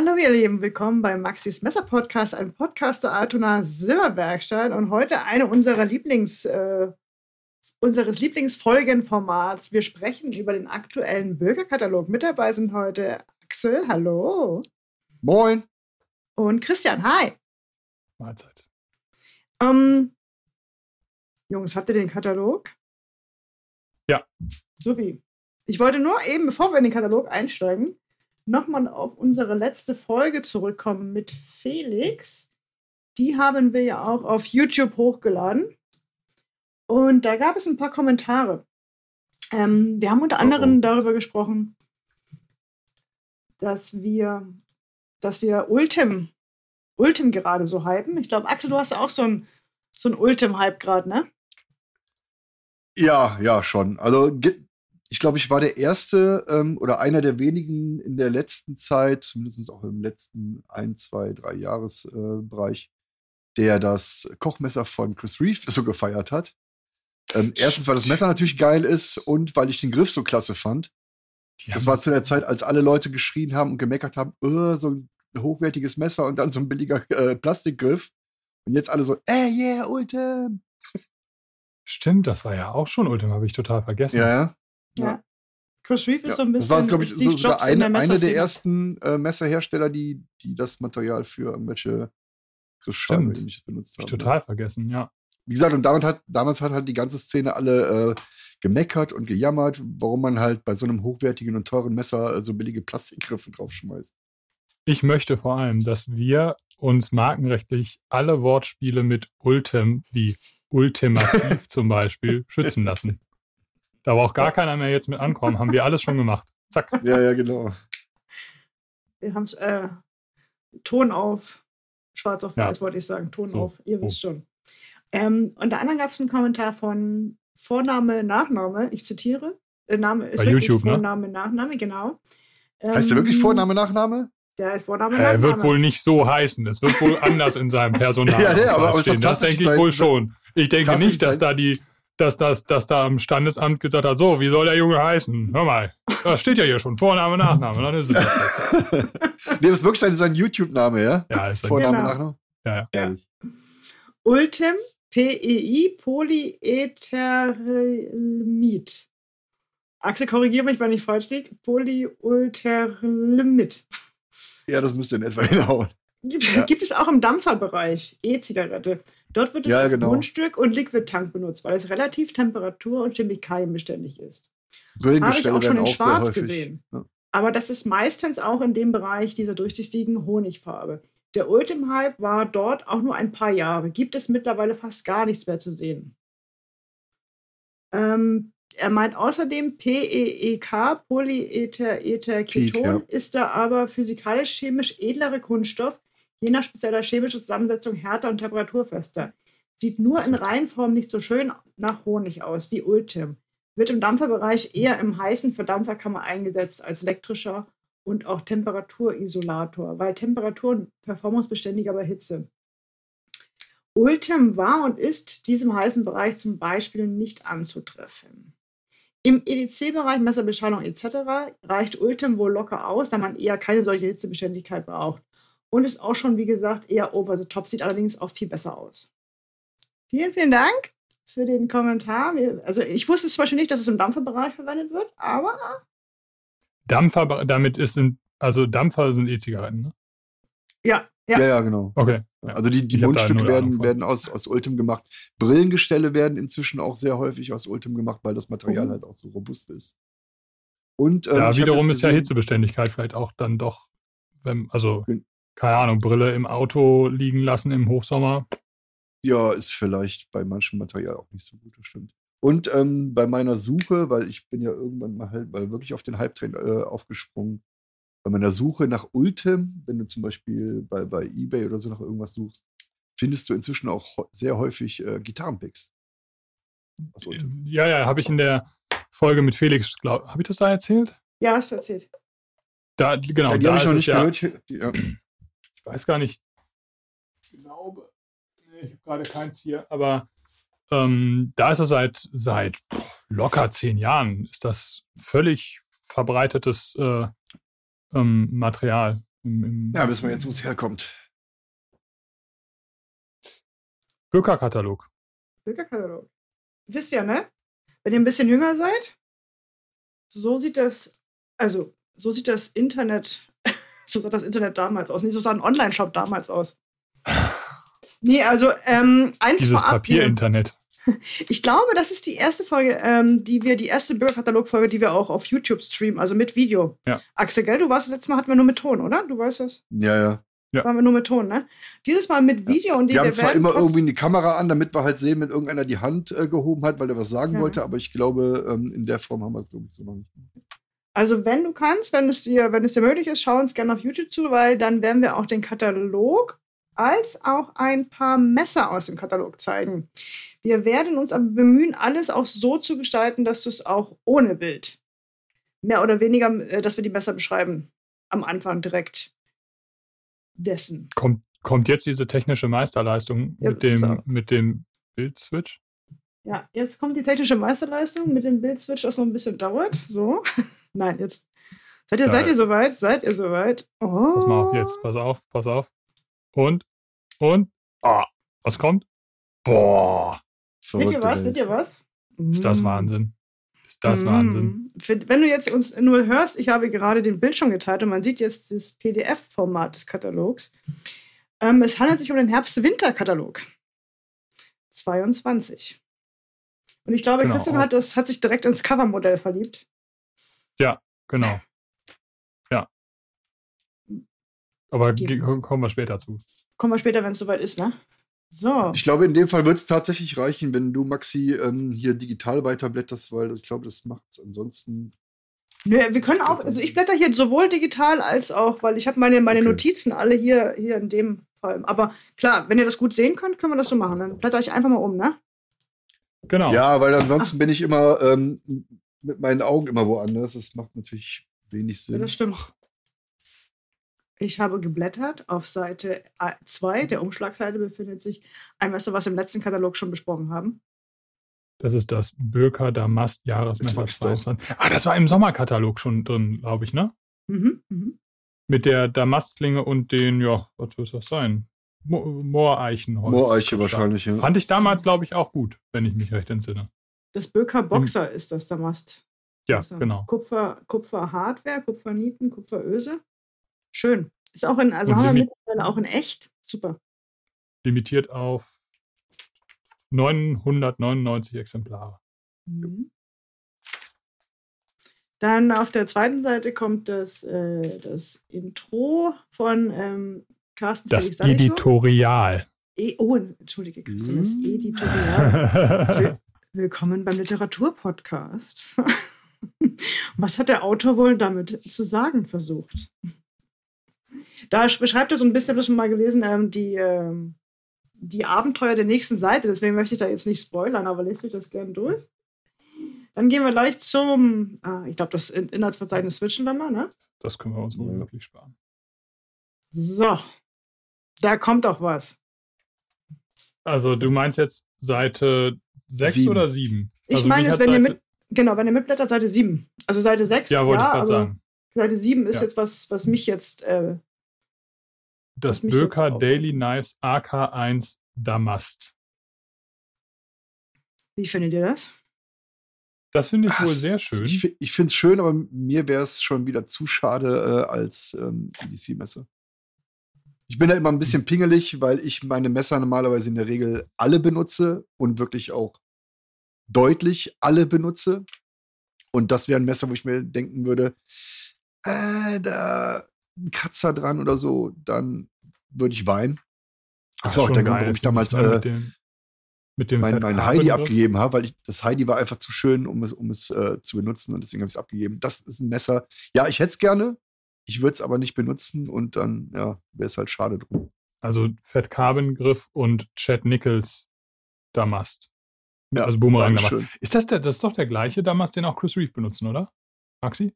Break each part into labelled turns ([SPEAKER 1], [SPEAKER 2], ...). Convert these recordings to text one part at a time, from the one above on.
[SPEAKER 1] Hallo ihr Lieben, willkommen beim Maxis Messer Podcast, ein Podcast der Altona Silberbergstein und heute eine unserer Lieblings, äh, unseres Lieblingsfolgenformats. Wir sprechen über den aktuellen Bürgerkatalog. Mit dabei sind heute Axel, hallo.
[SPEAKER 2] Moin.
[SPEAKER 1] Und Christian, hi.
[SPEAKER 3] Mahlzeit.
[SPEAKER 1] Ähm, Jungs, habt ihr den Katalog?
[SPEAKER 3] Ja.
[SPEAKER 1] Supi. Ich wollte nur eben, bevor wir in den Katalog einsteigen, nochmal auf unsere letzte Folge zurückkommen mit Felix. Die haben wir ja auch auf YouTube hochgeladen. Und da gab es ein paar Kommentare. Ähm, wir haben unter anderem oh oh. darüber gesprochen, dass wir, dass wir Ultim, Ultim gerade so hypen. Ich glaube, Axel, du hast auch so ein, so ein Ultim-Hype gerade, ne?
[SPEAKER 2] Ja, ja, schon. Also ich glaube, ich war der erste ähm, oder einer der wenigen in der letzten Zeit, zumindest auch im letzten ein, zwei, drei Jahresbereich, äh, der das Kochmesser von Chris Reeve so gefeiert hat. Ähm, erstens, weil das Messer natürlich geil ist und weil ich den Griff so klasse fand. Das war zu der Zeit, als alle Leute geschrien haben und gemeckert haben, oh, so ein hochwertiges Messer und dann so ein billiger äh, Plastikgriff. Und jetzt alle so, ey, yeah, Ultim.
[SPEAKER 3] Stimmt, das war ja auch schon Ultim, habe ich total vergessen.
[SPEAKER 2] Ja, ja.
[SPEAKER 1] Ja. Chris Reeve ist ja. so ein bisschen.
[SPEAKER 2] Das war, glaube ich, so sogar eine, der eine der ersten äh, Messerhersteller, die, die das Material für irgendwelche
[SPEAKER 3] Griffschalen benutzt haben. Ich total vergessen, ja.
[SPEAKER 2] Wie gesagt, und damit hat, damals hat halt die ganze Szene alle äh, gemeckert und gejammert, warum man halt bei so einem hochwertigen und teuren Messer äh, so billige Plastikgriffe draufschmeißt.
[SPEAKER 3] Ich möchte vor allem, dass wir uns markenrechtlich alle Wortspiele mit Ultim, wie ultimativ zum Beispiel, schützen lassen. Da braucht gar keiner mehr jetzt mit ankommen. Haben wir alles schon gemacht. Zack.
[SPEAKER 2] Ja, ja, genau.
[SPEAKER 1] Wir haben es äh, Ton auf, schwarz auf weiß, ja. wollte ich sagen. Ton so. auf, ihr wisst oh. schon. Ähm, unter anderem gab es einen Kommentar von Vorname, Nachname. Ich zitiere. Der Name ist
[SPEAKER 3] Bei wirklich YouTube,
[SPEAKER 1] ne? Vorname, ne? Nachname, genau.
[SPEAKER 2] Ähm, heißt der wirklich ähm, Vorname, Nachname?
[SPEAKER 1] Der ist Vorname,
[SPEAKER 3] Nachname. Er wird wohl nicht so heißen. Es wird wohl anders in seinem Personal. ja, ja, aber, aber das, das denke ich wohl schon. Ich denke nicht, dass da die dass, das, dass da im Standesamt gesagt hat, so, wie soll der Junge heißen? Hör mal, das steht ja hier schon, Vorname, Nachname, dann ist es
[SPEAKER 2] nee, das ist wirklich sein, sein YouTube-Name, ja?
[SPEAKER 3] Ja, ist
[SPEAKER 2] Vorname, genau. Nachname?
[SPEAKER 3] Ja, ja. ja.
[SPEAKER 1] Ultim, PEI, Polyethermid. Axel, korrigiere mich, wenn ich falsch liege. Polyulterlimid.
[SPEAKER 2] Ja, das müsste in etwa hinhauen.
[SPEAKER 1] Gibt, ja. gibt es auch im Dampferbereich E-Zigarette. Dort wird es ja, als genau. Mundstück und Liquid-Tank benutzt, weil es relativ temperatur- und chemikalienbeständig ist. Habe ich auch schon in Schwarz gesehen. Ja. Aber das ist meistens auch in dem Bereich dieser durchsichtigen Honigfarbe. Der Ultim Hype war dort auch nur ein paar Jahre. Gibt es mittlerweile fast gar nichts mehr zu sehen. Ähm, er meint außerdem PEEK, Polyether-Ether-Keton, ja. ist da aber physikalisch-chemisch edlere Kunststoff, je nach spezieller chemischer Zusammensetzung härter und temperaturfester. Sieht nur in Reihenform nicht so schön nach Honig aus wie Ultim. Wird im Dampferbereich eher im heißen Verdampferkammer eingesetzt als elektrischer und auch Temperaturisolator, weil Temperatur und performancebeständiger bei Hitze. Ultim war und ist diesem heißen Bereich zum Beispiel nicht anzutreffen. Im EDC-Bereich, Messerbeschallung etc. reicht Ultim wohl locker aus, da man eher keine solche Hitzebeständigkeit braucht und ist auch schon, wie gesagt, eher over the top, sieht allerdings auch viel besser aus. Vielen, vielen Dank für den Kommentar. Also ich wusste zum Beispiel nicht, dass es im Dampferbereich verwendet wird, aber.
[SPEAKER 3] Dampfer, damit ist also Dampfer sind E-Zigaretten, ne?
[SPEAKER 1] Ja,
[SPEAKER 2] ja. Ja, ja genau.
[SPEAKER 3] Okay.
[SPEAKER 2] Also die, die Mundstücke werden, werden aus, aus Ultim gemacht. Brillengestelle werden inzwischen auch sehr häufig aus Ultim gemacht, weil das Material mhm. halt auch so robust ist. Und,
[SPEAKER 3] ähm, ja, wiederum ist ja Hitzebeständigkeit vielleicht auch dann doch, wenn, also keine Ahnung, Brille im Auto liegen lassen im Hochsommer.
[SPEAKER 2] Ja, ist vielleicht bei manchem Material auch nicht so gut, das stimmt. Und ähm, bei meiner Suche, weil ich bin ja irgendwann mal halt weil wirklich auf den Hype-Train äh, aufgesprungen, bei meiner Suche nach Ultim, wenn du zum Beispiel bei, bei Ebay oder so nach irgendwas suchst, findest du inzwischen auch sehr häufig äh, Gitarrenpicks.
[SPEAKER 3] Ja, ja, habe ich in der Folge mit Felix, habe ich das da erzählt?
[SPEAKER 1] Ja, hast du erzählt.
[SPEAKER 3] Da, genau,
[SPEAKER 2] ja, die habe ich noch nicht ja, gehört.
[SPEAKER 3] Ja weiß gar nicht. Ich glaube, nee, ich habe gerade keins hier, aber ähm, da ist es seit, seit locker zehn Jahren, ist das völlig verbreitetes äh, ähm, Material. Im, im
[SPEAKER 2] ja, wissen wir jetzt, wo es herkommt.
[SPEAKER 3] Bürgerkatalog.
[SPEAKER 1] Bürgerkatalog. Wisst ihr, ne? Wenn ihr ein bisschen jünger seid, so sieht das, also so sieht das Internet, so sah das Internet damals aus. Nee, so sah ein Online-Shop damals aus. Nee, also ähm, eins
[SPEAKER 3] Dieses Papier-Internet.
[SPEAKER 1] Ich glaube, das ist die erste Folge, ähm, die wir, die erste Bürgerkatalog-Folge, die wir auch auf YouTube streamen, also mit Video.
[SPEAKER 3] Ja.
[SPEAKER 1] Axel, gell, du warst letztes Mal, hatten wir nur mit Ton, oder? Du weißt das?
[SPEAKER 2] Ja, ja.
[SPEAKER 3] Ja.
[SPEAKER 1] Waren wir nur mit Ton, ne? Dieses Mal mit Video ja. und die
[SPEAKER 2] Wir haben zwar immer irgendwie eine Kamera an, damit wir halt sehen, wenn irgendeiner die Hand äh, gehoben hat, weil er was sagen ja. wollte, aber ich glaube, ähm, in der Form haben wir es, glaube ich, so noch nicht.
[SPEAKER 1] Also, wenn du kannst, wenn es dir, wenn es dir möglich ist, schau uns gerne auf YouTube zu, weil dann werden wir auch den Katalog als auch ein paar Messer aus dem Katalog zeigen. Wir werden uns aber bemühen, alles auch so zu gestalten, dass du es auch ohne Bild mehr oder weniger, äh, dass wir die Messer beschreiben am Anfang direkt dessen.
[SPEAKER 3] Kommt, kommt jetzt diese technische Meisterleistung ja, mit, dem, mit dem Bildswitch?
[SPEAKER 1] Ja, jetzt kommt die technische Meisterleistung mit dem Bildswitch, das noch ein bisschen dauert. So. Nein, jetzt. Seid ihr, seid ihr soweit? Seid ihr soweit?
[SPEAKER 3] Oh. Pass mal auf jetzt. Pass auf, pass auf. Und, und, ah, was kommt? Boah.
[SPEAKER 1] Seht ihr was? Seht ihr was?
[SPEAKER 3] Ist das mm. Wahnsinn? Ist das mm. Wahnsinn?
[SPEAKER 1] Wenn du jetzt uns nur hörst, ich habe gerade den Bildschirm geteilt und man sieht jetzt das PDF-Format des Katalogs. Ähm, es handelt sich um den Herbst-Winter-Katalog. 22. Und ich glaube, genau. Christian hat, das, hat sich direkt ins Covermodell verliebt.
[SPEAKER 3] Ja, genau. Ja. Aber kommen wir später zu.
[SPEAKER 1] Kommen wir später, wenn es soweit ist, ne? So.
[SPEAKER 2] Ich glaube, in dem Fall wird es tatsächlich reichen, wenn du, Maxi, ähm, hier digital weiterblätterst, weil ich glaube, das macht es ansonsten.
[SPEAKER 1] Nö, wir können auch, also ich blätter hier sowohl digital als auch, weil ich habe meine, meine okay. Notizen alle hier, hier in dem Fall. Aber klar, wenn ihr das gut sehen könnt, können wir das so machen. Dann blätter ich einfach mal um, ne?
[SPEAKER 3] Genau.
[SPEAKER 2] Ja, weil ansonsten Ach. bin ich immer ähm, mit meinen Augen immer woanders. Das macht natürlich wenig Sinn. Ja,
[SPEAKER 1] das stimmt. Ich habe geblättert. Auf Seite 2 der Umschlagseite befindet sich ein Messer, was wir im letzten Katalog schon besprochen haben.
[SPEAKER 3] Das ist das Böker Damast Jahresmesser 22. Ah, das war im Sommerkatalog schon drin, glaube ich, ne?
[SPEAKER 1] Mhm, mhm.
[SPEAKER 3] Mit der Damastklinge und den, ja, was soll das sein? Mo Mooreichenholz.
[SPEAKER 2] Mooreiche wahrscheinlich, ja.
[SPEAKER 3] Fand ich damals, glaube ich, auch gut, wenn ich mich recht entsinne.
[SPEAKER 1] Das Böker Boxer Im, ist das Damast.
[SPEAKER 3] Ja, genau.
[SPEAKER 1] Kupfer, Kupfer Hardware, Kupfernieten, Kupferöse. Schön. Ist auch in, also Und haben wir mittlerweile auch in echt. Super.
[SPEAKER 3] Limitiert auf 999 Exemplare.
[SPEAKER 1] Mhm. Dann auf der zweiten Seite kommt das, äh, das Intro von ähm, Carsten
[SPEAKER 3] Das Felix Editorial.
[SPEAKER 1] E oh, entschuldige, Christian, das mhm. Editorial. Willkommen beim Literaturpodcast. Was hat der Autor wohl damit zu sagen versucht? Da beschreibt er so ein bisschen, das schon mal gelesen, ähm, die, ähm, die Abenteuer der nächsten Seite. Deswegen möchte ich da jetzt nicht spoilern, aber lest euch das gerne durch. Dann gehen wir gleich zum, ah, ich glaube, das Inhaltsverzeichnis switchen wir mal, ne?
[SPEAKER 3] Das können wir uns wohl wirklich sparen.
[SPEAKER 1] So, da kommt doch was.
[SPEAKER 3] Also du meinst jetzt Seite 6 oder 7?
[SPEAKER 1] Ich
[SPEAKER 3] also
[SPEAKER 1] meine es, wenn Seite... ihr mit, genau, wenn ihr mitblättert, Seite 7. Also Seite 6.
[SPEAKER 3] Ja, wollte ja, ich gerade sagen.
[SPEAKER 1] Seite 7 ist ja. jetzt was, was mich jetzt. Äh,
[SPEAKER 3] das Böker Daily Knives AK1 Damast.
[SPEAKER 1] Wie findet ihr das?
[SPEAKER 3] Das finde ich Ach, wohl sehr schön.
[SPEAKER 2] Ich, ich finde es schön, aber mir wäre es schon wieder zu schade äh, als ähm, EDC-Messer. Ich bin da immer ein bisschen pingelig, weil ich meine Messer normalerweise in der Regel alle benutze und wirklich auch deutlich alle benutze. Und das wäre ein Messer, wo ich mir denken würde, äh, da ein Kratzer dran oder so, dann würde ich weinen. Das war auch der Grund, warum ich damals äh, dem, mit dem mein, mein Heidi abgegeben habe, weil ich, das Heidi war einfach zu schön, um es, um es äh, zu benutzen und deswegen habe ich es abgegeben. Das ist ein Messer. Ja, ich hätte es gerne, ich würde es aber nicht benutzen und dann ja, wäre es halt schade drum.
[SPEAKER 3] Also Fett Carbon Griff und Chad Nichols Damast. Ja, also Boomerang Damast. Ist das der, das ist doch der gleiche Damast, den auch Chris Reeve benutzen, oder? Maxi?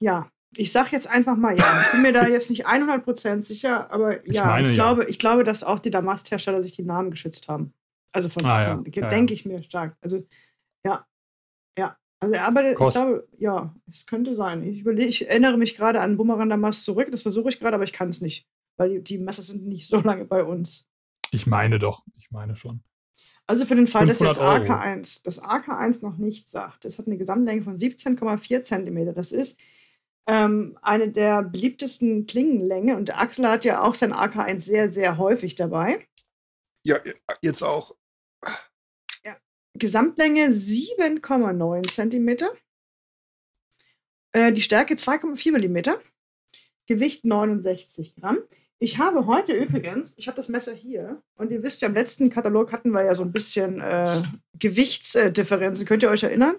[SPEAKER 1] Ja, ich sage jetzt einfach mal ja. Ich bin mir da jetzt nicht 100% sicher, aber ja, ich, meine, ich glaube, ja. ich glaube, dass auch die Damasthersteller sich die Namen geschützt haben. Also von, ah, von ja. denke ich mir stark. Also ja, ja. Also er arbeitet, Kost. ich glaube, ja, es könnte sein. Ich, überlege, ich erinnere mich gerade an Bumerang Damas zurück. Das versuche ich gerade, aber ich kann es nicht. Weil die, die Messer sind nicht so lange bei uns.
[SPEAKER 3] Ich meine doch. Ich meine schon.
[SPEAKER 1] Also für den Fall, dass das AK1, das AK1 noch nicht sagt, es hat eine Gesamtlänge von 17,4 cm. Das ist ähm, eine der beliebtesten Klingenlänge und der Axel hat ja auch sein AK1 sehr, sehr häufig dabei.
[SPEAKER 2] Ja, jetzt auch.
[SPEAKER 1] Gesamtlänge 7,9 cm. Äh, die Stärke 2,4 mm. Gewicht 69 Gramm. Ich habe heute übrigens, ich habe das Messer hier und ihr wisst ja, im letzten Katalog hatten wir ja so ein bisschen äh, Gewichtsdifferenzen. Könnt ihr euch erinnern?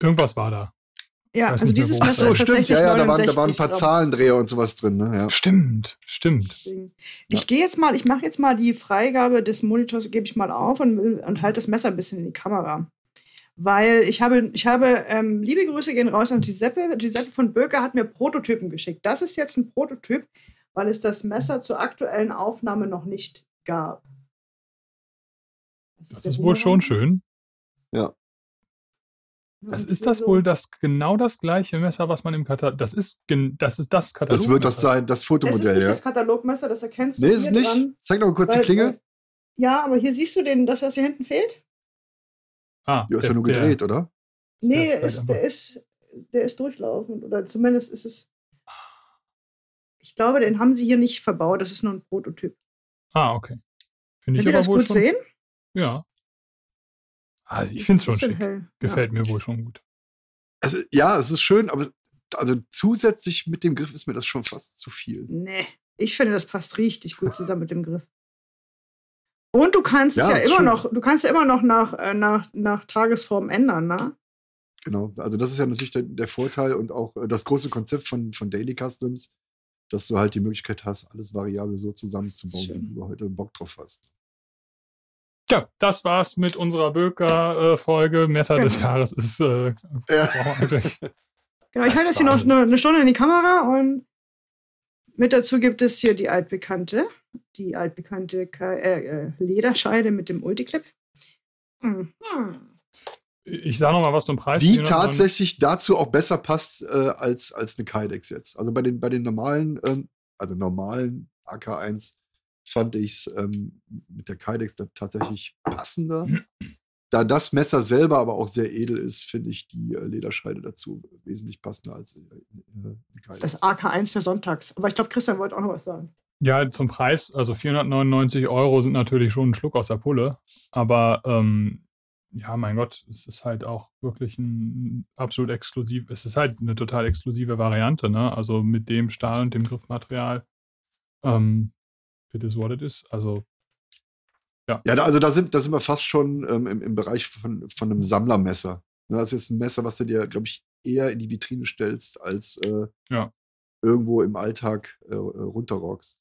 [SPEAKER 3] Irgendwas war da.
[SPEAKER 1] Ja, also dieses Messer
[SPEAKER 2] so, ist stimmt, ja, ja, da waren, da waren ein paar. Zahlendreher und sowas drin. Ne? Ja.
[SPEAKER 3] Stimmt, stimmt.
[SPEAKER 1] Ich ja. gehe jetzt mal, ich mache jetzt mal die Freigabe des Monitors, gebe ich mal auf und, und halte das Messer ein bisschen in die Kamera. Weil ich habe, ich habe, ähm, liebe Grüße gehen raus an Giuseppe. Giuseppe von Böker hat mir Prototypen geschickt. Das ist jetzt ein Prototyp, weil es das Messer zur aktuellen Aufnahme noch nicht gab.
[SPEAKER 3] Das ist, das ist wohl schon schön.
[SPEAKER 2] Ja.
[SPEAKER 3] Das ist das wohl das genau das gleiche Messer, was man im Katalog. Das ist das ist das
[SPEAKER 2] Katalog. Das wird das sein, das Fotomodell. Das ist nicht
[SPEAKER 1] ja. das Katalogmesser, das erkennst
[SPEAKER 2] du. Nee, ist es nicht. Dran, Zeig doch mal kurz weil, die Klinge.
[SPEAKER 1] Ja, aber hier siehst du den, das, was hier hinten fehlt.
[SPEAKER 2] Ah, du hast ja nur gedreht,
[SPEAKER 1] der,
[SPEAKER 2] oder?
[SPEAKER 1] Nee, der ist, der ist, der ist durchlaufend. Oder zumindest ist es. Ich glaube, den haben sie hier nicht verbaut. Das ist nur ein Prototyp.
[SPEAKER 3] Ah, okay.
[SPEAKER 1] Finde ich Könnt ihr das gut schon, sehen?
[SPEAKER 3] Ja. Also ich finde es schon schick. Hell. Gefällt ja. mir wohl schon gut.
[SPEAKER 2] Also, ja, es ist schön, aber also zusätzlich mit dem Griff ist mir das schon fast zu viel.
[SPEAKER 1] Nee, ich finde, das passt richtig gut zusammen mit dem Griff. Und du kannst ja, es ja immer schön. noch, du kannst ja immer noch nach, äh, nach, nach Tagesform ändern, ne?
[SPEAKER 2] Genau, also das ist ja natürlich der, der Vorteil und auch äh, das große Konzept von, von Daily Customs, dass du halt die Möglichkeit hast, alles variabel so zusammenzubauen, wie du heute Bock drauf hast.
[SPEAKER 3] Ja, das war's mit unserer Böker-Folge. Messer des Jahres ist äh, ja.
[SPEAKER 1] Genau, ich halte jetzt hier noch eine, eine, Stunde in die Kamera und mit dazu gibt es hier die altbekannte, die altbekannte äh, äh, Lederscheide mit dem Ulticlip. Mhm.
[SPEAKER 3] Ich sage noch mal was zum Preis.
[SPEAKER 2] Die tatsächlich dazu auch besser passt äh, als, als eine Kydex jetzt. Also bei den, bei den normalen, ähm, also normalen AK1 fand ich es ähm, mit der Kydex tatsächlich passender. Da das Messer selber aber auch sehr edel ist, finde ich die äh, Lederscheide dazu wesentlich passender als äh,
[SPEAKER 1] äh, Kydex. Das AK1 für sonntags. Aber ich glaube, Christian wollte auch noch was sagen.
[SPEAKER 3] Ja, zum Preis, also 499 Euro sind natürlich schon ein Schluck aus der Pulle. Aber ähm, ja, mein Gott, es ist halt auch wirklich ein absolut exklusiv, es ist halt eine total exklusive Variante, ne? Also mit dem Stahl und dem Griffmaterial. Ähm, it is what it is. Also,
[SPEAKER 2] ja. Ja, also da sind, da sind wir fast schon ähm, im, im Bereich von, von einem Sammlermesser. Ne, das ist ein Messer, was du dir, glaube ich, eher in die Vitrine stellst, als äh,
[SPEAKER 3] ja.
[SPEAKER 2] irgendwo im Alltag äh, runterrockst.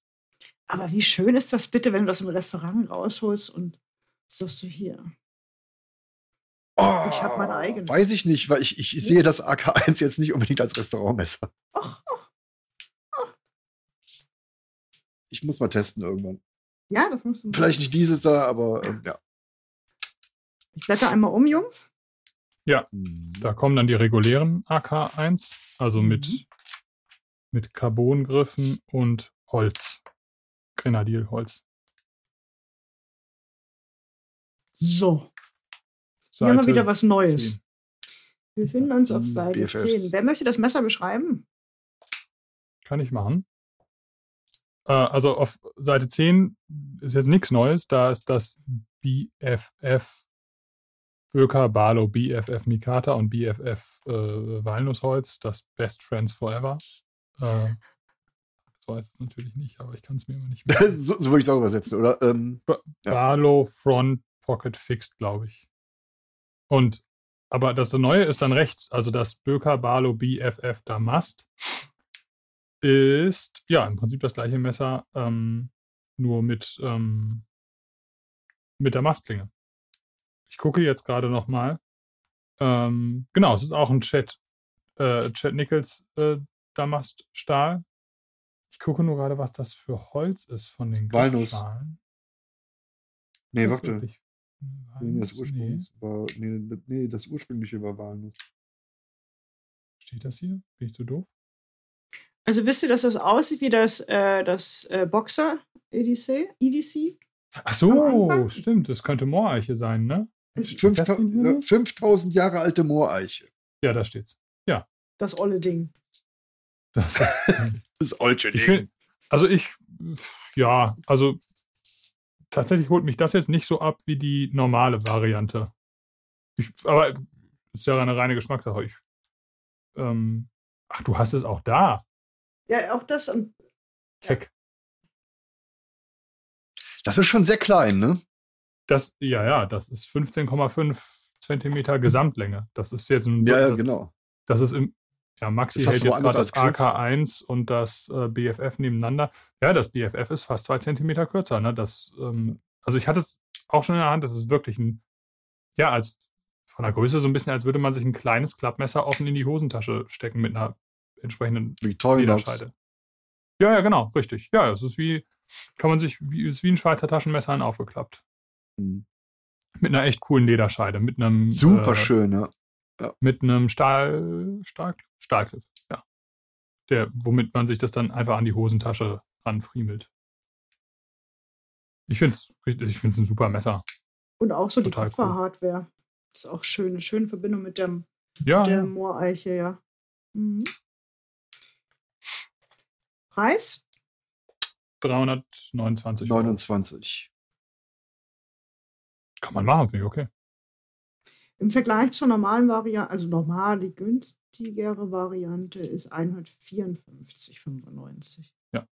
[SPEAKER 1] Aber wie schön ist das bitte, wenn du das im Restaurant rausholst und sagst du hier.
[SPEAKER 2] Oh, ich habe meine eigene. Weiß ich nicht, weil ich, ich sehe das AK1 jetzt nicht unbedingt als Restaurantmesser. Ach, ich muss mal testen irgendwann.
[SPEAKER 1] Ja, das musst du.
[SPEAKER 2] Mal. Vielleicht nicht dieses da, aber ähm, ja.
[SPEAKER 1] Ich blätter einmal um, Jungs.
[SPEAKER 3] Ja, mhm. da kommen dann die regulären AK1, also mhm. mit, mit Carbongriffen und Holz. Grenadierholz.
[SPEAKER 1] So. Seite Hier haben wir wieder was Neues. 10. Wir finden uns auf Seite BFFs. 10. Wer möchte das Messer beschreiben?
[SPEAKER 3] Kann ich machen. Äh, also auf Seite 10 ist jetzt nichts Neues. Da ist das BFF Böker, Barlow, BFF Mikata und BFF äh, Walnussholz, das Best Friends Forever. Äh, das weiß ich natürlich nicht, aber ich kann es mir immer nicht
[SPEAKER 2] so, so würde ich es auch übersetzen, oder? Ähm,
[SPEAKER 3] ba ja. Barlow Front Pocket Fixed, glaube ich. Und aber das Neue ist dann rechts, also das Böker Barlow BFF Damast ist ja im Prinzip das gleiche Messer, ähm, nur mit, ähm, mit der Mastklinge. Ich gucke jetzt gerade noch mal. Ähm, genau, es ist auch ein Chat, äh, Chat Nichols äh, Damaststahl. Ich gucke nur gerade, was das für Holz ist von den
[SPEAKER 2] Walnuss. Nee, warte. Nee, das, nee. War, nee, nee, das ursprüngliche war Walnuss.
[SPEAKER 3] Steht das hier? Bin ich zu doof?
[SPEAKER 1] Also wisst ihr, dass das aussieht wie das, äh, das äh, Boxer EDC? EDC?
[SPEAKER 3] Ach so, stimmt. Das könnte Mooreiche sein, ne?
[SPEAKER 2] 5000, 5000 Jahre alte Mooreiche.
[SPEAKER 3] Ja, da steht's. Ja.
[SPEAKER 1] Das olle Ding.
[SPEAKER 2] Das, das olche Ding.
[SPEAKER 3] Find, also ich, ja, also tatsächlich holt mich das jetzt nicht so ab wie die normale Variante. Ich, aber ist ja eine reine Geschmackssache. Ich, ähm, ach, du hast es auch da.
[SPEAKER 1] Ja, auch das. Und,
[SPEAKER 3] Keck.
[SPEAKER 2] Das ist schon sehr klein, ne?
[SPEAKER 3] Das, ja, ja, das ist 15,5 Zentimeter Gesamtlänge. Das ist jetzt ein.
[SPEAKER 2] Ja, ja,
[SPEAKER 3] das,
[SPEAKER 2] genau.
[SPEAKER 3] Das ist im. Ja, Maxi das hält jetzt gerade das AK1 und das äh, BFF nebeneinander. Ja, das BFF ist fast zwei Zentimeter kürzer. Ne? Das, ähm, also ich hatte es auch schon in der Hand. Das ist wirklich ein, ja, als von der Größe so ein bisschen, als würde man sich ein kleines Klappmesser offen in die Hosentasche stecken mit einer entsprechenden
[SPEAKER 2] Lederscheide.
[SPEAKER 3] Ja, ja, genau, richtig. Ja, es ist wie, kann man sich, wie, ist wie ein Schweizer Taschenmesser aufgeklappt. Mhm. Mit einer echt coolen Lederscheide, mit einem.
[SPEAKER 2] Super äh, schön, ja.
[SPEAKER 3] ja. Mit einem Stahl, Stahl, Stahlgriff, ja. Der, womit man sich das dann einfach an die Hosentasche ranfriemelt. Ich finde es ich find's ein super Messer.
[SPEAKER 1] Und auch so Total die Kupferhardware. Cool. Ist auch schön, eine schöne Verbindung mit dem,
[SPEAKER 3] ja.
[SPEAKER 1] der Mooreiche, ja. Mhm. Preis?
[SPEAKER 3] 329
[SPEAKER 2] Euro. 29.
[SPEAKER 3] Kann man machen, finde ich okay.
[SPEAKER 1] Im Vergleich zur normalen Variante, also normal, die günstigere Variante ist 154,95.
[SPEAKER 3] Ja.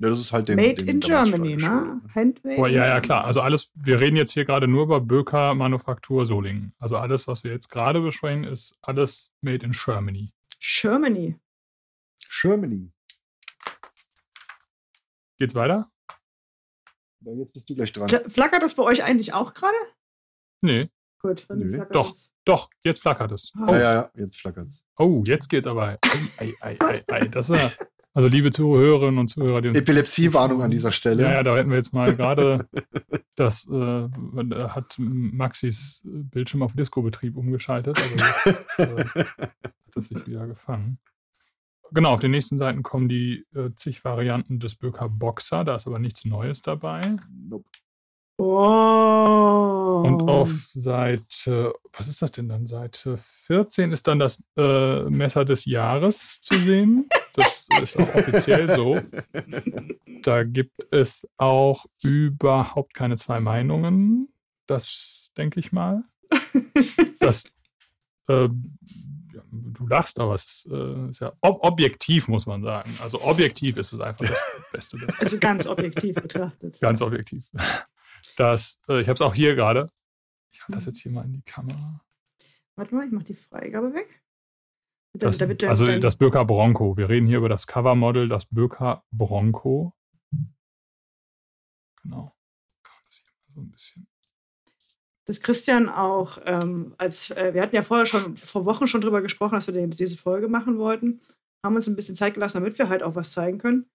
[SPEAKER 2] Ja, das ist halt dem,
[SPEAKER 1] Made
[SPEAKER 2] dem
[SPEAKER 1] in Germany, ne?
[SPEAKER 3] Handmade. Oh, ja, ja, klar. Also alles, wir reden jetzt hier gerade nur über Böker Manufaktur Solingen. Also alles, was wir jetzt gerade besprechen, ist alles made in Germany.
[SPEAKER 1] Germany.
[SPEAKER 2] Germany.
[SPEAKER 3] Geht's weiter?
[SPEAKER 2] Ja, jetzt bist du gleich dran.
[SPEAKER 1] Flackert das bei euch eigentlich auch gerade?
[SPEAKER 3] Nee.
[SPEAKER 1] Gut,
[SPEAKER 3] dann nee. flackert Doch, es. doch, jetzt flackert es.
[SPEAKER 2] Oh. Ja, ja, ja, jetzt flackert es.
[SPEAKER 3] Oh, jetzt geht's aber. Ei, ei, ei, ei, Das ist ja, also liebe Zuhörerinnen und Zuhörer, die
[SPEAKER 2] Epilepsiewarnung an dieser Stelle.
[SPEAKER 3] Ja, ja, da hätten wir jetzt mal gerade das äh, hat Maxis Bildschirm auf Disco-Betrieb umgeschaltet. Also jetzt, äh, hat es sich wieder gefangen genau, auf den nächsten Seiten kommen die äh, zig Varianten des Böker Boxer. Da ist aber nichts Neues dabei.
[SPEAKER 2] Nope.
[SPEAKER 1] Oh.
[SPEAKER 3] Und auf Seite, was ist das denn dann? Seite 14 ist dann das äh, Messer des Jahres zu sehen. Das ist auch offiziell so. Da gibt es auch überhaupt keine zwei Meinungen. Das denke ich mal. Das äh, du lachst, aber es ist, äh, ist ja ob objektiv, muss man sagen. Also objektiv ist es einfach das Beste.
[SPEAKER 1] Also ganz objektiv betrachtet.
[SPEAKER 3] Ganz objektiv. Das, äh, ich habe es auch hier gerade. Ich halte das jetzt hier mal in die Kamera.
[SPEAKER 1] Warte mal, ich mache die Freigabe weg.
[SPEAKER 3] Das, also das Birka Bronco. Wir reden hier über das Covermodel, das Birka Bronco. Genau. Das hier mal so ein bisschen
[SPEAKER 1] dass Christian auch, ähm, als äh, wir hatten ja vorher schon vor Wochen schon drüber gesprochen, dass wir den, diese Folge machen wollten, haben uns ein bisschen Zeit gelassen, damit wir halt auch was zeigen können.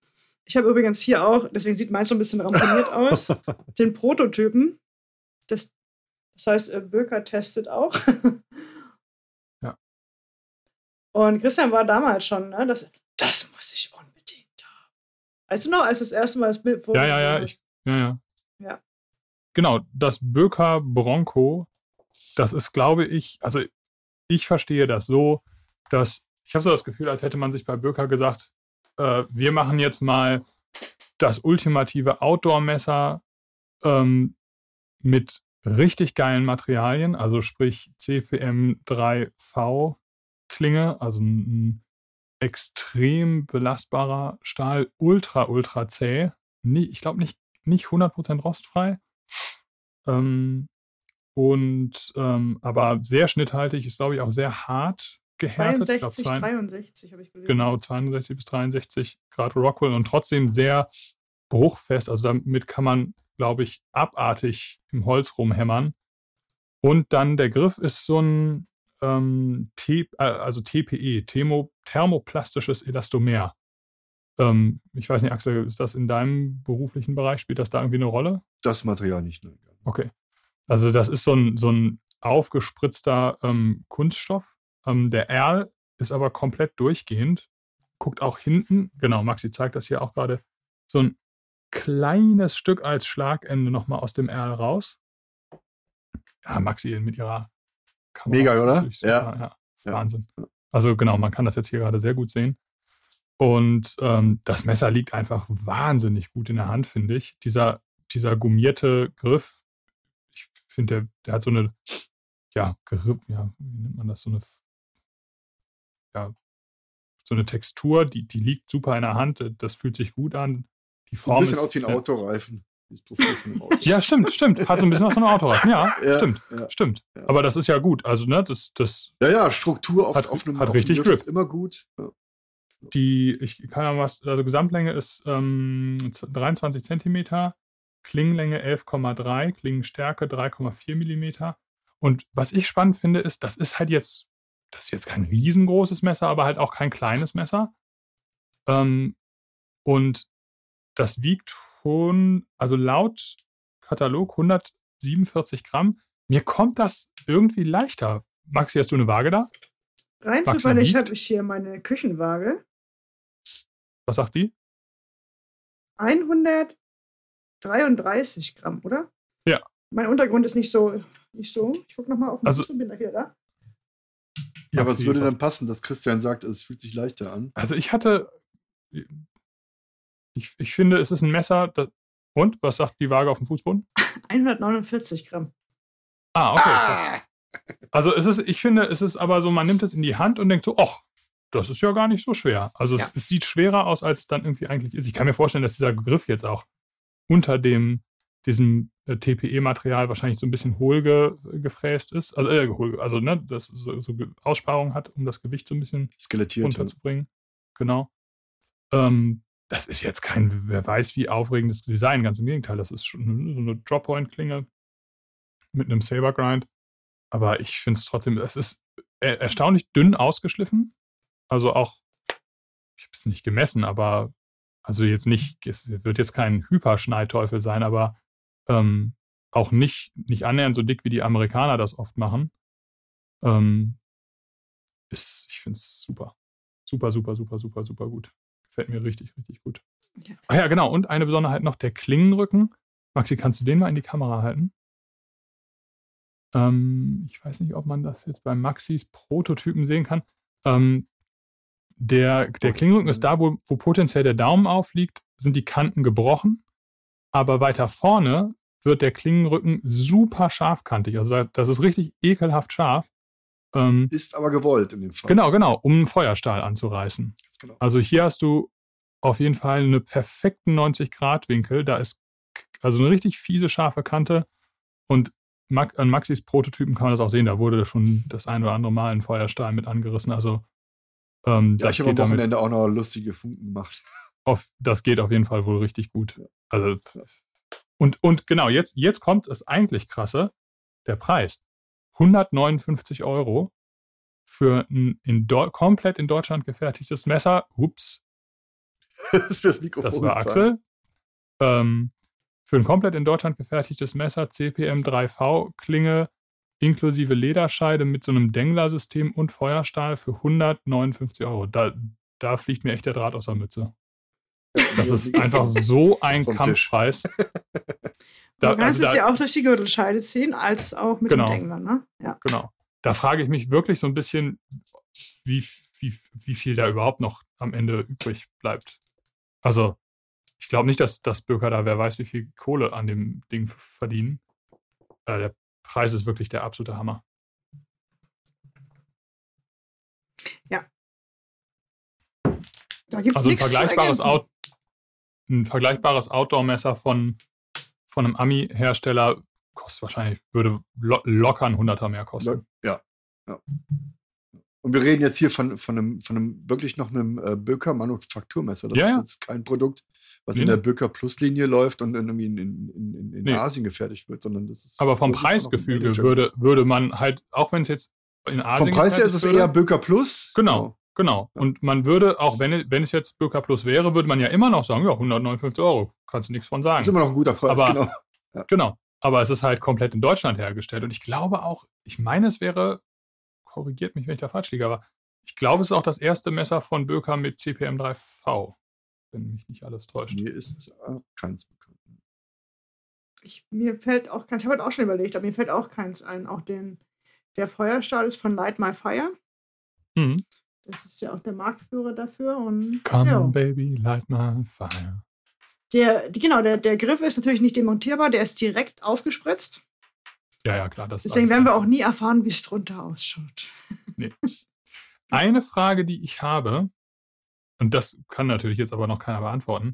[SPEAKER 1] Ich habe übrigens hier auch, deswegen sieht meins so ein bisschen ramponiert aus, den Prototypen. Das, das heißt, äh, Böker testet auch.
[SPEAKER 3] ja.
[SPEAKER 1] Und Christian war damals schon, ne, das, das muss ich unbedingt haben. Weißt du noch, als das erste Mal das Bild
[SPEAKER 3] vor. Ja, ja, ja, ich, ja, ja.
[SPEAKER 1] Ja
[SPEAKER 3] genau, das Böker Bronco, das ist, glaube ich, also ich verstehe das so, dass ich habe so das Gefühl, als hätte man sich bei Böker gesagt, äh, wir machen jetzt mal das ultimative Outdoor-Messer ähm, mit richtig geilen Materialien, also sprich CPM 3V Klinge, also ein, extrem belastbarer Stahl, ultra, ultra zäh. Ich glaube nicht, nicht 100% rostfrei, ähm, und ähm, aber sehr schnitthaltig, ist glaube ich auch sehr hart gehärtet.
[SPEAKER 1] 62, glaub, 63 habe ich gelesen.
[SPEAKER 3] Genau, 62 bis 63 Grad Rockwell und trotzdem sehr bruchfest. Also damit kann man, glaube ich, abartig im Holz rumhämmern. Und dann der Griff ist so ein ähm, T, äh, also TPE, Thermo, thermoplastisches Elastomer. Ähm, ich weiß nicht, Axel, ist das in deinem beruflichen Bereich, spielt das da irgendwie eine Rolle?
[SPEAKER 2] Das Material nicht, ne?
[SPEAKER 3] Okay. Also das ist so ein, so ein aufgespritzter ähm, Kunststoff. Ähm, der Erl ist aber komplett durchgehend. Guckt auch hinten, genau, Maxi zeigt das hier auch gerade, so ein kleines Stück als Schlagende nochmal aus dem Erl raus. Ja, Maxi mit ihrer
[SPEAKER 2] Kamera. Mega, oder?
[SPEAKER 3] Ja. ja. Wahnsinn. Also genau, man kann das jetzt hier gerade sehr gut sehen. Und ähm, das Messer liegt einfach wahnsinnig gut in der Hand, finde ich. Dieser, dieser gummierte Griff, ich finde, der, der hat so eine, ja, Griff, ja, wie nennt man das, so eine, ja, so eine Textur, die, die liegt super in der Hand, das fühlt sich gut an. Die Form
[SPEAKER 2] so ein bisschen aus wie ein Autoreifen.
[SPEAKER 3] ja, stimmt, stimmt. Hat so ein bisschen was von einem Autoreifen. Ja, ja stimmt, ja, stimmt. Ja. Aber das ist ja gut. Also, ne, das, das.
[SPEAKER 2] Ja, ja, Struktur auf,
[SPEAKER 3] hat,
[SPEAKER 2] auf einem
[SPEAKER 3] hat auf richtig Grip. ist
[SPEAKER 2] immer gut.
[SPEAKER 3] Die, ich kann ja was, also Gesamtlänge ist ähm, 23 Zentimeter, Klingenlänge 11,3, Klingenstärke 3,4 Millimeter. Und was ich spannend finde, ist, das ist halt jetzt, das ist jetzt kein riesengroßes Messer, aber halt auch kein kleines Messer. Ähm, und das wiegt schon, also laut Katalog 147 Gramm. Mir kommt das irgendwie leichter. Maxi, hast du eine Waage da?
[SPEAKER 1] Rein zufällig habe ich hier meine Küchenwaage.
[SPEAKER 3] Was sagt die?
[SPEAKER 1] 133 Gramm, oder?
[SPEAKER 3] Ja.
[SPEAKER 1] Mein Untergrund ist nicht so. Nicht so. Ich gucke nochmal auf den
[SPEAKER 3] also,
[SPEAKER 1] bin gleich wieder da.
[SPEAKER 2] Ja, aber es würde dann passen, dass Christian sagt, es fühlt sich leichter an.
[SPEAKER 3] Also ich hatte ich, ich finde, es ist ein Messer. Das, und? Was sagt die Waage auf dem Fußboden?
[SPEAKER 1] 149 Gramm.
[SPEAKER 3] Ah, okay. Ah. Also es ist, ich finde, es ist aber so, man nimmt es in die Hand und denkt so, ach, das ist ja gar nicht so schwer. Also ja. es, es, sieht schwerer aus, als es dann irgendwie eigentlich ist. Ich kann mir vorstellen, dass dieser Griff jetzt auch unter dem diesem äh, TPE-Material wahrscheinlich so ein bisschen hohl ge, gefräst ist. Also, äh, hohl, also ne, das so, so Aussparung hat, um das Gewicht so ein bisschen
[SPEAKER 2] Skelettiert,
[SPEAKER 3] runterzubringen. Ja. Genau. Ähm, das ist jetzt kein, wer weiß, wie aufregendes Design. Ganz im Gegenteil, das ist schon so eine Drop-Point-Klinge mit einem Saber-Grind. Aber ich finde es trotzdem, es ist er erstaunlich dünn ausgeschliffen. Also auch, ich habe es nicht gemessen, aber also jetzt nicht, es wird jetzt kein Hyperschneiteufel sein, aber ähm, auch nicht, nicht annähernd so dick, wie die Amerikaner das oft machen. Ähm, ist, ich finde es super. Super, super, super, super, super gut. Gefällt mir richtig, richtig gut. Ja. Ach ja, genau. Und eine Besonderheit noch, der Klingenrücken. Maxi, kannst du den mal in die Kamera halten? Ähm, ich weiß nicht, ob man das jetzt bei Maxis Prototypen sehen kann. Ähm, der, der Klingenrücken ist da, wo, wo potenziell der Daumen aufliegt, sind die Kanten gebrochen. Aber weiter vorne wird der Klingenrücken super scharfkantig. Also das ist richtig ekelhaft scharf.
[SPEAKER 2] Ähm, ist aber gewollt in dem Fall.
[SPEAKER 3] Genau, genau, um einen Feuerstahl anzureißen. Genau. Also hier hast du auf jeden Fall einen perfekten 90-Grad-Winkel. Da ist also eine richtig fiese, scharfe Kante. Und an Maxis Prototypen kann man das auch sehen. Da wurde schon das ein oder andere Mal ein Feuerstahl mit angerissen. Also
[SPEAKER 2] ähm, ja, ich habe am Wochenende damit, auch noch lustige Funken gemacht.
[SPEAKER 3] Auf, das geht auf jeden Fall wohl richtig gut. Also und, und genau, jetzt, jetzt kommt das eigentlich krasse, der Preis. 159 Euro für ein in komplett in Deutschland gefertigtes Messer. Ups.
[SPEAKER 2] das, das, Mikrofon
[SPEAKER 3] das war Axel. Ähm, für ein komplett in Deutschland gefertigtes Messer CPM 3V Klinge inklusive Lederscheide mit so einem Dengler-System und Feuerstahl für 159 Euro. Da, da fliegt mir echt der Draht aus der Mütze. Das ist einfach so ein Kampfpreis.
[SPEAKER 1] Da, du kannst also es ja auch durch die Gürtelscheide ziehen, als auch mit
[SPEAKER 3] genau,
[SPEAKER 1] dem Dengler, ne? Ja.
[SPEAKER 3] Genau. Da frage ich mich wirklich so ein bisschen, wie, wie, wie viel da überhaupt noch am Ende übrig bleibt. Also, ich glaube nicht, dass das Bürger da, wer weiß, wie viel Kohle an dem Ding verdienen. Äh, der Preis ist wirklich der absolute Hammer.
[SPEAKER 1] Ja. Da gibt's
[SPEAKER 3] also ein vergleichbares, Out, ein vergleichbares Outdoor-Messer von von einem Ami-Hersteller kostet wahrscheinlich, würde lo locker ein Hunderter mehr kosten.
[SPEAKER 2] Ja, ja. Und wir reden jetzt hier von, von, einem, von einem wirklich noch einem äh, Böker Manufakturmesser. Das
[SPEAKER 3] ja,
[SPEAKER 2] ist jetzt kein Produkt, was nee, in der Böker Plus-Linie läuft und irgendwie in, in, in, in nee. Asien gefertigt wird, sondern das ist.
[SPEAKER 3] Aber vom Preisgefüge würde, würde man halt, auch wenn es jetzt in Asien.
[SPEAKER 2] Vom Preis her ist es eher Böker Plus.
[SPEAKER 3] Genau. genau. Genau. Und man würde, auch wenn, wenn es jetzt Bürger Plus wäre, würde man ja immer noch sagen, ja, 159 Euro, kannst du nichts von sagen. Das
[SPEAKER 2] ist immer noch ein guter Preis,
[SPEAKER 3] Aber, genau. Ja. Genau. aber es ist halt komplett in Deutschland hergestellt. Und ich glaube auch, ich meine, es wäre, korrigiert mich, wenn ich da falsch liege, aber ich glaube, es ist auch das erste Messer von Böker mit CPM3V, wenn mich nicht alles täuscht.
[SPEAKER 2] Mir ist auch keins bekannt.
[SPEAKER 1] Ich, mir fällt auch keins, ich habe halt auch schon überlegt, aber mir fällt auch keins ein. Auch den, der Feuerstahl ist von Light My Fire. Mhm. Das ist ja auch der Marktführer dafür. Und,
[SPEAKER 3] Come, ja. baby, light my fire.
[SPEAKER 1] Der, die, genau, der, der Griff ist natürlich nicht demontierbar, der ist direkt aufgespritzt.
[SPEAKER 3] Ja, ja, klar. Das
[SPEAKER 1] Deswegen werden wir auch nie erfahren, wie es drunter ausschaut.
[SPEAKER 3] Nee. Eine Frage, die ich habe, und das kann natürlich jetzt aber noch keiner beantworten.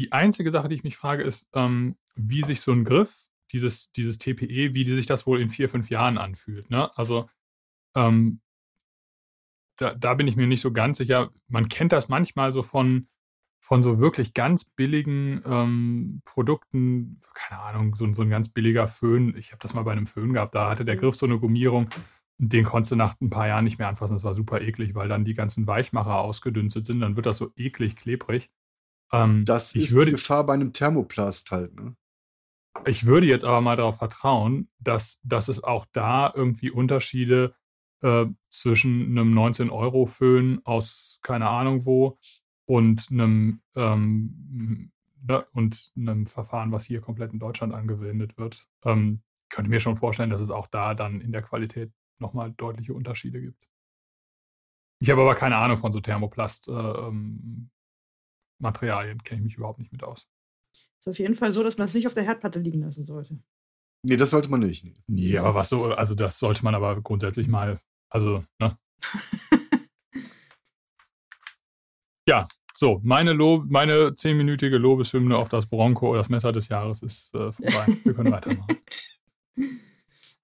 [SPEAKER 3] Die einzige Sache, die ich mich frage, ist, ähm, wie sich so ein Griff, dieses, dieses TPE, wie sich das wohl in vier, fünf Jahren anfühlt. Ne? Also ähm, da, da bin ich mir nicht so ganz sicher. Man kennt das manchmal so von, von so wirklich ganz billigen ähm, Produkten, keine Ahnung, so, so, ein ganz billiger Föhn. Ich habe das mal bei einem Föhn gehabt, da hatte der mhm. Griff so eine Gummierung. Den konntest du nach ein paar Jahren nicht mehr anfassen. Das war super eklig, weil dann die ganzen Weichmacher ausgedünstet sind. Dann wird das so eklig klebrig.
[SPEAKER 2] Ähm, das ist würde, die Gefahr bei einem Thermoplast halt. Ne?
[SPEAKER 3] Ich würde jetzt aber mal darauf vertrauen, dass, dass es auch da irgendwie Unterschiede äh, zwischen einem 19-Euro-Föhn aus keine Ahnung wo und einem, ähm, ne, und einem Verfahren, was hier komplett in Deutschland angewendet wird. Ähm, könnte mir schon vorstellen, dass es auch da dann in der Qualität nochmal deutliche Unterschiede gibt. Ich habe aber keine Ahnung von so Thermoplast-Materialien, äh, ähm, kenne ich mich überhaupt nicht mit aus.
[SPEAKER 1] Ist auf jeden Fall so, dass man es nicht auf der Herdplatte liegen lassen sollte.
[SPEAKER 2] Nee, das sollte man nicht. Nee.
[SPEAKER 3] nee, aber was so, also das sollte man aber grundsätzlich mal also, ne? ja, so, meine, Lob, meine zehnminütige Lobeshymne auf das Bronco oder das Messer des Jahres ist äh, vorbei. Wir können weitermachen.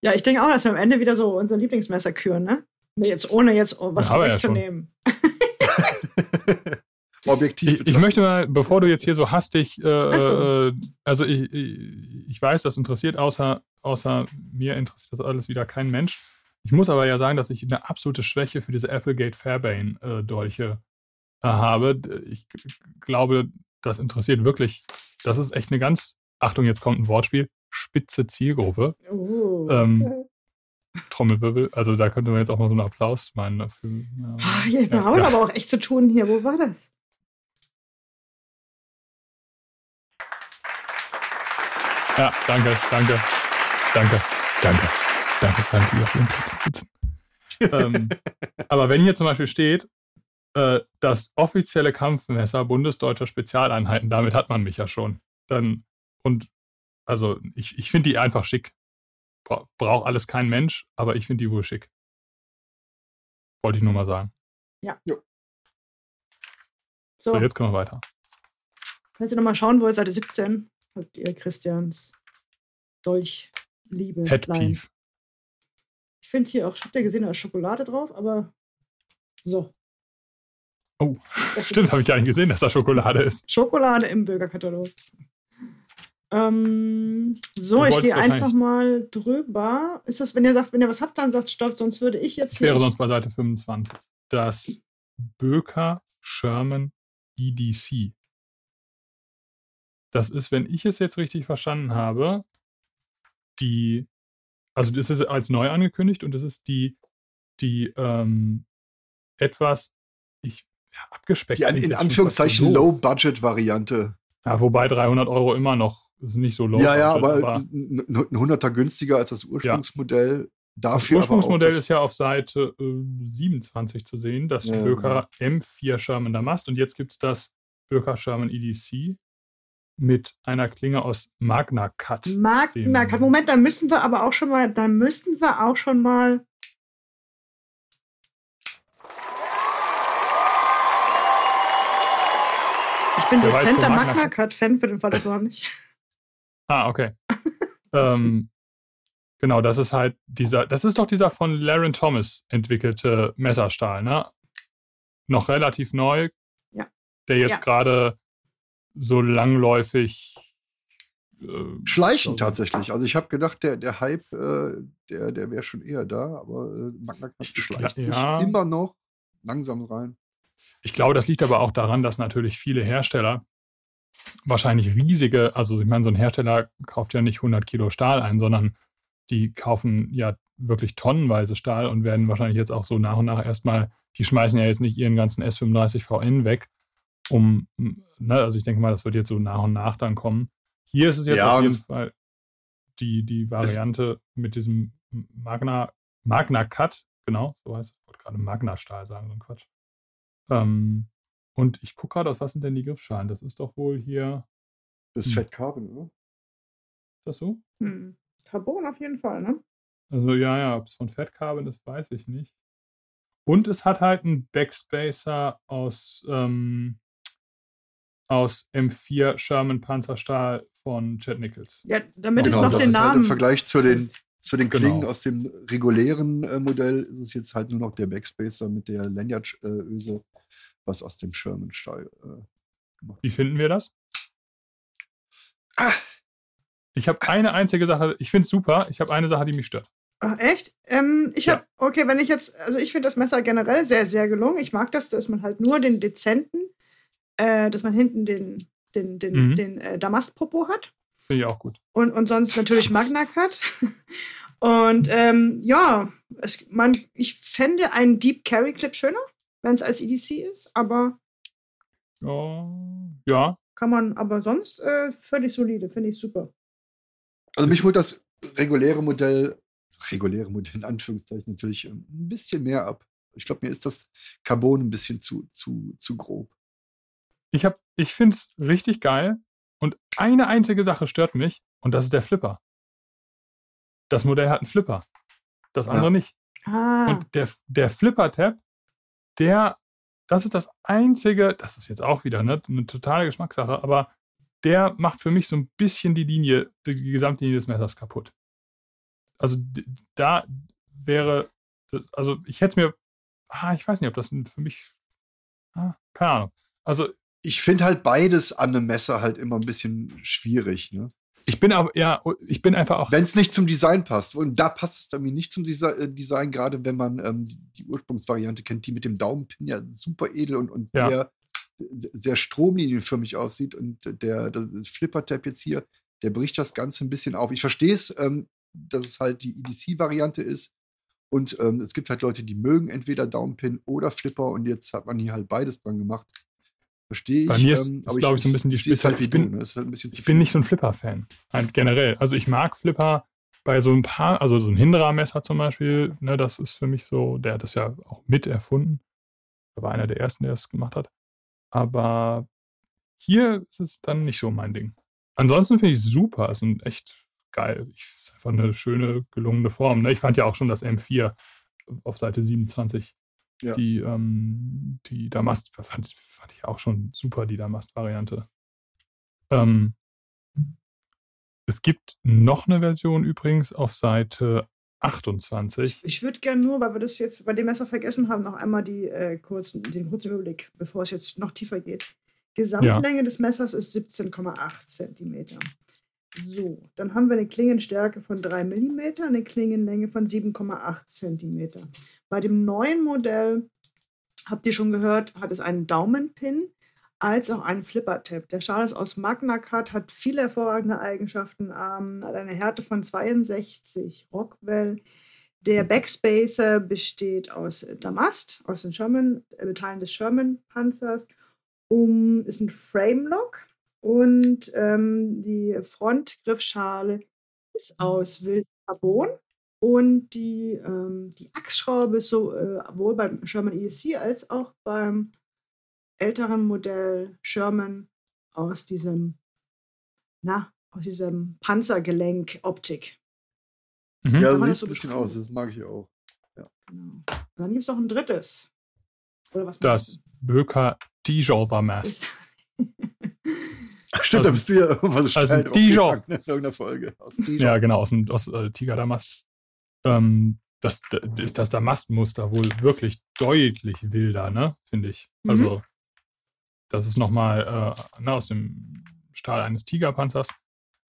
[SPEAKER 1] Ja, ich denke auch, dass wir am Ende wieder so unser Lieblingsmesser küren, ne? Jetzt, ohne jetzt was vorwegzunehmen. Ja
[SPEAKER 2] Objektiv.
[SPEAKER 3] Ich, ich, möchte mal, bevor du jetzt hier so hastig, äh, so. Äh, also ich, ich, weiß, das interessiert außer, außer mir interessiert das alles wieder kein Mensch. Ich muss aber ja sagen, dass ich eine absolute Schwäche für diese Applegate Fairbane-Dolche äh, habe. Ich glaube, das interessiert wirklich. Das ist echt eine ganz, Achtung, jetzt kommt ein Wortspiel, spitze Zielgruppe. Oh. Ähm, Trommelwirbel, also da könnte man jetzt auch mal so einen Applaus meinen dafür.
[SPEAKER 1] Ja, ah, ja, wir ja, haben ja. aber auch echt zu tun hier. Wo war das?
[SPEAKER 3] Ja, danke, danke, danke, danke. Danke, bleiben Sie auf Ihren Plätzen sitzen. ähm, aber wenn hier zum Beispiel steht, äh, das offizielle Kampfmesser bundesdeutscher Spezialeinheiten, damit hat man mich ja schon. Dann, und also ich, ich finde die einfach schick. Bra braucht alles kein Mensch, aber ich finde die wohl schick. Wollte ich nur mal sagen.
[SPEAKER 1] Ja.
[SPEAKER 2] ja.
[SPEAKER 3] So. so, jetzt können wir weiter.
[SPEAKER 1] Wenn Sie nochmal schauen wollt, Seite 17 habt ihr Christians Dolch Liebe.
[SPEAKER 3] Pet Peeve.
[SPEAKER 1] Ich finde hier auch, ich habe ja gesehen, da ist Schokolade drauf, aber so.
[SPEAKER 3] Oh, stimmt, habe ich gar nicht gesehen, dass da Schokolade ist.
[SPEAKER 1] Schokolade im Bürgerkatalog. Ähm, so, ich gehe einfach mal drüber. Ist das, wenn ihr sagt, wenn ihr was habt, dann sagt Stopp, sonst würde ich jetzt.
[SPEAKER 3] Ich wäre sonst bei Seite 25. Das Böker Sherman EDC. Das ist, wenn ich es jetzt richtig verstanden habe, die also das ist als neu angekündigt und das ist die, die ähm, etwas ja, abgespeckt.
[SPEAKER 2] Die in Anführungszeichen Low-Budget-Variante.
[SPEAKER 3] Ja, wobei 300 Euro immer noch nicht so low.
[SPEAKER 2] Ja, ja, aber, aber ein Hunderter günstiger als das Ursprungsmodell. Ja. Dafür
[SPEAKER 3] das Ursprungsmodell ist ja auf Seite äh, 27 zu sehen, das ja. Böker M4 Sherman Damast. Und jetzt gibt es das Böker Sherman EDC mit einer Klinge aus Magna Cut.
[SPEAKER 1] Magna Cut. Moment, da müssen wir aber auch schon mal, da müssen wir auch schon mal. Bin Wer dezenter Magna, Magna Cut-Fan, für den Fall das auch nicht.
[SPEAKER 3] Ah, okay. ähm, genau, das ist halt dieser, das ist doch dieser von Laren Thomas entwickelte Messerstahl, ne? Noch relativ neu.
[SPEAKER 1] Ja.
[SPEAKER 3] Der jetzt ja. gerade so langläufig.
[SPEAKER 2] Äh, Schleichen tatsächlich. Also ich habe gedacht, der, der Hype, äh, der, der wäre schon eher da, aber äh, Magna schleicht ja. sich immer noch langsam rein.
[SPEAKER 3] Ich glaube, das liegt aber auch daran, dass natürlich viele Hersteller wahrscheinlich riesige, also ich meine, so ein Hersteller kauft ja nicht 100 Kilo Stahl ein, sondern die kaufen ja wirklich tonnenweise Stahl und werden wahrscheinlich jetzt auch so nach und nach erstmal, die schmeißen ja jetzt nicht ihren ganzen S35 VN weg, um, ne, also ich denke mal, das wird jetzt so nach und nach dann kommen. Hier ist es jetzt ja, auf jeden Fall die, die Variante mit diesem Magna, Magna Cut, genau, so heißt es. Ich wollte gerade Magna Stahl sagen, so ein Quatsch. Ähm, und ich gucke gerade, aus was sind denn die Griffschalen? Das ist doch wohl hier.
[SPEAKER 2] Das ist hm. Fett Carbon, oder?
[SPEAKER 3] Ist das so?
[SPEAKER 1] Hm. Carbon auf jeden Fall, ne?
[SPEAKER 3] Also ja, ja, ob es von Fett Carbon ist, weiß ich nicht. Und es hat halt einen Backspacer aus, ähm, aus M4 Sherman Panzerstahl von Chad Nichols.
[SPEAKER 1] Ja, damit genau, ich noch den Namen. Halt
[SPEAKER 2] Im Vergleich zu den, zu den Klingen genau. aus dem regulären äh, Modell ist es jetzt halt nur noch der Backspacer mit der Lanyard-Öse, äh, was aus dem Sherman-Stahl äh,
[SPEAKER 3] gemacht Wie finden wir das? Ah. Ich habe eine einzige Sache, ich finde es super, ich habe eine Sache, die mich stört.
[SPEAKER 1] Ach, echt? Ähm, ich habe, ja. okay, wenn ich jetzt, also ich finde das Messer generell sehr, sehr gelungen. Ich mag das, dass man halt nur den dezenten, äh, dass man hinten den, den, den, mhm. den äh, Damastpopo hat.
[SPEAKER 3] Finde ich auch gut.
[SPEAKER 1] Und, und sonst natürlich Magna Cut. und ähm, ja, es, man, ich fände einen Deep Carry Clip schöner, wenn es als EDC ist, aber.
[SPEAKER 3] Oh, ja.
[SPEAKER 1] Kann man, aber sonst äh, völlig solide, finde ich super.
[SPEAKER 2] Also mich holt das reguläre Modell reguläre Modell in Anführungszeichen natürlich ähm, ein bisschen mehr ab. Ich glaube, mir ist das Carbon ein bisschen zu, zu, zu grob.
[SPEAKER 3] Ich, ich finde es richtig geil und eine einzige Sache stört mich und das ist der Flipper. Das Modell hat einen Flipper, das andere ja. nicht. Ah. Und der, der Flipper-Tab, der, das ist das einzige, das ist jetzt auch wieder ne, eine totale Geschmackssache, aber der macht für mich so ein bisschen die Linie, die gesamte Linie des Messers kaputt. Also da wäre, also ich hätte es mir, ah, ich weiß nicht, ob das für mich, ah, keine Ahnung. Also
[SPEAKER 2] ich finde halt beides an einem Messer halt immer ein bisschen schwierig, ne?
[SPEAKER 3] Ich bin aber, ja, ich bin einfach auch.
[SPEAKER 2] Wenn es nicht zum Design passt. Und da passt es dann mir nicht zum äh, Design, gerade wenn man ähm, die Ursprungsvariante kennt, die mit dem Daumenpin ja super edel und, und ja. sehr, sehr stromlinienförmig aussieht. Und der, der Flipper-Tab jetzt hier, der bricht das Ganze ein bisschen auf. Ich verstehe es, ähm, dass es halt die EDC-Variante ist. Und ähm, es gibt halt Leute, die mögen entweder Downpin oder Flipper und jetzt hat man hier halt beides dran gemacht. Verstehe ich.
[SPEAKER 3] Bei mir ist, ähm, ist glaube ich, so ein bisschen die Spitze. Halt ich bin, ne? halt ich bin nicht so ein Flipper-Fan. Halt generell. Also ich mag Flipper bei so ein paar, also so ein Hindra-Messer zum Beispiel, ne, das ist für mich so, der hat das ja auch mit erfunden. Er war einer der ersten, der das gemacht hat. Aber hier ist es dann nicht so mein Ding. Ansonsten finde ich es super. Es sind echt geil. Ich, ist einfach eine schöne, gelungene Form. Ne? Ich fand ja auch schon das M4 auf Seite 27. Ja. Die, ähm, die Damast fand, fand ich auch schon super, die Damast-Variante. Ähm, es gibt noch eine Version übrigens auf Seite 28.
[SPEAKER 1] Ich würde gerne nur, weil wir das jetzt bei dem Messer vergessen haben, noch einmal die, äh, kurzen, den kurzen Überblick, bevor es jetzt noch tiefer geht. Gesamtlänge ja. des Messers ist 17,8 cm. So, dann haben wir eine Klingenstärke von 3 mm, eine Klingenlänge von 7,8 cm. Bei dem neuen Modell, habt ihr schon gehört, hat es einen Daumenpin als auch einen Flipper-Tab. Der Schal ist aus Magna Cut, hat viele hervorragende Eigenschaften, ähm, hat eine Härte von 62 Rockwell. Der Backspacer besteht aus Damast, aus den Sherman, äh, Teilen des Sherman-Panzers, um, ist ein Frame-Lock und ähm, die Frontgriffschale ist aus Wildcarbon. Und die, ähm, die Achsschraube ist sowohl äh, beim Sherman ESC als auch beim älteren Modell Sherman aus diesem, na, aus diesem Panzergelenk-Optik.
[SPEAKER 2] Mhm. Ja, das sieht so ein bisschen aus, das mag ich auch. Ja.
[SPEAKER 1] Genau. Dann gibt es noch ein drittes.
[SPEAKER 3] Oder was das Böker Dijon Mass.
[SPEAKER 2] Stimmt, da bist du ja irgendwas
[SPEAKER 3] also steil Dijon.
[SPEAKER 2] in irgendeiner Folge.
[SPEAKER 3] Aus Dijon. Ja, genau, aus, aus äh, Tiger Damast. Ähm, das, das ist das Damastmuster wohl wirklich deutlich wilder, ne? Finde ich. Mhm. Also, das ist nochmal äh, ne, aus dem Stahl eines Tigerpanzers.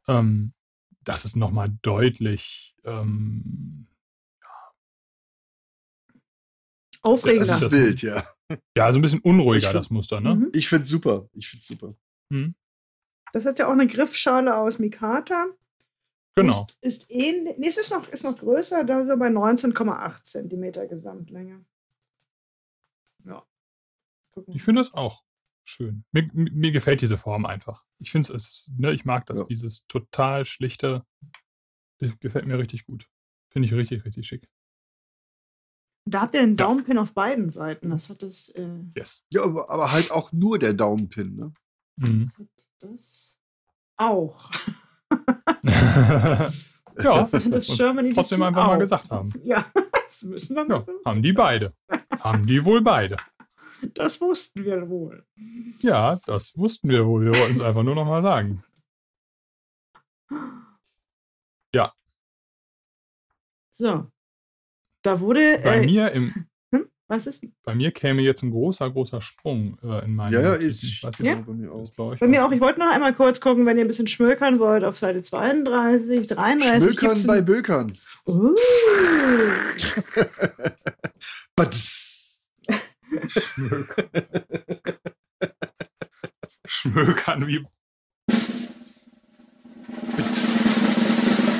[SPEAKER 3] Ähm, das ist nochmal deutlich ähm,
[SPEAKER 1] Aufregender.
[SPEAKER 2] Das ist wild, ja.
[SPEAKER 3] Ja, also ein bisschen unruhiger, find, das Muster, ne?
[SPEAKER 2] Ich finde es super. Ich finde es super. Mhm.
[SPEAKER 1] Das hat ja auch eine Griffschale aus Mikata.
[SPEAKER 3] Genau.
[SPEAKER 1] Ist, ist ähnlich, nee, es ist noch, ist noch größer, da so bei 19,8 cm Gesamtlänge. Ja.
[SPEAKER 3] Gucken. Ich finde das auch schön. Mir, mir, gefällt diese Form einfach. Ich finde es, ne, ich mag das, ja. dieses total schlichte, gefällt mir richtig gut. Finde ich richtig, richtig schick.
[SPEAKER 1] Da habt ihr einen Daumenpin ja. auf beiden Seiten. Das hat es. Äh
[SPEAKER 2] yes. Ja, aber, aber, halt auch nur der Daumenpin, ne?
[SPEAKER 1] Mhm. Das, das auch.
[SPEAKER 3] ja, das, das trotzdem einfach auch. mal gesagt haben.
[SPEAKER 1] Ja, das müssen wir mal
[SPEAKER 3] ja, Haben die beide. haben die wohl beide.
[SPEAKER 1] Das wussten wir wohl.
[SPEAKER 3] Ja, das wussten wir wohl. Wir wollten es einfach nur noch mal sagen. Ja.
[SPEAKER 1] So. Da wurde.
[SPEAKER 3] Bei äh, mir im.
[SPEAKER 1] Was ist?
[SPEAKER 3] Bei mir käme jetzt ein großer, großer Sprung äh, in meinen.
[SPEAKER 2] Ja, ja, ich,
[SPEAKER 1] ich ja? bei mir auch. Bei, bei mir auch. Ich wollte noch einmal kurz gucken, wenn ihr ein bisschen schmökern wollt, auf Seite 32, 33.
[SPEAKER 2] Schmökern bei Bökern. Uh.
[SPEAKER 3] Schmökern. Schmökern wie.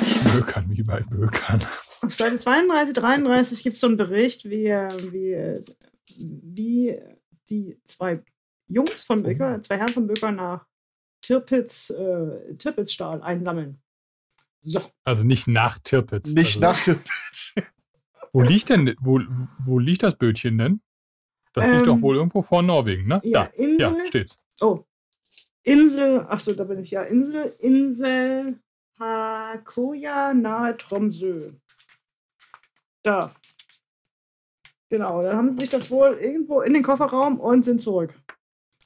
[SPEAKER 3] Schmökern wie bei Bökern.
[SPEAKER 1] Auf Seite 32, 33 gibt es so einen Bericht, wie, wie, wie die zwei Jungs von Böker, oh. zwei Herren von Böker nach Tirpitz, äh, Tirpitzstahl einsammeln.
[SPEAKER 3] So. Also nicht nach Tirpitz.
[SPEAKER 2] Nicht
[SPEAKER 3] also.
[SPEAKER 2] nach Tirpitz.
[SPEAKER 3] wo liegt denn, wo, wo liegt das Bötchen denn? Das ähm, liegt doch ähm, wohl irgendwo vor Norwegen, ne?
[SPEAKER 1] Ja,
[SPEAKER 3] da.
[SPEAKER 1] Insel,
[SPEAKER 3] ja, steht's.
[SPEAKER 1] Oh. Insel, achso, da bin ich ja. Insel, Insel Hakoya nahe Tromsø. Da. Genau, dann haben sie sich das wohl irgendwo in den Kofferraum und sind zurück.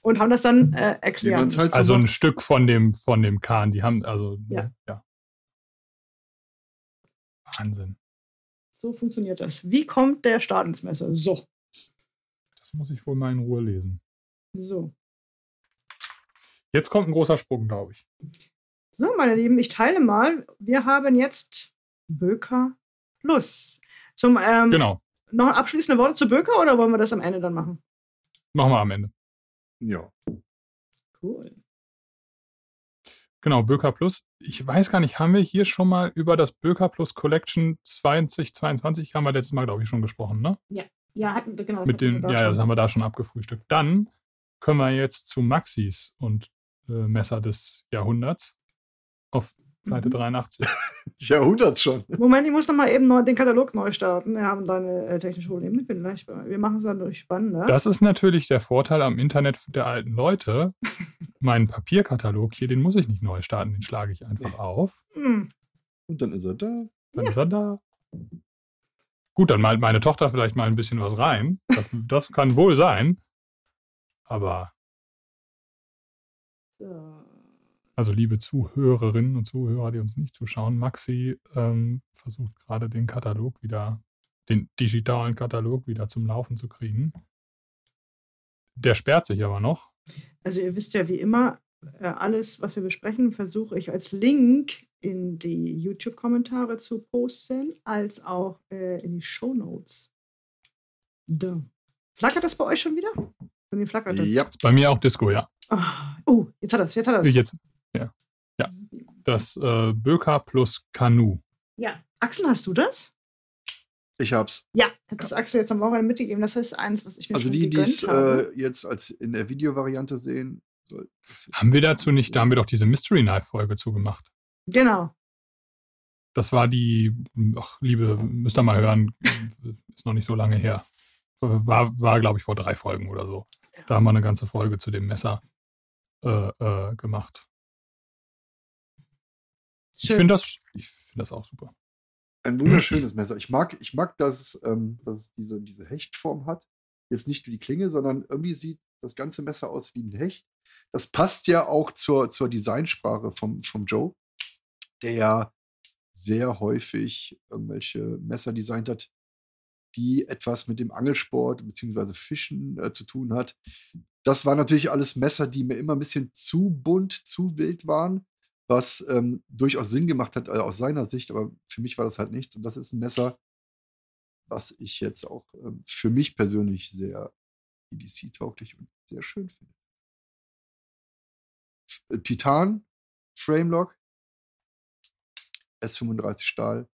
[SPEAKER 1] Und haben das dann äh, erklärt.
[SPEAKER 3] Halt so also ein Stück von dem, von dem Kahn. Die haben, also,
[SPEAKER 1] ja.
[SPEAKER 3] ja. Wahnsinn.
[SPEAKER 1] So funktioniert das. Wie kommt der Start ins Messer? So.
[SPEAKER 3] Das muss ich wohl mal in Ruhe lesen.
[SPEAKER 1] So.
[SPEAKER 3] Jetzt kommt ein großer Sprung, glaube ich.
[SPEAKER 1] So, meine Lieben, ich teile mal. Wir haben jetzt Böker Plus. Zum, ähm,
[SPEAKER 3] genau.
[SPEAKER 1] Noch abschließende Worte zu Böker oder wollen wir das am Ende dann machen?
[SPEAKER 3] Machen wir am Ende.
[SPEAKER 2] Ja.
[SPEAKER 1] Cool.
[SPEAKER 3] Genau, Böker Plus. Ich weiß gar nicht, haben wir hier schon mal über das Böker Plus Collection 2022, haben wir letztes Mal, glaube ich, schon gesprochen, ne?
[SPEAKER 1] Ja, ja hatten, genau.
[SPEAKER 3] Mit den, ja, ja, das haben wir da schon abgefrühstückt. Dann können wir jetzt zu Maxis und äh, Messer des Jahrhunderts auf Seite 83.
[SPEAKER 2] Des Jahrhunderts schon.
[SPEAKER 1] Moment, ich muss noch mal eben neu, den Katalog neu starten. Wir haben deine äh, technische Probleme. Ich bin gleich bei. Wir machen es dann durch spannender.
[SPEAKER 3] Das ist natürlich der Vorteil am Internet der alten Leute. Meinen Papierkatalog hier, den muss ich nicht neu starten, den schlage ich einfach auf.
[SPEAKER 1] Hm.
[SPEAKER 2] Und dann ist er da.
[SPEAKER 3] Dann ja. ist er da. Gut, dann malt meine Tochter vielleicht mal ein bisschen was rein. Das, das kann wohl sein. Aber.
[SPEAKER 1] So.
[SPEAKER 3] Also liebe Zuhörerinnen und Zuhörer, die uns nicht zuschauen, Maxi ähm, versucht gerade den Katalog wieder, den digitalen Katalog wieder zum Laufen zu kriegen. Der sperrt sich aber noch.
[SPEAKER 1] Also ihr wisst ja wie immer, äh, alles, was wir besprechen, versuche ich als Link in die YouTube-Kommentare zu posten, als auch äh, in die Show Notes. Da. Flackert das bei euch schon wieder? Bei mir flackert das.
[SPEAKER 3] Ja, bei mir auch Disco, ja.
[SPEAKER 1] Oh, jetzt hat er es, jetzt hat er es.
[SPEAKER 3] Jetzt, ja. Ja. Das äh, Böker plus Kanu.
[SPEAKER 1] Ja. Axel, hast du das?
[SPEAKER 2] Ich hab's.
[SPEAKER 1] Ja, hat das Axel jetzt am Wochenende mitgegeben. Das ist eins, was ich mir
[SPEAKER 2] also
[SPEAKER 1] schon
[SPEAKER 2] die,
[SPEAKER 1] die es
[SPEAKER 2] äh, jetzt als in der Videovariante sehen. Soll
[SPEAKER 3] haben wir dazu nicht, da haben wir doch diese Mystery Knife Folge zugemacht.
[SPEAKER 1] Genau.
[SPEAKER 3] Das war die, ach, liebe, müsst ihr mal hören, ist noch nicht so lange her. War, war glaube ich, vor drei Folgen oder so. Da haben wir eine ganze Folge zu dem Messer äh, äh, gemacht. Schön. Ich finde das, find das auch super.
[SPEAKER 2] Ein wunderschönes Messer. Ich mag, ich mag dass, ähm, dass es diese, diese Hechtform hat. Jetzt nicht wie die Klinge, sondern irgendwie sieht das ganze Messer aus wie ein Hecht. Das passt ja auch zur, zur Designsprache vom, vom Joe, der ja sehr häufig irgendwelche Messer designt hat, die etwas mit dem Angelsport bzw. Fischen äh, zu tun hat. Das waren natürlich alles Messer, die mir immer ein bisschen zu bunt, zu wild waren was ähm, durchaus Sinn gemacht hat äh, aus seiner Sicht, aber für mich war das halt nichts. Und das ist ein Messer, was ich jetzt auch ähm, für mich persönlich sehr EDC-tauglich und sehr schön finde. Titan Framelock. S35 Stahl.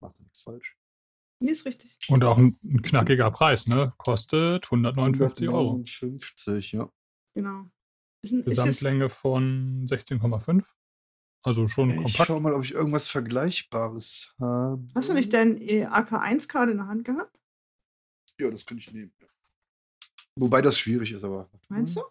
[SPEAKER 2] Machst du nichts falsch.
[SPEAKER 1] Nee, ist richtig.
[SPEAKER 3] Und auch ein, ein knackiger Preis, ne? Kostet 159 Euro.
[SPEAKER 2] 159, ja.
[SPEAKER 1] Genau.
[SPEAKER 3] Ist ein, Gesamtlänge ist von 16,5. Also schon ich kompakt. Ich
[SPEAKER 2] schau mal, ob ich irgendwas Vergleichbares habe.
[SPEAKER 1] Hast du nicht dein äh, AK1 gerade in der Hand gehabt?
[SPEAKER 2] Ja, das könnte ich nehmen. Wobei das schwierig ist, aber.
[SPEAKER 1] Meinst du?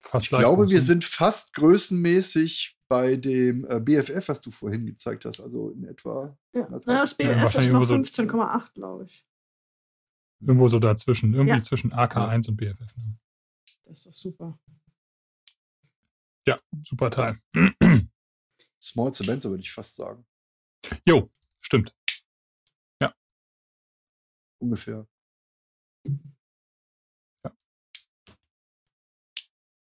[SPEAKER 2] Fast ich glaube, wir sind fast größenmäßig bei dem äh, BFF, was du vorhin gezeigt hast. Also in etwa.
[SPEAKER 1] Ja, ja das BFF ist noch 15,8, glaube ich.
[SPEAKER 3] Irgendwo so dazwischen. Irgendwie ja. zwischen AK1 und BFF. Ne?
[SPEAKER 1] Das ist doch super.
[SPEAKER 3] Ja, super Teil.
[SPEAKER 2] Small Cement, würde ich fast sagen.
[SPEAKER 3] Jo, stimmt. Ja.
[SPEAKER 2] Ungefähr.
[SPEAKER 3] Ja.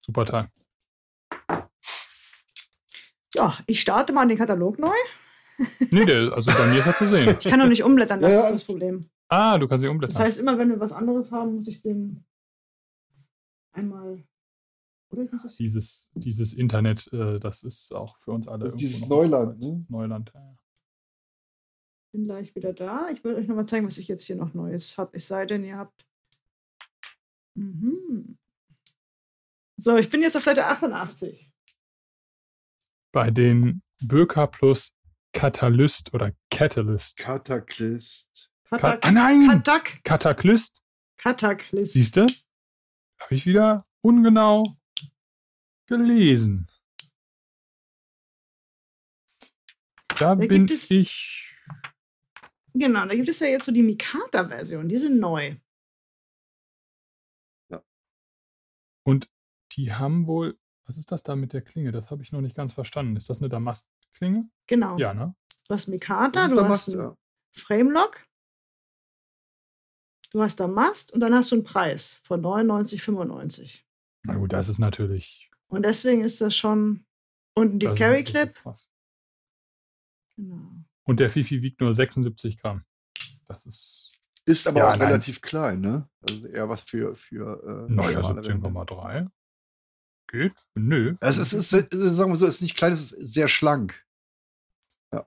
[SPEAKER 3] Super Teil.
[SPEAKER 1] Ja, ich starte mal den Katalog neu.
[SPEAKER 3] nee, der, also bei mir ist er zu sehen.
[SPEAKER 1] Ich kann noch nicht umblättern, das ja, ist das Problem.
[SPEAKER 3] Ah, du kannst nicht umblättern.
[SPEAKER 1] Das heißt, immer wenn wir was anderes haben, muss ich den einmal.
[SPEAKER 3] Oder dieses, dieses Internet, äh, das ist auch für uns alle.
[SPEAKER 2] Das ist dieses Neuland, ne?
[SPEAKER 3] Neuland, ja.
[SPEAKER 1] Bin gleich wieder da. Ich will euch nochmal zeigen, was ich jetzt hier noch Neues habe. Es sei denn, ihr habt. Mhm. So, ich bin jetzt auf Seite 88
[SPEAKER 3] bei den Böker plus Katalyst oder Catalyst.
[SPEAKER 2] Kataklist.
[SPEAKER 3] Katak ah nein! Katak. Kataklist.
[SPEAKER 1] Kataklist.
[SPEAKER 3] Siehst du? Habe ich wieder ungenau gelesen. Da, da bin es, ich.
[SPEAKER 1] Genau, da gibt es ja jetzt so die Mikata-Version, die sind neu.
[SPEAKER 2] Ja.
[SPEAKER 3] Und die haben wohl was ist das da mit der Klinge? Das habe ich noch nicht ganz verstanden. Ist das eine Damast-Klinge?
[SPEAKER 1] Genau.
[SPEAKER 3] Ja, ne?
[SPEAKER 1] Du hast Mikata, du Damast, hast ja. Framelock, du hast Damast und dann hast du einen Preis von 99,95.
[SPEAKER 3] Na gut, das ist natürlich.
[SPEAKER 1] Und deswegen ist das schon unten die Carry Clip.
[SPEAKER 3] Genau. Und der Fifi wiegt nur 76 Gramm. Das ist.
[SPEAKER 2] Ist aber ja, auch nein. relativ klein, ne? Also eher was für. für
[SPEAKER 3] äh, naja, 17,3. Geht? Nö.
[SPEAKER 2] Also es ist, sagen wir so, es ist nicht klein, es ist sehr schlank. Ja.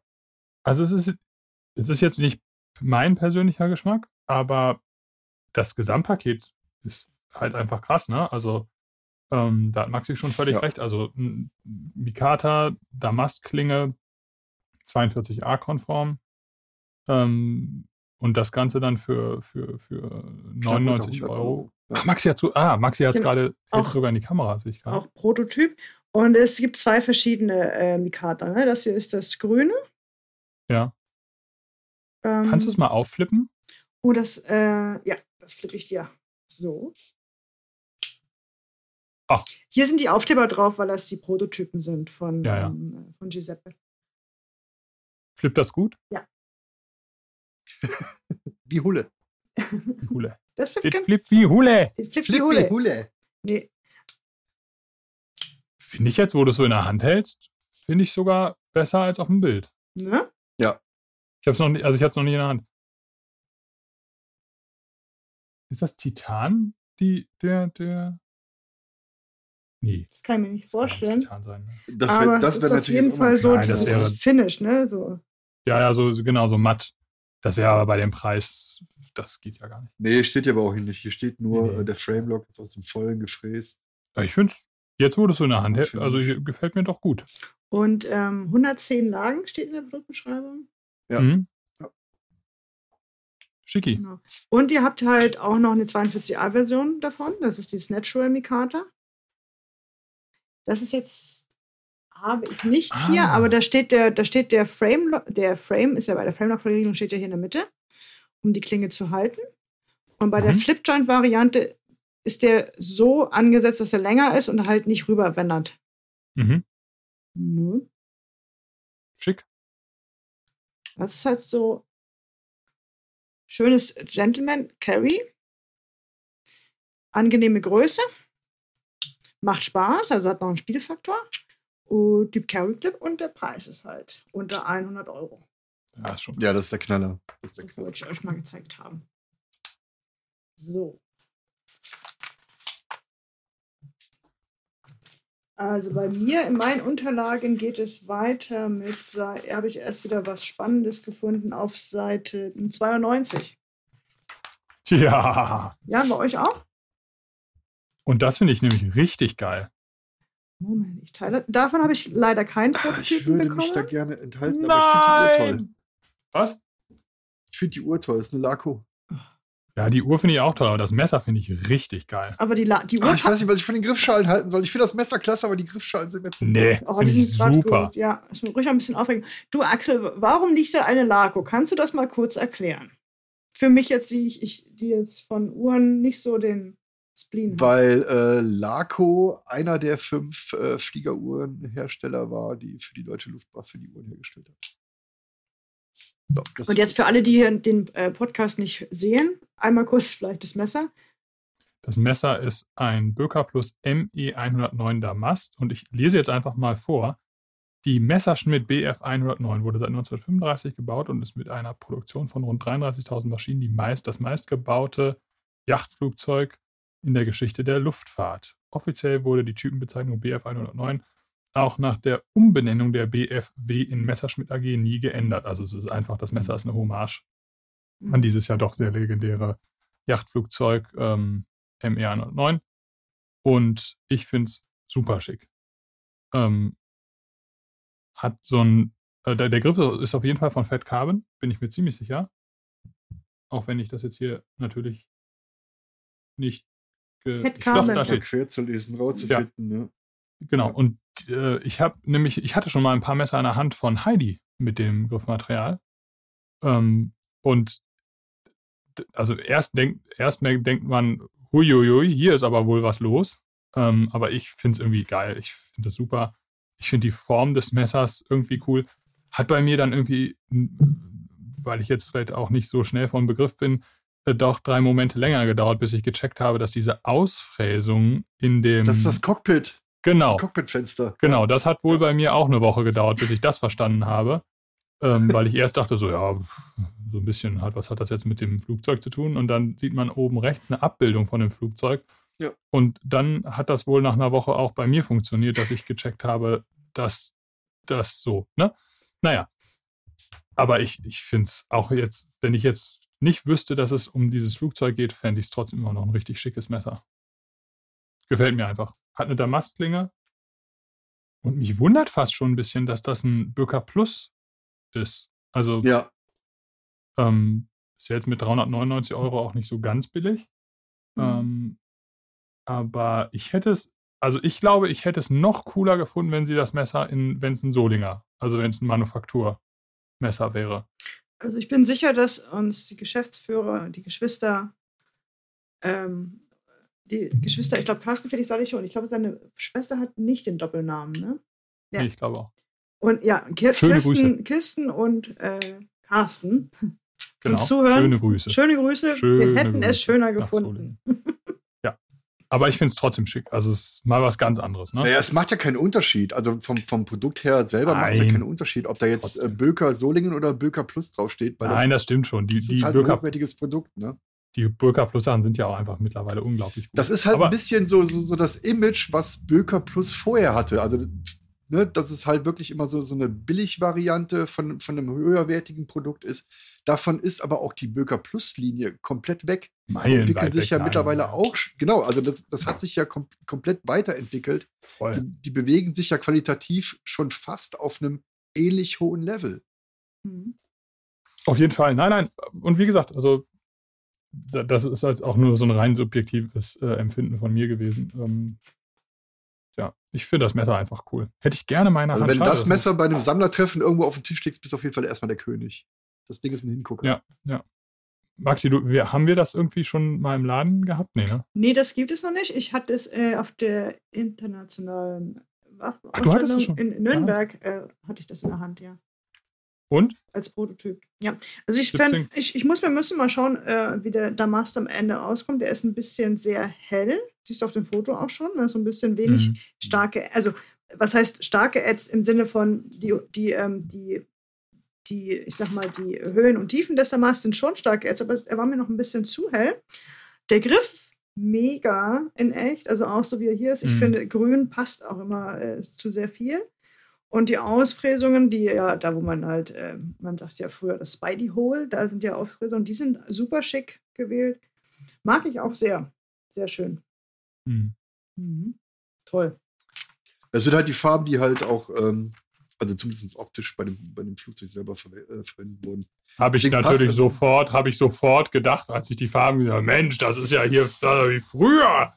[SPEAKER 3] Also es ist, es ist jetzt nicht mein persönlicher Geschmack, aber das Gesamtpaket ist halt einfach krass, ne? Also ähm, da hat Maxi schon völlig ja. recht. Also Mikata, Damastklinge, 42a-konform. Ähm, und das Ganze dann für, für, für 99 Euro. Euro. Ach, Maxi hat so, ah, Maxi hat es genau. gerade hält sogar in die Kamera, sehe ich gerade.
[SPEAKER 1] Auch Prototyp. Und es gibt zwei verschiedene äh, Mikata. Ne? Das hier ist das grüne.
[SPEAKER 3] Ja. Ähm, Kannst du es mal aufflippen?
[SPEAKER 1] Oh, das, äh, ja, das flippe ich dir. So.
[SPEAKER 3] Ach.
[SPEAKER 1] Hier sind die Aufkleber drauf, weil das die Prototypen sind von,
[SPEAKER 3] ja, ja.
[SPEAKER 1] Ähm, von Giuseppe.
[SPEAKER 3] Flippt das gut?
[SPEAKER 1] Ja.
[SPEAKER 2] wie Hulle.
[SPEAKER 3] Hulle.
[SPEAKER 1] Das flippt,
[SPEAKER 3] das flippt wie Hulle.
[SPEAKER 1] Das flippt wie Hulle.
[SPEAKER 2] Hulle.
[SPEAKER 1] Nee.
[SPEAKER 3] Finde ich jetzt, wo du es so in der Hand hältst, finde ich sogar besser als auf dem Bild.
[SPEAKER 1] Ne?
[SPEAKER 2] Ja.
[SPEAKER 3] Ich habe es noch nicht, also ich hatte es noch nicht in der Hand. Ist das Titan, die, der, der. Nee.
[SPEAKER 1] Das kann ich mir nicht vorstellen.
[SPEAKER 3] Das, sein, ne?
[SPEAKER 2] das, wär, das wäre
[SPEAKER 1] natürlich. Auf jeden Fall so Nein, dieses wäre, Finish, ne? So.
[SPEAKER 3] Ja, ja, so genau, so matt. Das wäre aber bei dem Preis, das geht ja gar nicht.
[SPEAKER 2] Nee, steht ja aber auch nicht. Hier steht nur, nee. äh, der Framelock ist aus dem Vollen gefräst.
[SPEAKER 3] Ja, ich finde jetzt wurde es so in der Hand hält, also hier, gefällt mir doch gut.
[SPEAKER 1] Und ähm, 110 Lagen steht in der Produktbeschreibung.
[SPEAKER 2] Ja. Mhm. ja.
[SPEAKER 3] Schicki. Genau.
[SPEAKER 1] Und ihr habt halt auch noch eine 42a-Version davon. Das ist die Natural Mikata. Das ist jetzt habe ich nicht ah. hier, aber da steht der, da steht der Frame, der Frame ist ja bei der Frame-Lock-Verriegelung steht ja hier in der Mitte, um die Klinge zu halten. Und bei mhm. der Flip-Joint-Variante ist der so angesetzt, dass er länger ist und halt nicht rüberwandert.
[SPEAKER 3] Mhm.
[SPEAKER 1] Nö.
[SPEAKER 3] Schick.
[SPEAKER 1] Das ist halt so schönes Gentleman Carry. Angenehme Größe. Macht Spaß, also hat noch einen Spielfaktor. Und die Carry Clip und der Preis ist halt unter 100 Euro.
[SPEAKER 2] Ja, ist schon. Ja, das ist der Knaller. Das, ist der
[SPEAKER 1] Knaller. wollte ich euch mal gezeigt haben. So. Also bei mir in meinen Unterlagen geht es weiter mit, habe ich erst wieder was Spannendes gefunden auf Seite 92.
[SPEAKER 3] Ja.
[SPEAKER 1] Ja, bei euch auch?
[SPEAKER 3] Und das finde ich nämlich richtig geil.
[SPEAKER 1] Moment, ich teile. Davon habe ich leider keinen
[SPEAKER 2] Prototypen Ich würde bekommen. mich da gerne enthalten,
[SPEAKER 3] Nein. aber ich finde die Uhr toll. Was?
[SPEAKER 2] Ich finde die Uhr toll, das ist eine Laco.
[SPEAKER 3] Ja, die Uhr finde ich auch toll, aber das Messer finde ich richtig geil.
[SPEAKER 1] Aber die, La die
[SPEAKER 2] Uhr. Ach, ich weiß nicht, was ich von den Griffschalen halten soll. Ich finde das Messer klasse, aber die Griffschalen sind mir zu.
[SPEAKER 3] Nee, oh, die sind super. Gut.
[SPEAKER 1] Ja, ist mir ruhig ein bisschen aufregend. Du, Axel, warum liegt da eine Laco? Kannst du das mal kurz erklären? Für mich jetzt, die ich, die jetzt von Uhren nicht so den Spleen
[SPEAKER 2] Weil äh, Laco einer der fünf äh, Fliegeruhrenhersteller war, die für die deutsche Luftwaffe die Uhren hergestellt hat.
[SPEAKER 1] So, Und jetzt für alle, die hier den äh, Podcast nicht sehen, einmal kurz vielleicht das Messer.
[SPEAKER 3] Das Messer ist ein Böker Plus ME 109 Damast und ich lese jetzt einfach mal vor. Die Messerschmitt BF 109 wurde seit 1935 gebaut und ist mit einer Produktion von rund 33.000 Maschinen die meist, das meistgebaute Yachtflugzeug in der Geschichte der Luftfahrt. Offiziell wurde die Typenbezeichnung BF 109 auch nach der Umbenennung der BFW in Messerschmitt AG nie geändert. Also es ist einfach, das Messer ist eine Hommage an dieses ja doch sehr legendäre Yachtflugzeug ähm, ME109. Und ich finde es super schick. Ähm, hat so ein, äh, der, der, Griff ist auf jeden Fall von Fat Carbon, bin ich mir ziemlich sicher. Auch wenn ich das jetzt hier natürlich nicht
[SPEAKER 2] Da steht schwer zu lesen, rauszufinden. Ja. Ne?
[SPEAKER 3] Genau, und äh, ich habe nämlich, ich hatte schon mal ein paar Messer in der Hand von Heidi mit dem Griffmaterial. Ähm, und also erst, denk, erst denkt man, huiuiui, hier ist aber wohl was los. Ähm, aber ich finde es irgendwie geil. Ich finde das super. Ich finde die Form des Messers irgendwie cool. Hat bei mir dann irgendwie, weil ich jetzt vielleicht auch nicht so schnell vom Begriff bin, äh, doch drei Momente länger gedauert, bis ich gecheckt habe, dass diese Ausfräsung in dem.
[SPEAKER 2] Das ist das Cockpit.
[SPEAKER 3] Genau.
[SPEAKER 2] Cockpitfenster.
[SPEAKER 3] Genau, das hat wohl ja. bei mir auch eine Woche gedauert, bis ich das verstanden habe. Ähm, weil ich erst dachte, so, ja, so ein bisschen hat, was hat das jetzt mit dem Flugzeug zu tun? Und dann sieht man oben rechts eine Abbildung von dem Flugzeug.
[SPEAKER 2] Ja.
[SPEAKER 3] Und dann hat das wohl nach einer Woche auch bei mir funktioniert, dass ich gecheckt habe, dass das so, ne? Naja. Aber ich, ich finde es auch jetzt, wenn ich jetzt nicht wüsste, dass es um dieses Flugzeug geht, fände ich es trotzdem immer noch ein richtig schickes Messer. Gefällt mir einfach. Hat eine Damastklinge. Und mich wundert fast schon ein bisschen, dass das ein Böker Plus ist. Also,
[SPEAKER 2] ja.
[SPEAKER 3] ähm, ist jetzt mit 399 Euro auch nicht so ganz billig. Mhm. Ähm, aber ich hätte es, also ich glaube, ich hätte es noch cooler gefunden, wenn sie das Messer in, wenn es ein Solinger, also wenn es ein Manufakturmesser wäre.
[SPEAKER 1] Also ich bin sicher, dass uns die Geschäftsführer, die Geschwister, ähm, die Geschwister, ich glaube, Carsten Felix soll ich schon. Ich glaube, seine Schwester hat nicht den Doppelnamen, ne?
[SPEAKER 3] Ja. Nee, ich glaube auch.
[SPEAKER 1] Und ja, Kirsten, Kirsten und äh, Carsten.
[SPEAKER 3] Genau. Zuhören. Schöne Grüße.
[SPEAKER 1] Schöne Grüße. Schöne Wir hätten Grüße. es schöner gefunden.
[SPEAKER 3] Aber ich finde es trotzdem schick. Also es ist mal was ganz anderes. Ne?
[SPEAKER 2] Naja, es macht ja keinen Unterschied. Also vom, vom Produkt her selber macht es ja keinen Unterschied, ob da jetzt äh, Böker Solingen oder Böker Plus draufsteht.
[SPEAKER 3] Nein, das, das, stimmt schon. Die,
[SPEAKER 2] das
[SPEAKER 3] die
[SPEAKER 2] ist halt
[SPEAKER 3] Böker,
[SPEAKER 2] ein hochwertiges Produkt, ne?
[SPEAKER 3] die Böker Plus Sachen sind ja auch einfach mittlerweile unglaublich gut.
[SPEAKER 2] Das ist halt Aber ein bisschen so, so, so das Image, was Böker Plus vorher hatte. Also ne, dass es halt wirklich immer so, so eine Billigvariante von, von einem höherwertigen Produkt ist. Davon ist aber auch die Böker Plus-Linie komplett weg.
[SPEAKER 3] Meilen
[SPEAKER 2] entwickeln sich ja mittlerweile ja. auch, genau, also das, das hat sich ja kom komplett weiterentwickelt.
[SPEAKER 3] Voll.
[SPEAKER 2] Die, die, bewegen sich ja qualitativ schon fast auf einem ähnlich hohen Level.
[SPEAKER 3] Mhm. Auf jeden Fall. Nein, nein. Und wie gesagt, also das ist halt auch nur so ein rein subjektives äh, Empfinden von mir gewesen. Ähm, ja, ich finde das Messer einfach cool. Hätte ich gerne meine
[SPEAKER 2] also Hand. Wenn du das Messer bei einem Sammlertreffen irgendwo auf den Tisch legst, bist du auf jeden Fall erstmal der König. Das Ding ist ein Hingucker.
[SPEAKER 3] Ja, ja. Maxi, du, wir, haben wir das irgendwie schon mal im Laden gehabt? Nee, ne?
[SPEAKER 1] Nee, das gibt es noch nicht. Ich hatte es äh, auf der internationalen
[SPEAKER 3] Waffenausstellung
[SPEAKER 1] in Nürnberg, äh, hatte ich das in der Hand, ja.
[SPEAKER 3] Und?
[SPEAKER 1] Als Prototyp. Ja. Also ich fände, ich, ich muss, wir müssen mal schauen, äh, wie der Damast am Ende rauskommt. Der ist ein bisschen sehr hell. Siehst du auf dem Foto auch schon. Ne? So ein bisschen wenig mhm. starke, also was heißt starke Ads im Sinne von die, die, ähm, die, die, ich sag mal, die Höhen und Tiefen des Damast sind schon starke Ads, aber er war mir noch ein bisschen zu hell. Der Griff mega in echt, also auch so wie er hier ist. Ich mhm. finde, grün passt auch immer äh, zu sehr viel. Und die Ausfräsungen, die ja, da wo man halt, äh, man sagt ja früher das Spidey Hole, da sind ja Ausfräsungen, die sind super schick gewählt. Mag ich auch sehr. Sehr schön. Mhm. Mhm. Toll.
[SPEAKER 2] Es sind halt die Farben, die halt auch, ähm, also zumindest optisch bei dem, bei dem Flugzeug selber ver äh, verwendet wurden.
[SPEAKER 3] Habe ich Deswegen natürlich sofort, habe ich sofort gedacht, als ich die Farben gesagt Mensch, das ist ja hier äh, wie früher,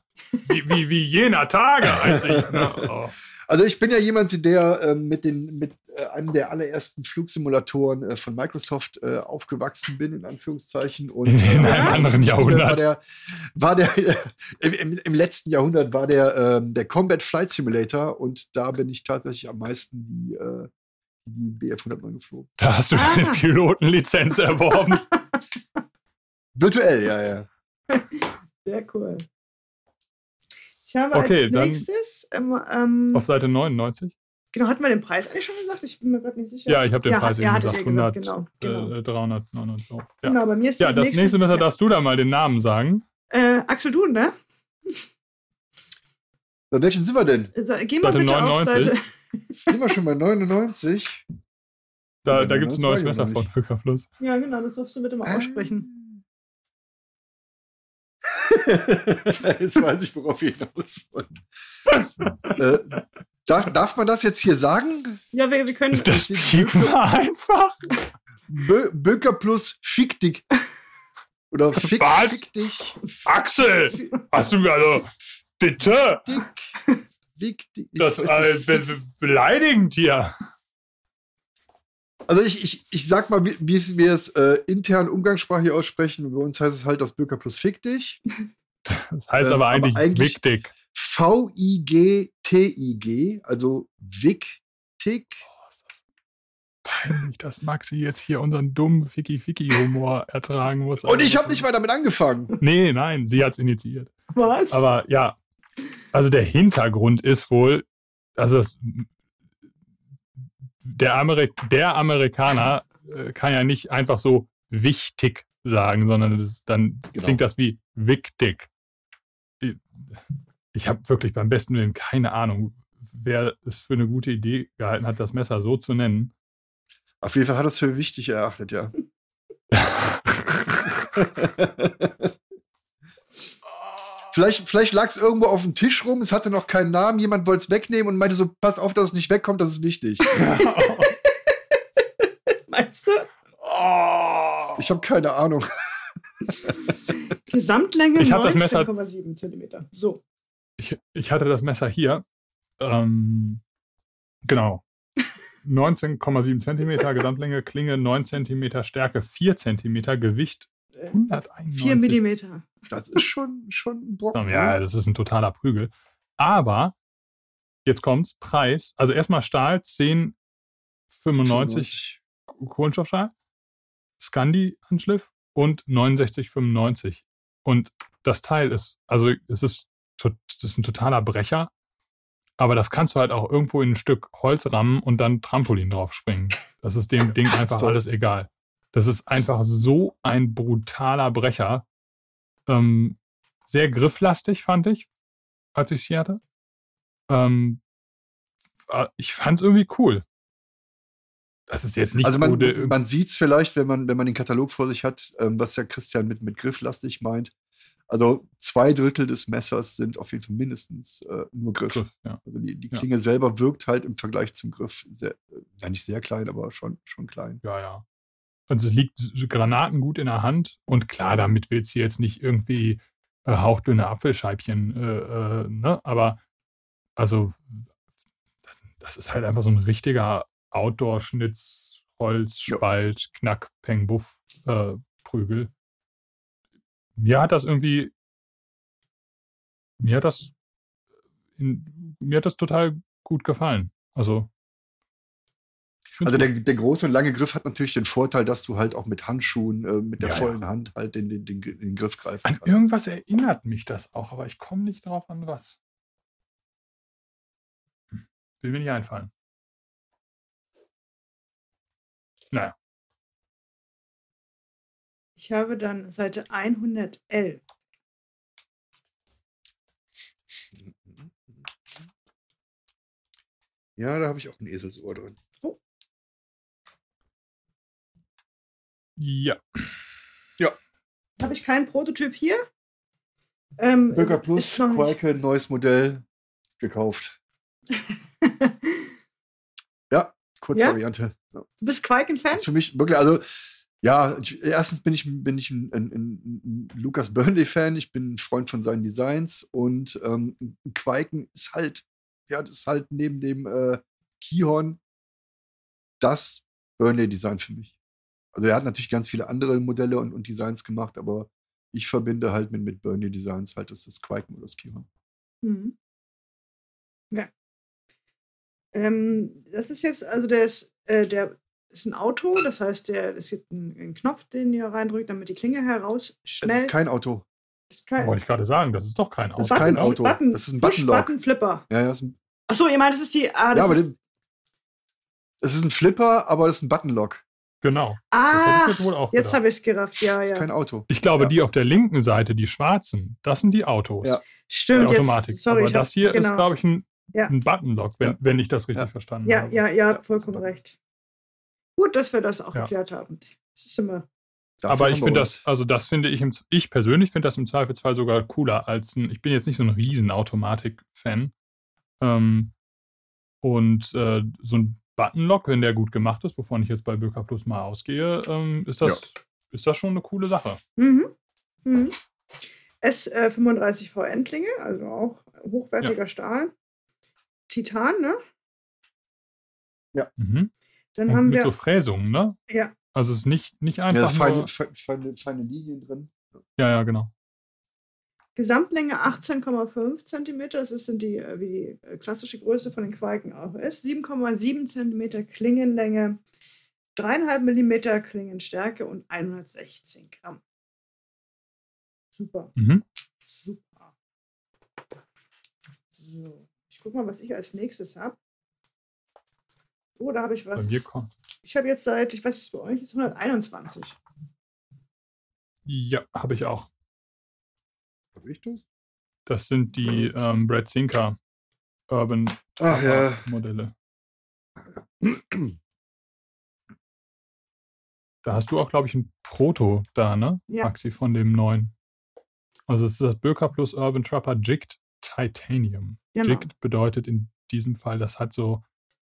[SPEAKER 3] wie, wie, wie jener Tage, als ich. Ne, oh.
[SPEAKER 2] Also ich bin ja jemand, der äh, mit, den, mit äh, einem der allerersten Flugsimulatoren äh, von Microsoft äh, aufgewachsen bin, in Anführungszeichen. Und,
[SPEAKER 3] in, in einem anderen Jahrhundert.
[SPEAKER 2] War der, war der im, im, letzten Jahrhundert war der, ähm, der Combat Flight Simulator und da bin ich tatsächlich am meisten die, äh, die BF 109 geflogen.
[SPEAKER 3] Da hast du ah. deine Pilotenlizenz erworben.
[SPEAKER 2] Virtuell, ja, ja.
[SPEAKER 1] Sehr cool. Ich habe okay, als nächstes ähm, ähm,
[SPEAKER 3] auf Seite 99.
[SPEAKER 1] Genau, hat man den Preis eigentlich schon gesagt? Ich bin mir gerade nicht sicher.
[SPEAKER 3] Ja, ich habe den ja, Preis eben gesagt. 100, gesagt. Genau, genau. Äh, 399 Euro. Ja.
[SPEAKER 1] Genau, bei mir ist
[SPEAKER 3] Ja, das nächste, nächste Messer darfst du da mal den Namen sagen.
[SPEAKER 1] Äh, Axel Dun, ne?
[SPEAKER 2] Bei welchen sind wir denn?
[SPEAKER 1] Geh mal Seite bitte 99. auf Seite.
[SPEAKER 2] sind wir schon bei 99?
[SPEAKER 3] Da, da gibt es ein neues Messer von Höcker Plus.
[SPEAKER 1] Ja, genau, das darfst du bitte mal ah. aussprechen.
[SPEAKER 2] Jetzt weiß ich, worauf ihr hinaus wollt. äh, darf, darf man das jetzt hier sagen?
[SPEAKER 1] Ja, wir, wir können.
[SPEAKER 3] Das man einfach.
[SPEAKER 2] Bö Böker plus fick dich. Oder fick, fick dich.
[SPEAKER 3] Axel! Hast du also. Bitte!
[SPEAKER 2] Dick. Fick dich.
[SPEAKER 3] Das ist äh, be beleidigend hier.
[SPEAKER 2] Also ich, ich, ich sag mal, wie, wie wir es äh, intern umgangssprachlich aussprechen. Bei uns heißt es halt das Bürger plus Fick dich.
[SPEAKER 3] Das heißt aber eigentlich, ähm, eigentlich Wickdig.
[SPEAKER 2] V-I-G-T-I-G, also Wicktig. Oh, ist das
[SPEAKER 3] peinlich, dass Maxi jetzt hier unseren dummen Ficky-Ficky-Humor ertragen muss.
[SPEAKER 2] Und ich habe nicht mal damit angefangen.
[SPEAKER 3] Nee, nein, sie hat es initiiert.
[SPEAKER 1] Was?
[SPEAKER 3] Aber ja, also der Hintergrund ist wohl, also das der, Amerik der Amerikaner äh, kann ja nicht einfach so wichtig sagen, sondern das, dann genau. klingt das wie wichtig. Ich, ich habe wirklich beim besten Willen keine Ahnung, wer es für eine gute Idee gehalten hat, das Messer so zu nennen.
[SPEAKER 2] Auf jeden Fall hat es für wichtig erachtet, ja. Vielleicht, vielleicht lag es irgendwo auf dem Tisch rum, es hatte noch keinen Namen, jemand wollte es wegnehmen und meinte so, pass auf, dass es nicht wegkommt, das ist wichtig.
[SPEAKER 1] Meinst du?
[SPEAKER 2] Oh. Ich habe keine Ahnung.
[SPEAKER 1] Gesamtlänge 19,7 cm. So.
[SPEAKER 3] Ich, ich, hatte das Messer hier. Ähm, genau. 19,7 cm Gesamtlänge, Klinge 9 cm, Stärke 4 cm, Gewicht 191.
[SPEAKER 1] 4 Millimeter.
[SPEAKER 2] Das ist schon, schon ein Brocken.
[SPEAKER 3] Ja, das ist ein totaler Prügel. Aber, jetzt kommt's, Preis. Also erstmal Stahl 1095 Kohlenstoffstahl, Scandi-Anschliff und 69,95. Und das Teil ist, also es ist, das ist ein totaler Brecher, aber das kannst du halt auch irgendwo in ein Stück Holz rammen und dann Trampolin drauf springen. Das ist dem Ding einfach alles egal. Das ist einfach so ein brutaler Brecher. Ähm, sehr grifflastig, fand ich, als ich sie hatte. Ähm, ich fand es irgendwie cool. Das ist jetzt nicht
[SPEAKER 2] also man, man sieht es vielleicht, wenn man, wenn man den Katalog vor sich hat, ähm, was ja Christian mit, mit grifflastig meint. Also zwei Drittel des Messers sind auf jeden Fall mindestens äh, nur Griff. Griff ja. Also die, die Klinge ja. selber wirkt halt im Vergleich zum Griff sehr, äh, ja nicht sehr klein, aber schon, schon klein.
[SPEAKER 3] Ja, ja. Also es liegt Granaten gut in der Hand und klar, damit willst du jetzt nicht irgendwie äh, hauchdünne Apfelscheibchen, äh, äh, ne? Aber also das ist halt einfach so ein richtiger Outdoor-Schnitz, Holz, Spalt, Knack, Peng, Buff, äh, Prügel. Mir hat das irgendwie, mir hat das, in, mir hat das total gut gefallen. Also
[SPEAKER 2] also der, der, große und lange Griff hat natürlich den Vorteil, dass du halt auch mit Handschuhen, äh, mit der ja, vollen ja. Hand halt den, den, den, den, Griff greifen
[SPEAKER 3] an kannst. Irgendwas erinnert mich das auch, aber ich komme nicht drauf an was. Hm. Will mir nicht einfallen. Naja.
[SPEAKER 1] Ich habe dann Seite 111.
[SPEAKER 2] Ja, da habe ich auch ein Eselsohr drin.
[SPEAKER 3] Ja.
[SPEAKER 2] Ja.
[SPEAKER 1] Habe ich keinen Prototyp hier? Ähm,
[SPEAKER 2] Bürger Plus, Quake, neues Modell gekauft. ja, Kurzvariante.
[SPEAKER 1] Ja? Du bist Quake-Fan?
[SPEAKER 2] Für mich wirklich, also ja, ich, erstens bin ich, bin ich ein, ein, ein, ein Lucas Burnley-Fan, ich bin ein Freund von seinen Designs und ähm, Quaken ist halt, ja, das ist halt neben dem äh, Keyhorn das Burnley-Design für mich. Also er hat natürlich ganz viele andere Modelle und, und Designs gemacht, aber ich verbinde halt mit, mit Burnley-Designs halt das, das Quaken oder das Keyhorn.
[SPEAKER 1] Mhm. Ja. Ähm, das ist jetzt, also der ist, äh, der ist ein Auto, das heißt, der, es gibt einen, einen, Knopf, den ihr reindrückt, damit die Klinge heraus schnell. Das
[SPEAKER 2] ist kein Auto.
[SPEAKER 3] Das ist kein, Wollte ich gerade sagen, das ist doch kein Auto.
[SPEAKER 2] Das ist kein Auto.
[SPEAKER 1] Button,
[SPEAKER 2] das ist ein Buttonlock.
[SPEAKER 1] Button Flipper.
[SPEAKER 2] Ja, ja, das ist ein
[SPEAKER 1] Achso, ihr meint, das ist die. Ah, das
[SPEAKER 2] ja, aber
[SPEAKER 1] ist,
[SPEAKER 2] es ist ein Flipper, aber das ist ein Buttonlock.
[SPEAKER 3] Genau.
[SPEAKER 1] Ah, jetzt, jetzt habe ich es gerafft. Ja,
[SPEAKER 2] das
[SPEAKER 1] ja.
[SPEAKER 2] ist kein Auto.
[SPEAKER 3] Ich glaube,
[SPEAKER 2] ja.
[SPEAKER 3] die auf der linken Seite, die schwarzen, das sind die Autos.
[SPEAKER 2] Ja.
[SPEAKER 1] Stimmt.
[SPEAKER 3] Die Automatik.
[SPEAKER 1] Jetzt, sorry,
[SPEAKER 3] aber das hier
[SPEAKER 1] genau.
[SPEAKER 3] ist, glaube ich, ein,
[SPEAKER 1] ja.
[SPEAKER 3] ein Buttonlock, wenn, wenn ich das richtig verstanden
[SPEAKER 1] ja,
[SPEAKER 3] habe.
[SPEAKER 1] Ja, ja, ja, vollkommen recht. Gut, dass wir das auch geklärt haben. Das ist immer.
[SPEAKER 3] Dafür aber ich finde das, also das finde ich, im, ich persönlich finde das im Zweifelsfall sogar cooler als ein, ich bin jetzt nicht so ein riesen Automatik-Fan. Ähm, und äh, so ein Buttonlock, wenn der gut gemacht ist, wovon ich jetzt bei Böker Plus mal ausgehe, ähm, ist, das, ja. ist das schon eine coole Sache.
[SPEAKER 1] Mhm. Mhm. S35V äh, Endlinge, also auch hochwertiger ja. Stahl. Titan, ne?
[SPEAKER 2] Ja.
[SPEAKER 3] Mhm.
[SPEAKER 1] Dann
[SPEAKER 3] Und
[SPEAKER 1] haben
[SPEAKER 3] mit
[SPEAKER 1] wir.
[SPEAKER 3] so Fräsungen, ne?
[SPEAKER 1] Ja.
[SPEAKER 3] Also es ist nicht, nicht einfach.
[SPEAKER 2] Ja, feine,
[SPEAKER 3] nur,
[SPEAKER 2] feine, feine Linien drin.
[SPEAKER 3] Ja, ja, genau.
[SPEAKER 1] Gesamtlänge 18,5 cm, das ist die, äh, wie die äh, klassische Größe von den Qualken auch ist. 7,7 cm Klingenlänge, 3,5 mm Klingenstärke und 116 Gramm. Super.
[SPEAKER 3] Mhm.
[SPEAKER 1] Super. So, ich gucke mal, was ich als nächstes habe. Oh, da habe ich was.
[SPEAKER 3] Bei mir kommt.
[SPEAKER 1] Ich habe jetzt seit, ich weiß nicht, bei euch ist 121.
[SPEAKER 3] Ja, habe ich auch.
[SPEAKER 2] Habe ich das?
[SPEAKER 3] Das sind die ähm, Brad Sinker Urban
[SPEAKER 2] Ach, ja.
[SPEAKER 3] Modelle. Da hast du auch, glaube ich, ein Proto da, ne?
[SPEAKER 1] Ja.
[SPEAKER 3] Maxi von dem neuen. Also es ist das Böker Plus Urban Trapper Jigged Titanium.
[SPEAKER 1] Genau.
[SPEAKER 3] Jigged bedeutet in diesem Fall, das hat so,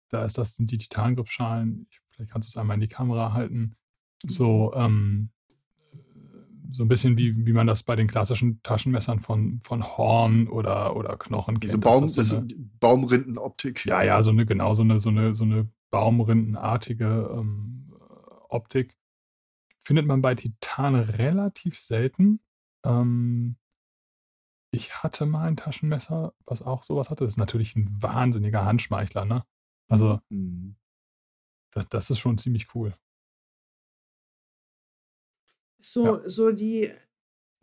[SPEAKER 3] da ist das sind die Titangriffschalen. Vielleicht kannst du es einmal in die Kamera halten. So, ähm, so ein bisschen wie, wie man das bei den klassischen Taschenmessern von, von Horn oder, oder Knochen
[SPEAKER 2] Diese
[SPEAKER 3] kennt.
[SPEAKER 2] Baum,
[SPEAKER 3] dass das so eine,
[SPEAKER 2] Baumrindenoptik.
[SPEAKER 3] ja, ja, so eine, genau, so eine, so eine, so eine baumrindenartige ähm, Optik. Findet man bei Titan relativ selten. Ähm, ich hatte mal ein Taschenmesser, was auch sowas hatte. Das ist natürlich ein wahnsinniger Handschmeichler, ne? Also,
[SPEAKER 2] Mhm.
[SPEAKER 3] das, das ist schon ziemlich cool.
[SPEAKER 1] So,
[SPEAKER 3] Ja.
[SPEAKER 1] so die,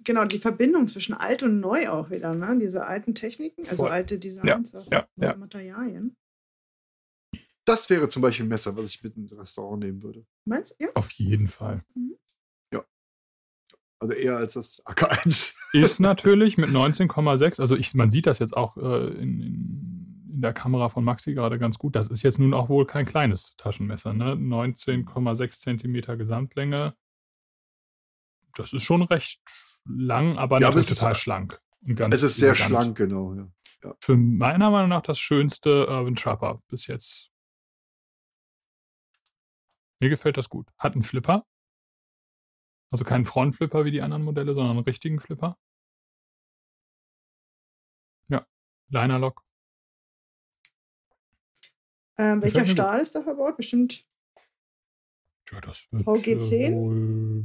[SPEAKER 1] genau, die Verbindung zwischen alt und neu auch wieder, ne? Diese alten Techniken, also
[SPEAKER 3] Voll.
[SPEAKER 1] alte Designs, auch
[SPEAKER 3] ja,
[SPEAKER 1] neue
[SPEAKER 3] ja.
[SPEAKER 1] Materialien.
[SPEAKER 2] Das wäre zum Beispiel ein Messer, was ich mit ins Restaurant nehmen würde.
[SPEAKER 1] Meinst du? Ja.
[SPEAKER 3] Auf jeden Fall.
[SPEAKER 2] Also eher als das AK1.
[SPEAKER 3] Ist natürlich mit 19,6, also ich, man sieht das jetzt auch äh, in, in, in der Kamera von Maxi gerade ganz gut. Das ist jetzt nun auch wohl kein kleines Taschenmesser, ne? 19,6 Zentimeter Gesamtlänge. Das ist schon recht lang, aber
[SPEAKER 2] Ja,
[SPEAKER 3] natürlich
[SPEAKER 2] es ist-
[SPEAKER 3] total schlank. Und ganz
[SPEAKER 2] es ist sehr
[SPEAKER 3] elegant.
[SPEAKER 2] schlank, genau. Ja.
[SPEAKER 3] Für meiner Meinung nach das schönste Urban Trapper bis jetzt. Mir gefällt das gut. Hat einen Flipper. Also keinen Frontflipper wie die anderen Modelle, sondern einen richtigen Flipper. Ja, Linerlock.
[SPEAKER 1] Ähm, welcher. Stahl ist da verbaut? Bestimmt
[SPEAKER 3] Ja, das wird
[SPEAKER 1] VG10?
[SPEAKER 3] äh, wohl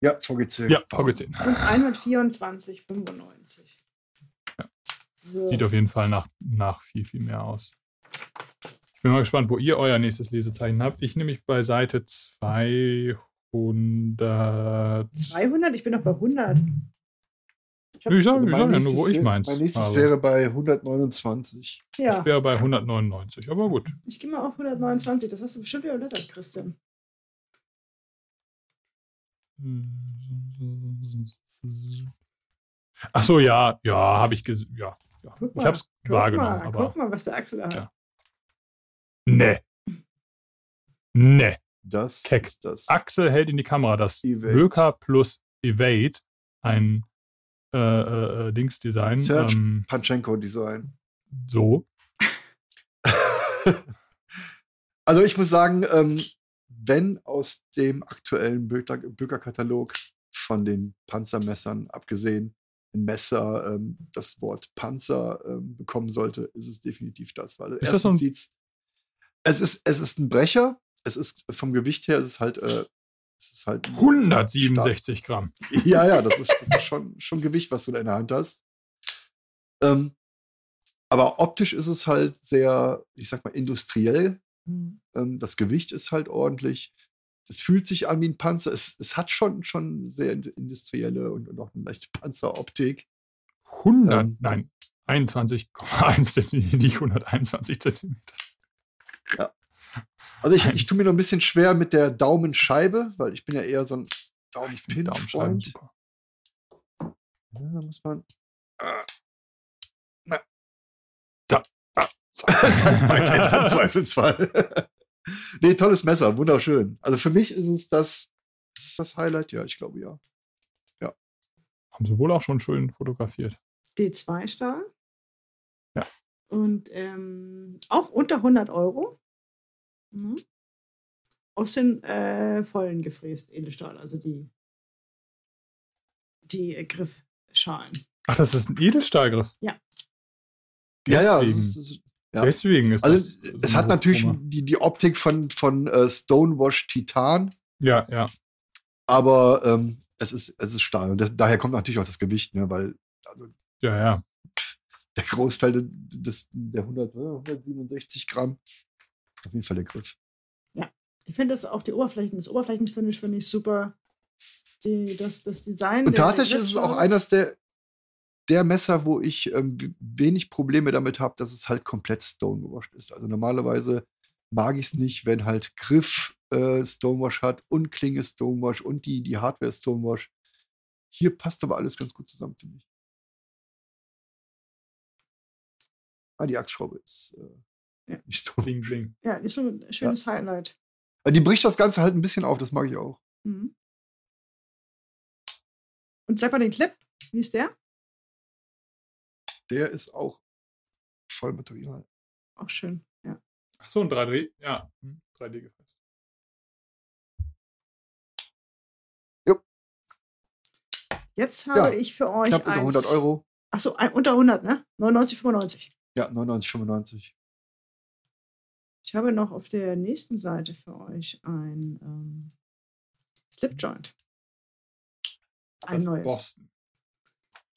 [SPEAKER 2] Ja, VGC.
[SPEAKER 3] Ja, VG10.
[SPEAKER 1] und 124,95.
[SPEAKER 3] Ja.
[SPEAKER 1] So.
[SPEAKER 3] Sieht auf jeden Fall nach, nach viel, viel mehr aus. Ich bin mal gespannt, wo ihr euer nächstes Lesezeichen habt. Ich nämlich bei Seite 200.
[SPEAKER 1] 200? Ich bin noch bei 100. Ich hab,
[SPEAKER 3] Ich sage
[SPEAKER 2] Also
[SPEAKER 3] sag ja nur, wo ich meins.
[SPEAKER 2] Mein nächstes
[SPEAKER 3] habe.
[SPEAKER 2] wäre bei 129.
[SPEAKER 1] ja,
[SPEAKER 3] Ich wäre bei 199, aber gut.
[SPEAKER 1] ich gehe mal auf 129. Das hast du bestimmt überblättert, Christian.
[SPEAKER 3] Ach so, ja, ja, habe ich gesehen. Ja, ja.
[SPEAKER 1] Guck
[SPEAKER 3] ich habe es wahrgenommen.
[SPEAKER 1] Mal,
[SPEAKER 3] aber
[SPEAKER 1] guck mal, was der Axel da hat.
[SPEAKER 3] Ja. nee. Nee.
[SPEAKER 2] Das
[SPEAKER 3] Keck.
[SPEAKER 2] das.
[SPEAKER 3] Axel hält in die Kamera das
[SPEAKER 2] Evade.
[SPEAKER 3] Böker plus Evade, ein äh, äh, äh, Dingsdesign.
[SPEAKER 2] Serge
[SPEAKER 3] Ähm,
[SPEAKER 2] Panchenko-Design.
[SPEAKER 3] so.
[SPEAKER 2] also ich muss sagen, ähm, wenn aus dem aktuellen Böker- Böker-Katalog von den Panzermessern abgesehen ein Messer ähm, das Wort Panzer ähm, bekommen sollte, ist es definitiv das. Weil
[SPEAKER 3] Ist das
[SPEAKER 2] erstens
[SPEAKER 3] so ein-
[SPEAKER 2] sieht's, es ist es ist ein Brecher. Es ist vom Gewicht her, es ist halt äh, es ist halt
[SPEAKER 3] 167 Gramm.
[SPEAKER 2] Ja, ja, das ist, das ist schon, schon Gewicht, was du da in der Hand hast. Ähm, aber optisch ist es halt sehr, ich sag mal, industriell.
[SPEAKER 1] Hm.
[SPEAKER 2] Ähm, das Gewicht ist halt ordentlich. Es fühlt sich an wie ein Panzer. Es, es hat schon, schon sehr in- industrielle und, und auch eine leichte Panzeroptik.
[SPEAKER 3] 100,
[SPEAKER 2] Ähm.
[SPEAKER 3] nein, 21,1 Zentimeter, nicht 121 Zentimeter.
[SPEAKER 2] Also ich, ich tue mir noch ein bisschen schwer mit der Daumenscheibe, weil ich bin ja eher so ein Daumenpin-Freund.
[SPEAKER 3] super.
[SPEAKER 2] Ja, da muss man. Ah. Na.
[SPEAKER 3] Da.
[SPEAKER 2] Weiter im Zweifelsfall. nee, tolles Messer, wunderschön. Also für mich ist es das, ist das Highlight, ja, ich glaube ja.
[SPEAKER 3] Haben sie wohl auch schon schön fotografiert.
[SPEAKER 1] D2-Stahl.
[SPEAKER 3] Ja.
[SPEAKER 1] Und ähm, auch unter 100 Euro. Mhm. Aus den äh, vollen gefräst Edelstahl, also die, die äh, Griffschalen.
[SPEAKER 3] Ach, das ist ein Edelstahlgriff.
[SPEAKER 1] Ja.
[SPEAKER 2] Ja, ja, es
[SPEAKER 3] Deswegen,
[SPEAKER 2] ist, es ist, ja.
[SPEAKER 3] deswegen ist
[SPEAKER 2] Also
[SPEAKER 3] das.
[SPEAKER 2] es,
[SPEAKER 3] so
[SPEAKER 2] es hat natürlich die, die Optik von, von äh, Stonewash Titan,
[SPEAKER 3] Ja, ja.
[SPEAKER 2] aber ähm, es, ist, es ist Stahl. Und das, daher kommt natürlich auch das Gewicht, ne? weil also
[SPEAKER 3] Ja, ja.
[SPEAKER 2] der Großteil des, der 100, äh, 167 Gramm auf jeden Fall der Griff.
[SPEAKER 1] Ich finde das auch die Oberflächen, das Oberflächenfinish finde ich super. Die, das, das Design.
[SPEAKER 2] Und tatsächlich ist es auch eines der, der Messer, wo ich ähm, wenig Probleme damit habe, dass es halt komplett Stonewash ist. Also normalerweise mag ich es nicht, wenn halt Griff äh, Stonewash hat und Klinge Stonewash und die, die Hardware Stonewash. Hier passt aber alles ganz gut zusammen, finde ich. Ah, die Achsschraube ist äh,
[SPEAKER 1] Ja.
[SPEAKER 2] nicht Stone.
[SPEAKER 3] Bling, bling.
[SPEAKER 1] Ja, ist schon ein schönes Highlight.
[SPEAKER 2] Aber Die bricht das Ganze halt ein bisschen auf, das mag ich auch.
[SPEAKER 1] Mhm. Und sag mal den Clip, wie ist der?
[SPEAKER 2] Der ist auch voll Material.
[SPEAKER 1] Auch schön, ja.
[SPEAKER 3] Ach so, ein 3D. Ja, hm, 3D gefasst.
[SPEAKER 1] Jetzt habe
[SPEAKER 2] Ja,
[SPEAKER 1] ich für euch
[SPEAKER 2] Knapp unter 100
[SPEAKER 1] eins-
[SPEAKER 2] Euro.
[SPEAKER 1] Ach so, ein, unter 100, ne? 99,95.
[SPEAKER 2] Ja, 99,95.
[SPEAKER 1] Ich habe noch auf der nächsten Seite für euch ein ähm, Slipjoint. Ein
[SPEAKER 3] Aus
[SPEAKER 1] neues.
[SPEAKER 3] Boston.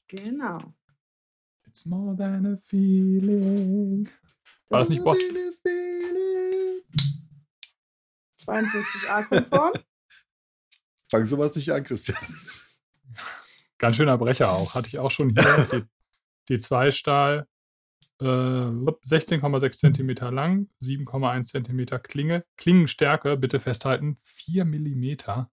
[SPEAKER 1] Genau.
[SPEAKER 3] It's more than a feeling. War das nicht Boston?
[SPEAKER 1] 42a konform.
[SPEAKER 2] Fang sowas nicht an, Christian.
[SPEAKER 3] Ganz schöner Brecher auch. Hatte ich auch schon hier. die, D2-Stahl. Äh, 16,6 Zentimeter lang, 7,1 Zentimeter Klinge. Klingenstärke, bitte festhalten, 4 Millimeter.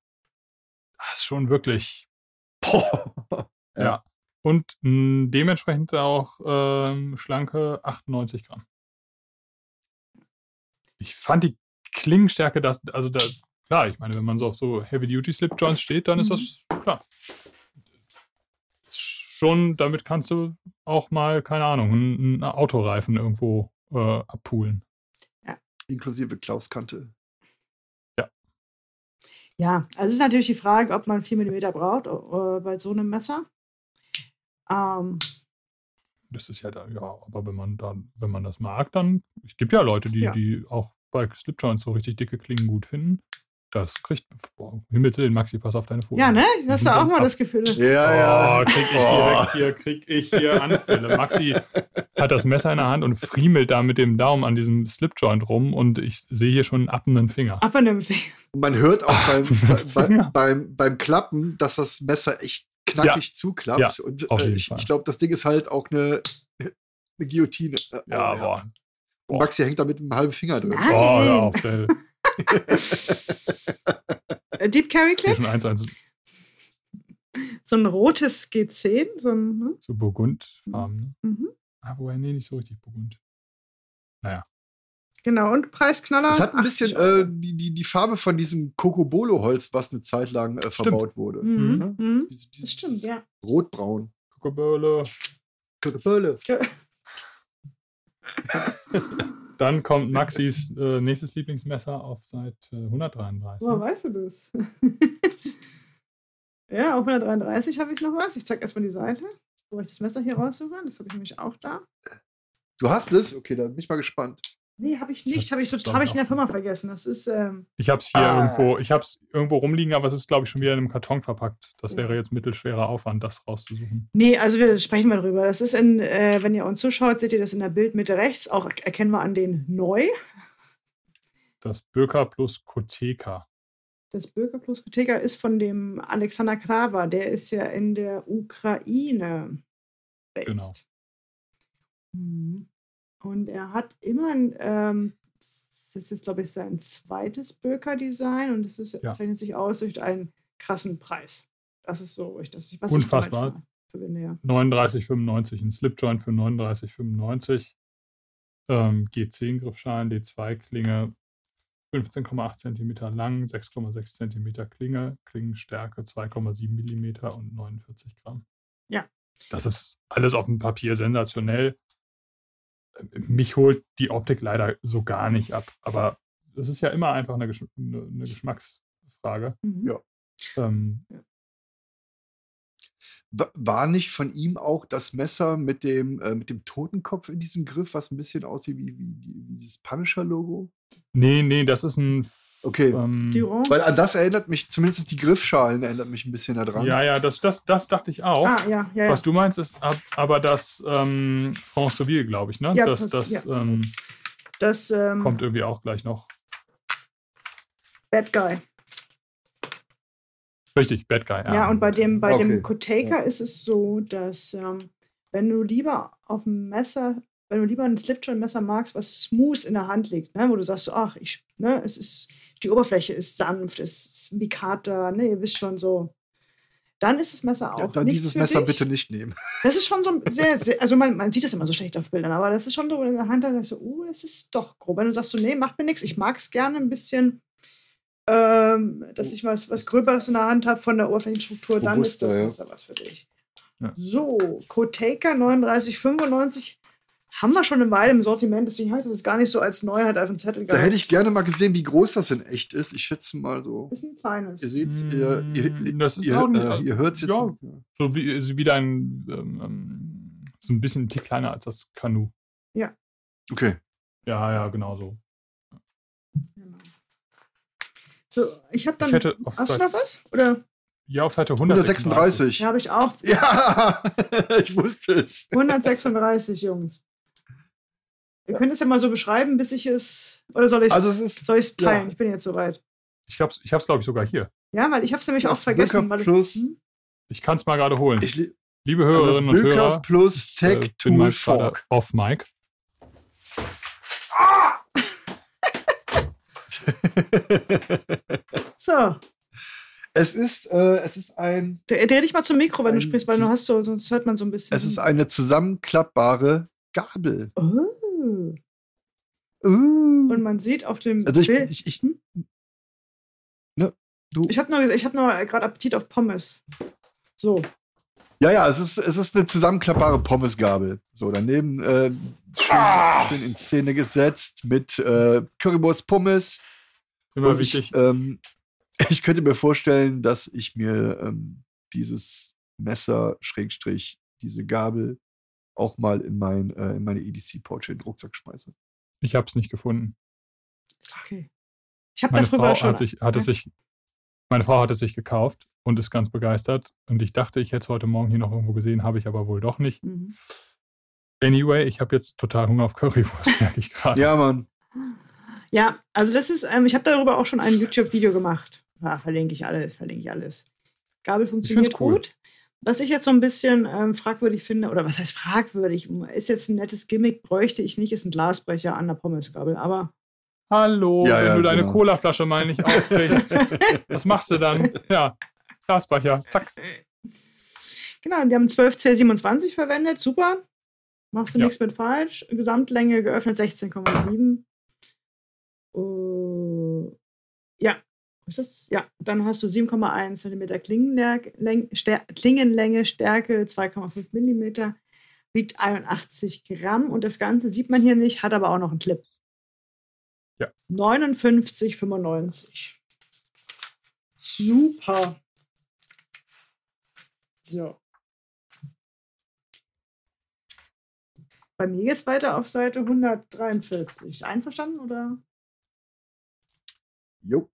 [SPEAKER 3] Das ist schon wirklich.
[SPEAKER 2] Boah.
[SPEAKER 3] Ja. Und mh, dementsprechend auch ähm, schlanke 98 Gramm. Ich fand die Klingenstärke, das, also da, klar, ich meine, wenn man so auf so Heavy-Duty Slip Joints steht, dann ist das klar. Schon, damit kannst du auch mal, keine Ahnung, einen, Autoreifen irgendwo äh, abpulen.
[SPEAKER 2] Inklusive Klauskante.
[SPEAKER 1] Ja, also es ist natürlich die Frage, ob man 4 mm braucht äh, bei so einem Messer. Ähm,
[SPEAKER 3] Das ist ja da, ja, aber wenn man dann, wenn man das mag, dann, es gibt ja Leute, die,
[SPEAKER 1] Ja.
[SPEAKER 3] die auch bei Slip Joints so richtig dicke Klingen gut finden. Das kriegt, boah, Himmels Willen, Maxi, pass auf deine Folie.
[SPEAKER 1] ja, ne? Hast du auch mal
[SPEAKER 3] ab.
[SPEAKER 1] das Gefühl.
[SPEAKER 2] Ja,
[SPEAKER 3] Oh, krieg ich direkt hier, krieg ich hier Anfälle. Maxi hat das Messer in der Hand und friemelt da mit dem Daumen an diesem Slipjoint rum und ich sehe hier schon einen appenden Finger.
[SPEAKER 1] Ab an dem Finger.
[SPEAKER 2] Und man hört auch beim, bei, beim, beim Klappen, dass das Messer echt knackig zuklappt.
[SPEAKER 3] Ja,
[SPEAKER 2] und
[SPEAKER 3] auf
[SPEAKER 2] äh, ich, ich glaube, das Ding ist halt auch eine, eine Guillotine. Äh,
[SPEAKER 3] Ja,
[SPEAKER 2] äh,
[SPEAKER 3] boah.
[SPEAKER 2] Und Maxi hängt da mit einem halben Finger drin.
[SPEAKER 1] Nein.
[SPEAKER 3] Oh, hör auf, der
[SPEAKER 1] Äh, Deep Carry Clip?
[SPEAKER 3] schon eins, eins.
[SPEAKER 1] so ein rotes G10, so ein.
[SPEAKER 3] Ne? So Burgundfarben. Ne? Mhm. Ah, woher? Nee, nicht so richtig Burgund. Naja.
[SPEAKER 1] Genau, und Preisknaller.
[SPEAKER 2] Es hat ein bisschen äh, die, die, die Farbe von diesem Cocobolo-Holz, was eine Zeit lang äh, verbaut wurde.
[SPEAKER 1] Mhm. Ne? Mhm. Diese, das stimmt, ja.
[SPEAKER 2] Rotbraun.
[SPEAKER 3] Cocobolo.
[SPEAKER 2] Cocobolo.
[SPEAKER 3] Dann kommt Maxis äh, nächstes Lieblingsmesser auf Seite 133.
[SPEAKER 1] Woher weißt du das? ja, auf 133 habe ich noch was. Ich zeige erstmal die Seite, wo ich das Messer hier raussuche. Das habe ich nämlich auch da.
[SPEAKER 2] Du hast es? Okay, da bin ich mal gespannt.
[SPEAKER 1] Nee, habe ich nicht. Habe ich, so, hab ich in der Firma vergessen. Das ist. Ähm
[SPEAKER 3] ich habe es hier ah. irgendwo. Ich habe es irgendwo rumliegen, aber es ist, glaube ich, schon wieder in einem Karton verpackt. Das wäre jetzt mittelschwerer Aufwand, das rauszusuchen.
[SPEAKER 1] Nee, also wir sprechen mal drüber. Das ist in, äh, wenn ihr uns zuschaut, seht ihr das in der Bildmitte rechts. Auch erkennen wir an den neu.
[SPEAKER 3] Das Böker plus Koteka.
[SPEAKER 1] Das Böker plus Koteka ist von dem Alexander Krava. Der ist ja in der Ukraine. Based. Genau. Mhm. Und er hat immer, ähm, das ist, glaube ich, sein zweites Böker-Design und es ja. zeichnet sich aus durch einen krassen Preis. Das ist so, ich, das,
[SPEAKER 3] was Unfassbar. ich verbinde. Ja. 39,95, ein Slipjoint für 39,95. Ähm, G10-Griffschalen, D2-Klinge, 15,8 cm lang, 6,6 cm Klinge, Klingenstärke 2,7 mm und 49 Gramm.
[SPEAKER 1] Ja.
[SPEAKER 3] Das ist alles auf dem Papier sensationell mich holt die Optik leider so gar nicht ab. Aber es ist ja immer einfach eine, Gesch eine, eine Geschmacksfrage.
[SPEAKER 2] Mhm. Ja. Ähm, war nicht von ihm auch das Messer mit dem, äh, mit dem Totenkopf in diesem Griff, was ein bisschen aussieht wie, wie, wie dieses Punisher-Logo?
[SPEAKER 3] Nee, nee, das ist ein
[SPEAKER 2] Okay. Ähm, Weil an das erinnert mich, zumindest die Griffschalen erinnert mich ein bisschen daran.
[SPEAKER 3] Ja, ja, das, das, das dachte ich auch.
[SPEAKER 1] Ah, ja, ja,
[SPEAKER 3] Was du meinst, ist aber das ähm, Franceville, glaube ich, ne?
[SPEAKER 1] Ja,
[SPEAKER 3] das, das, ja. ähm,
[SPEAKER 1] das ähm,
[SPEAKER 3] kommt irgendwie auch gleich noch.
[SPEAKER 1] Bad Guy.
[SPEAKER 3] Richtig, Bad Guy.
[SPEAKER 1] Ja, ja und bei dem, bei okay. dem Koteka ist es so, dass ähm, wenn du lieber auf dem Messer wenn du lieber ein Slipjoint-Messer magst, was smooth in der Hand liegt, ne, wo du sagst, so, ach, ich, ne, es ist die Oberfläche ist sanft, ist Mikata, ne, ihr wisst schon so. Dann ist das Messer auch. Ja,
[SPEAKER 2] dann dieses Messer dich. bitte nicht nehmen.
[SPEAKER 1] Das ist schon so sehr, sehr also man, man sieht das immer so schlecht auf Bildern, aber das ist schon so in der Hand, da sagst du, uh, es ist doch grob. Wenn du sagst so, nee, macht mir nichts, ich mag es gerne ein bisschen, ähm, dass ich was, was Gröberes in der Hand habe von der Oberflächenstruktur, dann ist das Messer ja. was für dich. Ja. So, Koteka 3995 haben wir schon eine Weile im Sortiment, deswegen habe ich das gar nicht so als Neuheit auf dem Zettel
[SPEAKER 2] gehabt. Da hätte ich gerne mal gesehen, wie groß das in echt ist. Ich schätze mal so.
[SPEAKER 1] Ist ein feines.
[SPEAKER 2] Ihr seht es, ihr, ihr,
[SPEAKER 3] mm, das ist
[SPEAKER 2] ihr, äh, ihr hört es jetzt.
[SPEAKER 3] Ja, so wie, wie dein, ähm, ähm, so ein bisschen ein kleiner als das Kanu.
[SPEAKER 1] Ja.
[SPEAKER 2] Okay.
[SPEAKER 3] Ja, ja, genau so.
[SPEAKER 1] Genau. So, ich habe dann. Ich hätte hast du noch was? Oder?
[SPEAKER 3] Ja, auf Seite 136.
[SPEAKER 2] 136. Ja,
[SPEAKER 1] habe ich auch.
[SPEAKER 2] Ja, ich wusste es.
[SPEAKER 1] 136, Jungs. Wir können es ja mal so beschreiben, bis ich es. Oder soll ich
[SPEAKER 2] also
[SPEAKER 1] es teilen? Ja. Ich bin jetzt soweit.
[SPEAKER 3] Ich habe es, ich glaube ich, sogar hier.
[SPEAKER 1] Ja, weil ich habe es nämlich auch vergessen.
[SPEAKER 2] Plus, ich,
[SPEAKER 3] hm? ich kann es mal gerade holen.
[SPEAKER 2] Ich,
[SPEAKER 3] Liebe Hörerinnen also und Hörer.
[SPEAKER 2] plus Tech äh, Tool Fork.
[SPEAKER 3] Auf Mike.
[SPEAKER 1] so.
[SPEAKER 2] Es ist, äh, es ist ein.
[SPEAKER 1] Dreh, dreh dich mal zum Mikro, wenn du sprichst, weil du hast so, sonst hört man so ein bisschen.
[SPEAKER 2] Es ist eine zusammenklappbare Gabel.
[SPEAKER 1] Oh.
[SPEAKER 2] Uh.
[SPEAKER 1] Und man sieht auf dem
[SPEAKER 2] also ich, Bild. Ich, ich, hm? ne, du.
[SPEAKER 1] Ich habe noch, hab noch gerade Appetit auf Pommes. So.
[SPEAKER 2] Ja, ja, es ist, es ist eine zusammenklappbare Pommesgabel. So, daneben äh, schön, ah. schön, in Szene gesetzt mit äh, Currywurst Pommes.
[SPEAKER 3] Immer Und wichtig.
[SPEAKER 2] Ich, ähm, ich könnte mir vorstellen, dass ich mir ähm, dieses Messer, Schrägstrich, diese Gabel auch mal in, mein, äh, in meine EDC-Pouch in den Rucksack schmeiße.
[SPEAKER 3] Ich habe es nicht gefunden.
[SPEAKER 1] Ist okay. Ich habe
[SPEAKER 3] darüber Frau schon. Hat sich, hat es sich, meine Frau hat es sich gekauft und ist ganz begeistert. Und ich dachte, ich hätte es heute Morgen hier noch irgendwo gesehen, habe ich aber wohl doch nicht. Mhm. Anyway, ich habe jetzt total Hunger auf Currywurst, merke ich gerade.
[SPEAKER 2] ja, Mann.
[SPEAKER 1] Ja, also das ist, ähm, ich habe darüber auch schon ein YouTube-Video gemacht. Ja, verlinke ich alles, verlinke ich alles. Gabel funktioniert cool. gut. Was ich jetzt so ein bisschen ähm, fragwürdig finde, oder was heißt fragwürdig, ist jetzt ein nettes Gimmick, bräuchte ich nicht, ist ein Glasbrecher an der Pommesgabel, aber.
[SPEAKER 3] Hallo, ja, wenn ja, du deine genau. Colaflasche mal nicht aufkriegst, was machst du dann? Ja, Glasbrecher, zack.
[SPEAKER 1] Genau, die haben 12C27 verwendet. Super. Machst du ja. nichts mit falsch. Gesamtlänge geöffnet 16,7. Uh, ja. Ist das? Ja, dann hast du 7,1 cm Klingenlänge, Stärke 2,5 mm, wiegt 81 Gramm und das Ganze sieht man hier nicht, hat aber auch noch einen Clip.
[SPEAKER 3] Ja.
[SPEAKER 1] 59,95. Super. So. Bei mir geht es weiter auf Seite 143. Einverstanden oder?
[SPEAKER 2] Jo.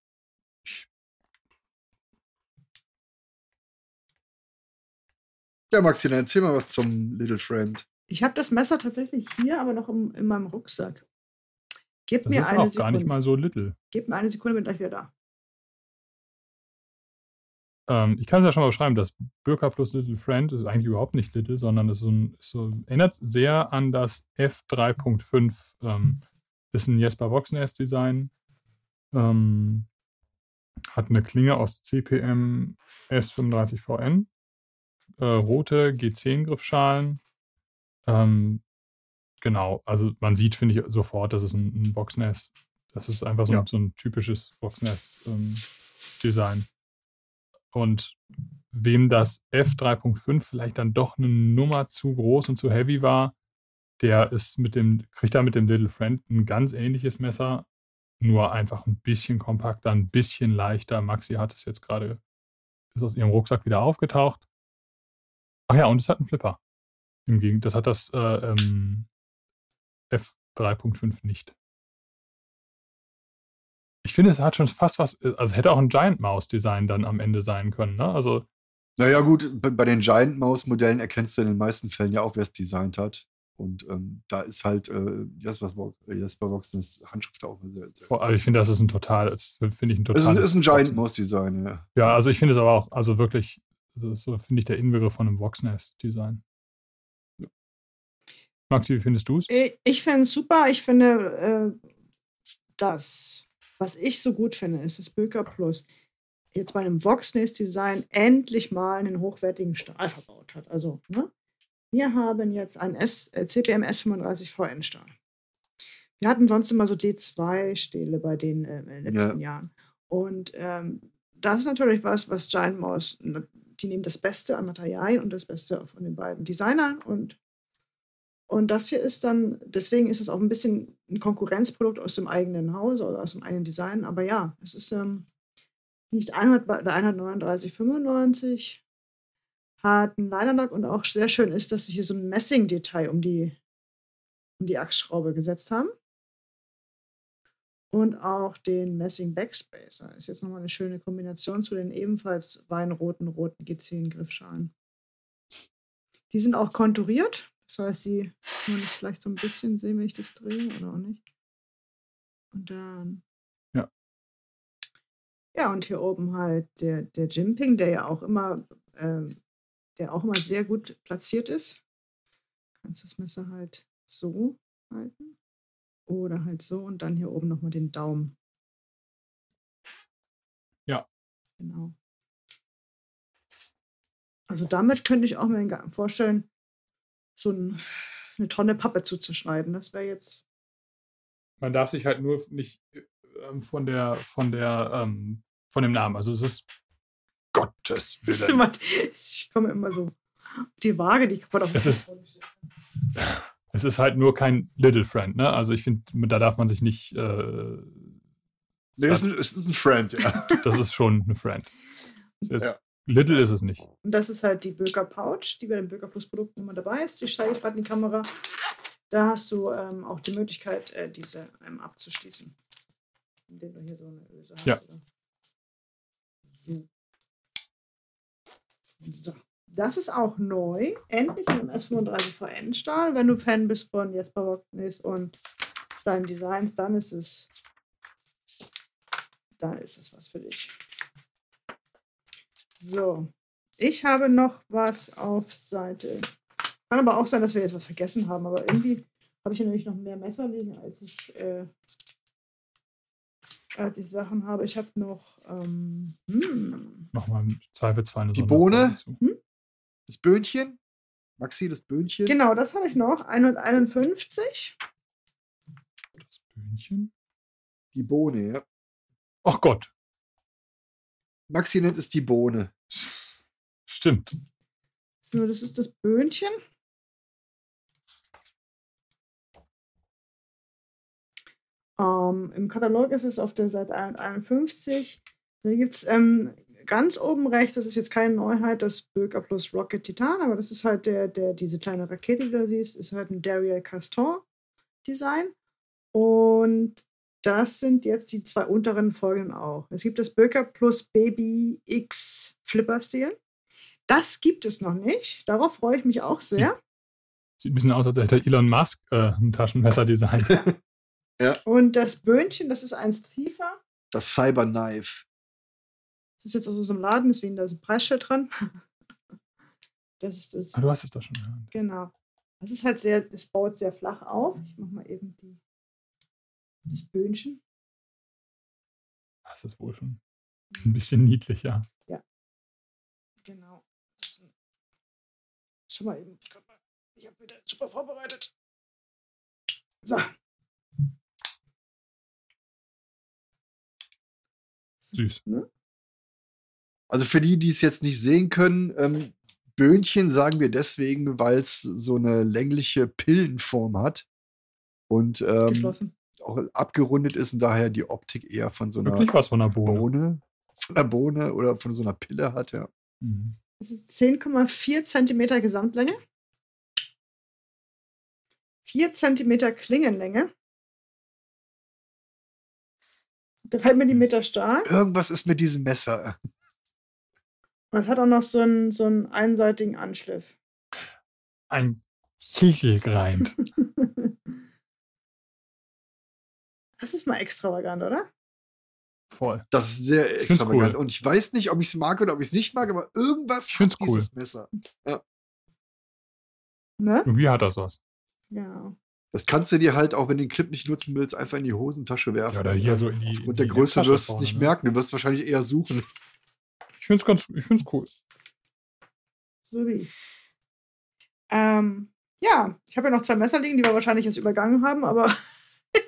[SPEAKER 2] Ja, Maxi, dann erzähl mal was zum Little Friend.
[SPEAKER 1] Ich habe das Messer tatsächlich hier, aber noch im, in meinem Rucksack. Gib
[SPEAKER 3] das
[SPEAKER 1] mir
[SPEAKER 3] ist
[SPEAKER 1] eine
[SPEAKER 3] auch
[SPEAKER 1] Sekunde.
[SPEAKER 3] gar nicht mal so little.
[SPEAKER 1] Gib mir eine Sekunde, bin gleich wieder da.
[SPEAKER 3] Ähm, ich kann es ja schon mal beschreiben, das Birka plus Little Friend ist eigentlich überhaupt nicht little, sondern es so, erinnert sehr an das F3.5. Ähm, ist ein Jesper Voxnest Design. Ähm, hat eine Klinge aus CPM S35VN. Äh, rote G10-Griffschalen. Ähm, genau, also man sieht, finde ich, sofort, dass es ein, ein Voxnest. Das ist einfach so, ja. so ein typisches Voxnest-Design. Ähm, und wem das F3.5 vielleicht dann doch eine Nummer zu groß und zu heavy war, der ist mit dem, kriegt da mit dem Little Friend ein ganz ähnliches Messer, nur einfach ein bisschen kompakter, ein bisschen leichter. Maxi hat es jetzt gerade, ist aus ihrem Rucksack wieder aufgetaucht. Ach ja, und es hat einen Flipper. Im Gegenteil, das hat das äh, ähm, F3.5 nicht ich finde, es hat schon fast was, äh, also hätte auch ein Giant Mouse Design dann am Ende sein können, ne? Also.
[SPEAKER 2] Naja, gut, bei den Giant Mouse Modellen erkennst du in den meisten Fällen ja auch, wer es designt hat. Und ähm, da ist halt äh, Jasper, Jasper Voxens Handschrift auch sehr,
[SPEAKER 3] sehr Also ich finde, das ist ein total, finde ich ein total.
[SPEAKER 2] Es ist, ist, ein Giant Mouse Design, ja.
[SPEAKER 3] Ja, also ich finde es aber auch, also wirklich, das ist so, finde ich, der Inbegriff von einem Voxnest Design. Ja. Maxi, wie findest du es?
[SPEAKER 1] Ich finde es super. Ich finde, äh, dass was ich so gut finde, ist, dass Böker Plus jetzt bei einem Voxnest-Design endlich mal einen hochwertigen Stahl verbaut hat. Also, ne? Wir haben jetzt einen S, äh, CPM S35 VN-Stahl. Wir hatten sonst immer so D2-Stähle bei den äh, in den letzten ja. Jahren. Und ähm, das ist natürlich was, was Giant Mouse, die nehmen das Beste an Materialien und das Beste von den beiden Designern und und das hier ist dann, deswegen ist es auch ein bisschen ein Konkurrenzprodukt aus dem eigenen Haus oder aus dem eigenen Design. Aber ja, es ist ähm, nicht 100, 139,95, hat einen Linerlock und auch sehr schön ist, dass sie hier so ein Messing-Detail um die, um die Achsschraube gesetzt haben. Und auch den Messing Backspacer. Ist jetzt nochmal eine schöne Kombination zu den ebenfalls weinroten, roten G10-Griffschalen. Die sind auch konturiert. Das heißt, die kann man das vielleicht so ein bisschen sehen, wenn ich das drehe oder auch nicht. Und dann.
[SPEAKER 3] Ja.
[SPEAKER 1] Ja, und hier oben halt der, der Jimping, der ja auch immer, äh, der auch immer sehr gut platziert ist. Du kannst das Messer halt so halten. Oder halt so und dann hier oben nochmal den Daumen.
[SPEAKER 3] Ja.
[SPEAKER 1] Genau. Also damit könnte ich auch mir vorstellen, so ein, eine Tonne Pappe zuzuschneiden. Das wäre jetzt.
[SPEAKER 3] Man darf sich halt nur nicht äh, von der, von der, ähm, von dem Namen. Also es ist Gottes Willen.
[SPEAKER 1] Immer, ich komme immer so die Waage, die kaputt auf
[SPEAKER 3] es ist, es ist halt nur kein Little Friend, ne? Also ich finde, da darf man sich nicht. Äh,
[SPEAKER 2] nee, es ist, ein, es ist ein Friend, ja.
[SPEAKER 3] Das ist schon eine Friend. Es ist ja. Little ist es nicht.
[SPEAKER 1] Und das ist halt die Böker Pouch, die bei den Böker Plus Produkten immer dabei ist. Die steige ich gerade in die Kamera. Da hast du ähm, auch die Möglichkeit, äh, diese ähm, abzuschließen. Indem du hier so eine Öse hast.
[SPEAKER 3] Ja.
[SPEAKER 1] So. So. Das ist auch neu. Endlich im S35 VN-Stahl. Wenn du Fan bist von Jesper Wagnis und seinen Designs, dann ist es dann ist es was für dich. So, ich habe noch was auf Seite. Kann aber auch sein, dass wir jetzt was vergessen haben, aber irgendwie habe ich hier nämlich noch mehr Messer liegen, als ich, äh, als ich Sachen habe. Ich habe noch. Ähm, hm.
[SPEAKER 3] Mach mal im Zweifelsfall eine
[SPEAKER 2] Die Bohne?
[SPEAKER 1] Hm?
[SPEAKER 2] Das Böhnchen? Maxi, das Böhnchen?
[SPEAKER 1] Genau, das habe ich noch. 151.
[SPEAKER 3] Das Böhnchen?
[SPEAKER 2] Die Bohne, ja.
[SPEAKER 3] Ach Gott.
[SPEAKER 2] Maxi nennt es die Bohne.
[SPEAKER 3] Stimmt.
[SPEAKER 1] So, das ist das Böhnchen. Ähm, Im Katalog ist es auf der Seite 51. Da gibt es ähm, ganz oben rechts, das ist jetzt keine Neuheit, das Böker plus Rocket Titan, aber das ist halt der, der, diese kleine Rakete, die du da siehst, ist halt ein Dariel Castor Design. Und das sind jetzt die zwei unteren Folgen auch. Es gibt das Böker plus Baby X Flipper Stil. Das gibt es noch nicht. Darauf freue ich mich auch sehr.
[SPEAKER 3] Sieht ein bisschen aus, als hätte Elon Musk äh, ein Taschenmesser designt. Ja.
[SPEAKER 1] ja. Und das Böhnchen, das ist eins tiefer.
[SPEAKER 2] Das Cyberknife.
[SPEAKER 1] Das ist jetzt aus unserem Laden, deswegen da ist ein Preisschild dran. Das ist das.
[SPEAKER 3] Ah, du hast es da schon
[SPEAKER 1] gehört. Genau. Das ist halt sehr, es baut sehr flach auf. Ich mach mal eben die, das Böhnchen.
[SPEAKER 3] Das ist wohl schon ein bisschen niedlich, ja.
[SPEAKER 1] Ja. Genau. Schau mal eben. Ich habe wieder super vorbereitet. So.
[SPEAKER 3] Süß. Ne?
[SPEAKER 2] Also für die, die es jetzt nicht sehen können, ähm, Böhnchen sagen wir deswegen, weil es so eine längliche Pillenform hat und ähm, auch abgerundet ist und daher die Optik eher von so einer,
[SPEAKER 3] Wirklich was von einer Bohne.
[SPEAKER 2] Bohne. Von einer Bohne oder von so einer Pille hat, ja.
[SPEAKER 1] Mhm. Das ist 10,4 cm Gesamtlänge. 4 cm Klingenlänge. 3 mm stark.
[SPEAKER 2] Irgendwas ist mit diesem Messer.
[SPEAKER 1] Und es hat auch noch so einen, so einen einseitigen Anschliff.
[SPEAKER 3] Ein Chichelgrind.
[SPEAKER 1] das ist mal extravagant, oder?
[SPEAKER 3] Voll.
[SPEAKER 2] Das ist sehr extravagant. Cool. Und ich weiß nicht, ob ich es mag oder ob ich es nicht mag, aber irgendwas
[SPEAKER 3] ich hat
[SPEAKER 2] dieses
[SPEAKER 3] cool.
[SPEAKER 2] Messer. Ja.
[SPEAKER 1] Ne?
[SPEAKER 3] Irgendwie hat das was.
[SPEAKER 1] Ja.
[SPEAKER 2] Das kannst du dir halt auch, wenn du den Clip nicht nutzen willst, einfach in die Hosentasche werfen.
[SPEAKER 3] Ja, oder hier so in die.
[SPEAKER 2] Aufgrund der Größe wirst du es nicht ne? merken. Du wirst wahrscheinlich eher suchen.
[SPEAKER 3] Ich finde es ganz, ich finde es cool.
[SPEAKER 1] So wie. Ähm, ja, ich habe ja noch zwei Messer liegen, die wir wahrscheinlich jetzt übergangen haben, aber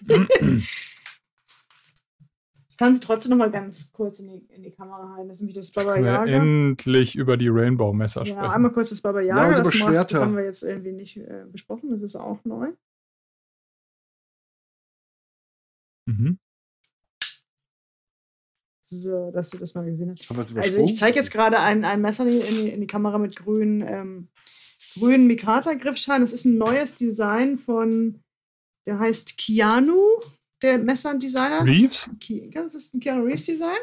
[SPEAKER 1] ich kann sie trotzdem noch mal ganz kurz in die, in die Kamera halten. Das ist nämlich das Baba Yaga.
[SPEAKER 3] endlich über die Rainbow-Messer
[SPEAKER 1] ja,
[SPEAKER 3] sprechen.
[SPEAKER 1] einmal kurz das Baba Yaga. Ja, das, das haben wir jetzt irgendwie nicht äh, besprochen. Das ist auch neu.
[SPEAKER 3] Mhm.
[SPEAKER 1] So, dass du das mal gesehen hast. Also ich zeige jetzt gerade ein, ein Messer in die, in die Kamera mit grünen, ähm, grünen Mikata-Griffschein. Das ist ein neues Design von, der heißt Keanu, der Messerdesigner.
[SPEAKER 3] Reeves?
[SPEAKER 1] Das ist ein Keanu Reeves-Design.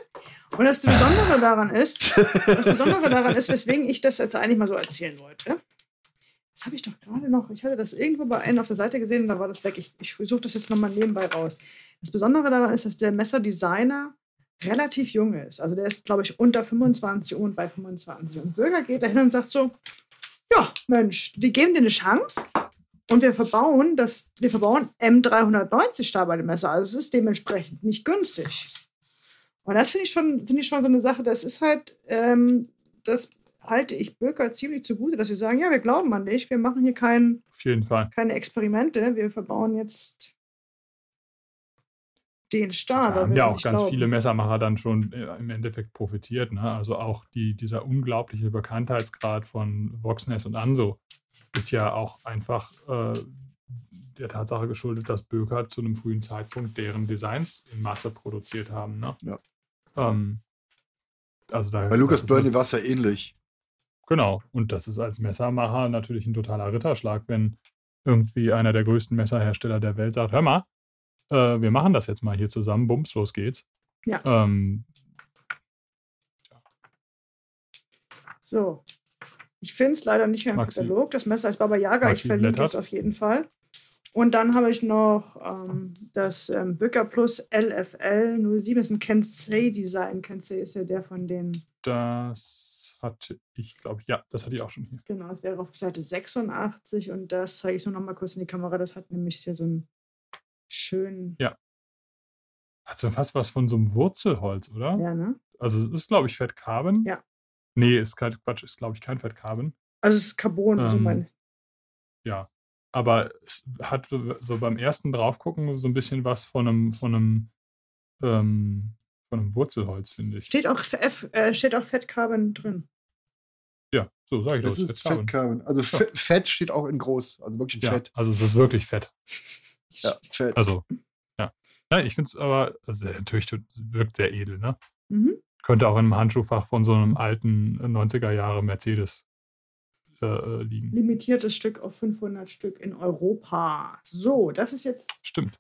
[SPEAKER 1] Und das Besondere daran ist, das Besondere daran ist, weswegen ich das jetzt eigentlich mal so erzählen wollte. Das habe ich doch gerade noch. Ich hatte das irgendwo bei einem auf der Seite gesehen und da war das weg. Ich, ich suche das jetzt nochmal nebenbei raus. Das Besondere daran ist, dass der Messerdesigner relativ jung ist. Also der ist, glaube ich, unter 25 und bei 25. Und Bürger geht dahin und sagt so, ja, Mensch, wir geben dir eine Chance und wir verbauen das, wir verbauen M390 da bei dem Messer. Also es ist dementsprechend nicht günstig. Und das finde ich schon, finde ich schon so eine Sache, das ist halt, ähm, das halte ich Bürger ziemlich zugute, dass sie sagen, ja, wir glauben an dich, wir machen hier kein,
[SPEAKER 3] Auf jeden Fall.
[SPEAKER 1] keine Experimente, wir verbauen jetzt den Start.
[SPEAKER 3] Da haben ja auch ganz glauben. viele Messermacher dann schon äh, im Endeffekt profitiert. Ne? Also auch die, dieser unglaubliche Bekanntheitsgrad von Voxness und Anso ist ja auch einfach äh, der Tatsache geschuldet, dass Böker zu einem frühen Zeitpunkt deren Designs in Masse produziert haben. Ne?
[SPEAKER 2] Ja.
[SPEAKER 3] Ähm, also da,
[SPEAKER 2] Bei Lukas Burney war es ja ähnlich.
[SPEAKER 3] Genau. Und das ist als Messermacher natürlich ein totaler Ritterschlag, wenn irgendwie einer der größten Messerhersteller der Welt sagt, hör mal, äh, wir machen das jetzt mal hier zusammen, bums, los geht's.
[SPEAKER 1] Ja.
[SPEAKER 3] Ähm,
[SPEAKER 1] ja. So. Ich finde es leider nicht mehr im Maxi, Katalog. Das Messer ist Baba Yaga. Maxi ich verlinke es auf jeden Fall. Und dann habe ich noch ähm, das ähm, Bücker Plus LFL 07. Das ist ein Kensei-Design. Kensei ist ja der von den.
[SPEAKER 3] Das hatte ich, glaube ich, ja, das hatte ich auch schon hier.
[SPEAKER 1] Genau, das wäre auf Seite 86 und das zeige ich nur noch mal kurz in die Kamera. Das hat nämlich hier so ein schön.
[SPEAKER 3] Ja. Hat so fast was von so einem Wurzelholz, oder?
[SPEAKER 1] Ja, ne?
[SPEAKER 3] Also es ist, glaube ich, Fettcarbon.
[SPEAKER 1] Ja.
[SPEAKER 3] Nee, ist kein Quatsch, ist, glaube ich, kein Fettcarbon.
[SPEAKER 1] Also es ist Carbon, ähm, so mein.
[SPEAKER 3] Ja, aber es hat so beim ersten draufgucken so ein bisschen was von einem, von einem, ähm, von einem Wurzelholz, finde ich.
[SPEAKER 1] Steht auch, F, äh, steht auch Fettcarbon drin.
[SPEAKER 3] Ja, so sage ich
[SPEAKER 2] das. Das ist Fettcarbon. Also ja. Fett steht auch in groß, also wirklich
[SPEAKER 3] ja,
[SPEAKER 2] Fett.
[SPEAKER 3] Also es ist wirklich Fett.
[SPEAKER 2] ja, Fett.
[SPEAKER 3] Also, ja. Nein, ich finde es aber, also natürlich wirkt sehr edel, ne? Mhm. Könnte auch in einem Handschuhfach von so einem alten 90er Jahre Mercedes äh, äh, liegen.
[SPEAKER 1] Limitiertes Stück auf 500 Stück in Europa. So, das ist jetzt.
[SPEAKER 3] Stimmt.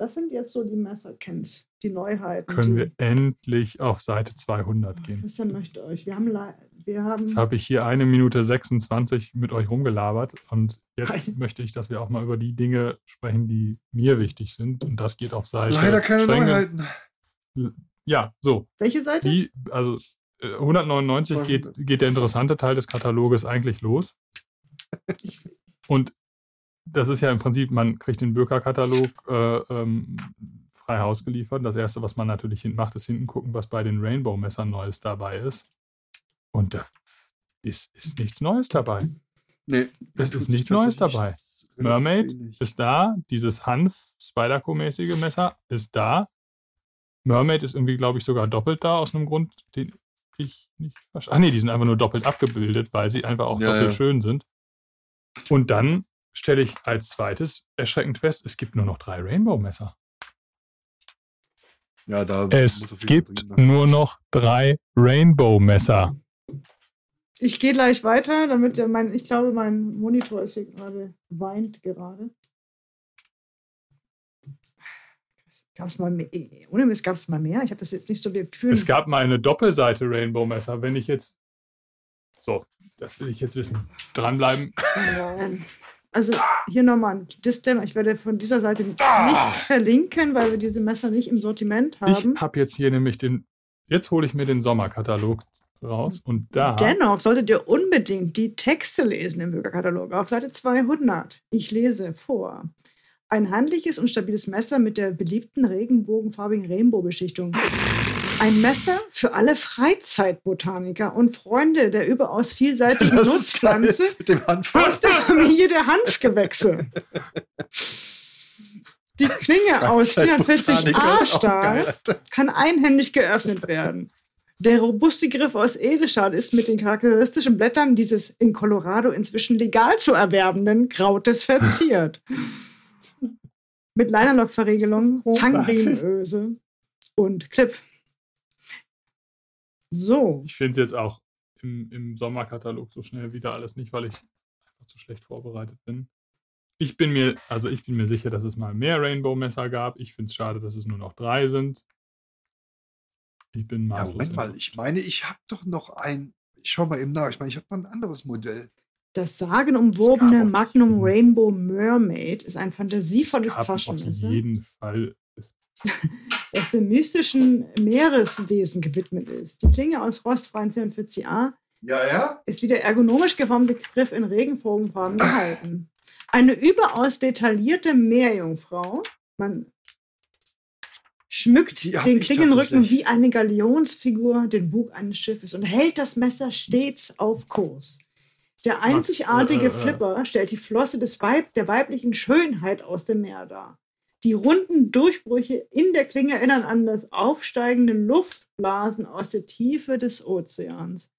[SPEAKER 1] Das sind jetzt so die Messerkens, die Neuheiten.
[SPEAKER 3] Können
[SPEAKER 1] die
[SPEAKER 3] wir endlich auf Seite 200 gehen?
[SPEAKER 1] Christian möchte euch. Wir haben. Wir haben
[SPEAKER 3] jetzt habe ich hier eine Minute 26 mit euch rumgelabert und jetzt Nein. möchte ich, dass wir auch mal über die Dinge sprechen, die mir wichtig sind. Und das geht auf Seite.
[SPEAKER 2] Leider keine Schengen. Neuheiten.
[SPEAKER 3] Ja, so.
[SPEAKER 1] Welche Seite?
[SPEAKER 3] Die, also 199 geht, geht der interessante Teil des Kataloges eigentlich los. Und das ist ja im Prinzip, man kriegt den Böker-Katalog äh, ähm, frei Haus geliefert. Das erste, was man natürlich macht, ist hinten gucken, was bei den Rainbow-Messern Neues dabei ist. Und da ist, ist nichts Neues dabei.
[SPEAKER 2] Nee.
[SPEAKER 3] Es ist nichts Neues dabei. Mermaid wenig. ist da, dieses Hanf Spyderco-mäßige Messer ist da. Mermaid ist irgendwie, glaube ich, sogar doppelt da aus einem Grund, den ich nicht verstehe. Ach nee, die sind einfach nur doppelt abgebildet, weil sie einfach auch ja, doppelt ja. schön sind. Und dann stelle ich als zweites erschreckend fest, es gibt nur noch drei Rainbow-Messer.
[SPEAKER 2] Ja, da
[SPEAKER 3] es gibt nur noch drei Rainbow-Messer.
[SPEAKER 1] Ich gehe gleich weiter, damit mein, ich glaube, mein Monitor ist hier gerade, weint gerade. Gab es mal mehr? Ohne Mist, gab es mal mehr? Ich habe das jetzt nicht so. Wir
[SPEAKER 3] es gab mal eine Doppelseite Rainbow Messer. Wenn ich jetzt. So, das will ich jetzt wissen. Dranbleiben.
[SPEAKER 1] Nein. Also hier nochmal ein Disclaimer. Ich werde von dieser Seite nichts verlinken, weil wir diese Messer nicht im Sortiment haben.
[SPEAKER 3] Ich habe jetzt hier nämlich den. Jetzt hole ich mir den Sommerkatalog raus und da.
[SPEAKER 1] Dennoch solltet ihr unbedingt die Texte lesen im Bürgerkatalog auf Seite 200. Ich lese vor. Ein handliches und stabiles Messer mit der beliebten regenbogenfarbigen Rainbow-Beschichtung. Ein Messer für alle Freizeitbotaniker und Freunde der überaus vielseitigen das Nutzpflanze aus der Familie der Hanfgewächse. Die Klinge aus 440a Stahl kann einhändig geöffnet werden. Der robuste Griff aus Edelstahl ist mit den charakteristischen Blättern dieses in Colorado inzwischen legal zu erwerbenden Krautes verziert mit Linerlock-Verriegelung, Fangriemenöse und Clip. So.
[SPEAKER 3] Ich finde es jetzt auch im, im Sommerkatalog so schnell wieder alles nicht, weil ich einfach zu schlecht vorbereitet bin. Ich bin mir, also ich bin mir sicher, dass es mal mehr Rainbow-Messer gab. Ich finde es schade, dass es nur noch drei sind. Ich bin
[SPEAKER 2] mal. Ja, Moment mal, ich meine, ich habe doch noch ein. Ich schau mal eben nach. Ich meine, ich habe noch ein anderes Modell.
[SPEAKER 1] Das sagenumwobene Magnum Rainbow Mermaid ist ein fantasievolles Taschenmesser.
[SPEAKER 3] Auf jeden Fall.
[SPEAKER 1] das dem mystischen Meereswesen gewidmet ist. Die Klinge aus rostfreien 44a
[SPEAKER 2] ja, ja?
[SPEAKER 1] ist wie der ergonomisch geformte Griff in Regenbogenfarben gehalten. Eine überaus detaillierte Meerjungfrau. Man schmückt den Klingenrücken wie eine Galionsfigur den Bug eines Schiffes und hält das Messer stets auf Kurs. Der einzigartige Max, äh, äh, Flipper stellt die Flosse des Weib der weiblichen Schönheit aus dem Meer dar. Die runden Durchbrüche in der Klinge erinnern an das aufsteigende Luftblasen aus der Tiefe des Ozeans.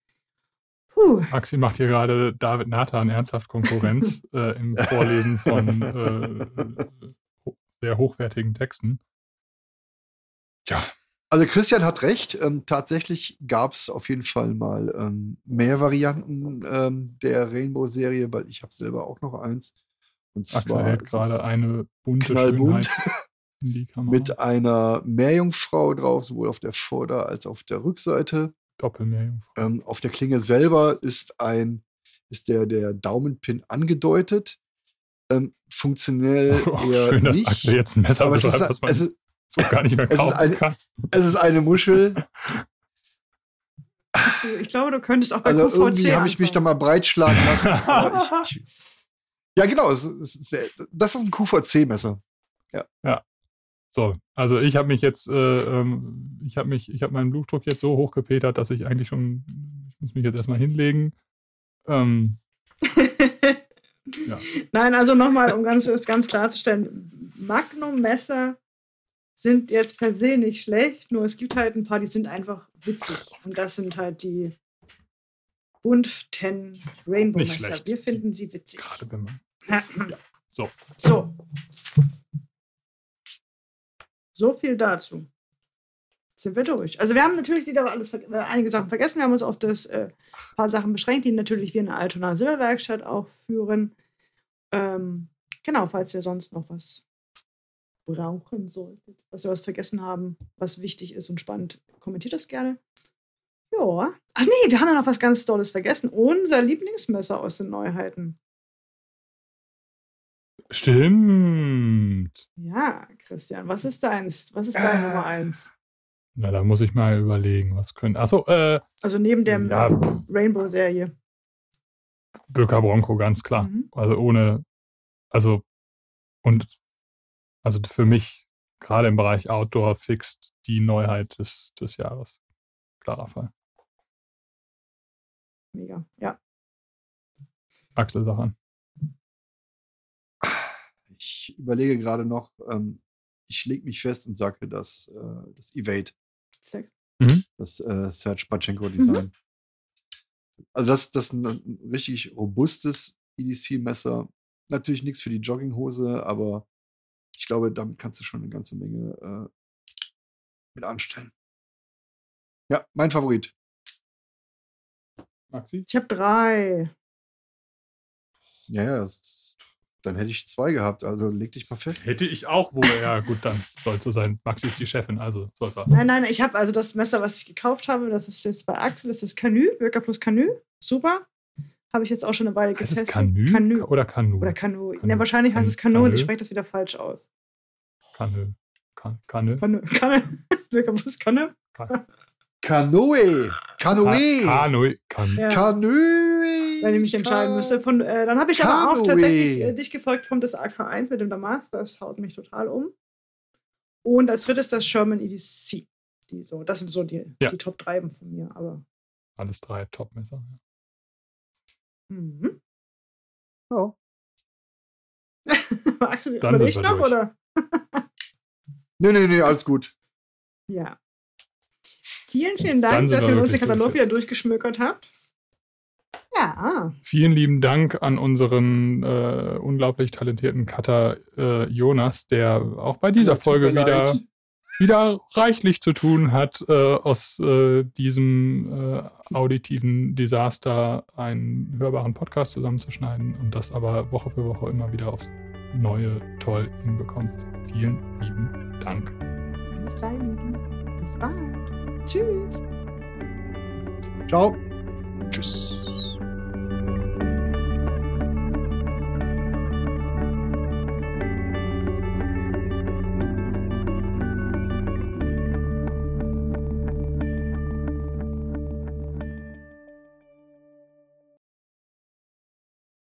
[SPEAKER 3] Puh. Maxi macht hier gerade David Nathan ernsthaft Konkurrenz äh, im Vorlesen von äh, sehr hochwertigen Texten. Ja,
[SPEAKER 2] also Christian hat recht. Ähm, tatsächlich gab es auf jeden Fall mal ähm, mehr Varianten ähm, der Rainbow-Serie, weil ich habe selber auch noch eins.
[SPEAKER 3] Und zwar hält gerade eine bunte
[SPEAKER 2] knallbunt mit einer Meerjungfrau drauf, sowohl auf der Vorder- als auch auf der Rückseite.
[SPEAKER 3] Doppelmeerjungfrau.
[SPEAKER 2] Ähm, auf der Klinge selber ist ein ist der, der Daumenpin angedeutet. Ähm, funktionell oh, eher schön, nicht. dass
[SPEAKER 3] jetzt ein Messer
[SPEAKER 2] aber es ist, es, ist,
[SPEAKER 3] so gar nicht mehr kaufen es eine, kann.
[SPEAKER 2] Es ist eine Muschel.
[SPEAKER 1] Ich glaube, du könntest auch bei
[SPEAKER 2] also
[SPEAKER 1] QVC
[SPEAKER 2] irgendwie habe ich mich da mal breitschlagen lassen. ich, ich, ja, genau. Es, es, es, das ist ein QVC-Messer. Ja.
[SPEAKER 3] Ja. So, also ich habe mich jetzt, äh, ähm, ich habe mich, ich habe meinen Blutdruck jetzt so hochgepetert, dass ich eigentlich schon, ich muss mich jetzt erstmal hinlegen. Ähm,
[SPEAKER 1] ja. Nein, also nochmal, um ganz, es ganz klarzustellen, Magnum-Messer sind jetzt per se nicht schlecht, nur es gibt halt ein paar, die sind einfach witzig. Und das sind halt die und 10 Rainbow Messer. Wir finden sie witzig. Gerade wenn man. Ja. So. So. So viel dazu. Sind wir durch. Also wir haben natürlich wieder alles, äh, einige Sachen vergessen. Wir haben uns auf das äh, paar Sachen beschränkt, die natürlich wir in der Altona Silberwerkstatt auch führen. Ähm, genau, falls ihr sonst noch was brauchen solltet, was wir was vergessen haben, was wichtig ist und spannend, kommentiert das gerne. Ja. Ach nee, wir haben ja noch was ganz Tolles vergessen. Unser Lieblingsmesser aus den Neuheiten.
[SPEAKER 3] Stimmt.
[SPEAKER 1] Ja, Christian, was ist deins? Was ist deine Nummer eins?
[SPEAKER 3] Na, da muss ich mal überlegen, was können. Achso, äh.
[SPEAKER 1] Also neben der ja, Rainbow-Serie.
[SPEAKER 3] Böker Bronco, ganz klar. Mhm. Also ohne. Also. Und. Also für mich, gerade im Bereich Outdoor, fixt die Neuheit des, des Jahres. Klarer Fall.
[SPEAKER 1] Mega, ja.
[SPEAKER 3] Axel, sag an.
[SPEAKER 2] Ich überlege gerade noch, ähm, ich lege mich fest und sage, dass äh, das Evade, mhm. das äh, Serge Pachenko-Design, mhm. also das, das ist ein, ein richtig robustes EDC-Messer. Natürlich nichts für die Jogginghose, aber ich glaube, damit kannst du schon eine ganze Menge äh, mit anstellen. Ja, mein Favorit.
[SPEAKER 1] Maxi? Ich habe drei.
[SPEAKER 2] Ja, ja, das, dann hätte ich zwei gehabt. Also leg dich mal fest.
[SPEAKER 3] Hätte ich auch wohl. Ja, gut, dann soll es so sein. Maxi ist die Chefin, also soll es
[SPEAKER 1] Nein, nein, ich habe also das Messer, was ich gekauft habe, das ist jetzt bei Axel, das ist Canü, Wirker plus Canü. Super. Habe ich jetzt auch schon eine Weile getestet. Heißt
[SPEAKER 3] es Canü? Canü. Oder Kanu?
[SPEAKER 1] Oder Kanu. Ja, wahrscheinlich heißt es Kanu und ich spreche das wieder falsch aus.
[SPEAKER 3] Kanö. Kanö.
[SPEAKER 1] Kanö. Kanö. Wirker plus Kanö.
[SPEAKER 2] Kanoe. Kanoe.
[SPEAKER 3] Kanoe.
[SPEAKER 2] Kanoe.
[SPEAKER 1] Wenn ich mich entscheiden müsste. Von, äh, dann habe ich Kanoe. aber auch tatsächlich äh, dich gefolgt von das AK1 mit dem Damas. Das haut mich total um. Und als drittes das Sherman EDC. Die so, das sind so die, ja. die Top 3 von mir. Aber
[SPEAKER 3] Alles drei Top-Messer.
[SPEAKER 1] Ja. Mhm.
[SPEAKER 2] Ja.
[SPEAKER 1] Dann ich noch, durch. oder?
[SPEAKER 2] nee, nee, nee, alles gut.
[SPEAKER 1] Ja. Vielen, vielen Dank, dass ihr uns den Katalog wieder durchgeschmökert habt. Ja.
[SPEAKER 3] Vielen lieben Dank an unseren äh, unglaublich talentierten Cutter äh, Jonas, der auch bei dieser Folge wieder, wieder reichlich zu tun hat, äh, aus äh, diesem äh, auditiven Desaster einen hörbaren Podcast zusammenzuschneiden und das aber Woche für Woche immer wieder aufs Neue toll hinbekommt. Vielen lieben Dank.
[SPEAKER 1] Bis gleich, Bis bald. Tschüss.
[SPEAKER 2] Ciao. Tschüss.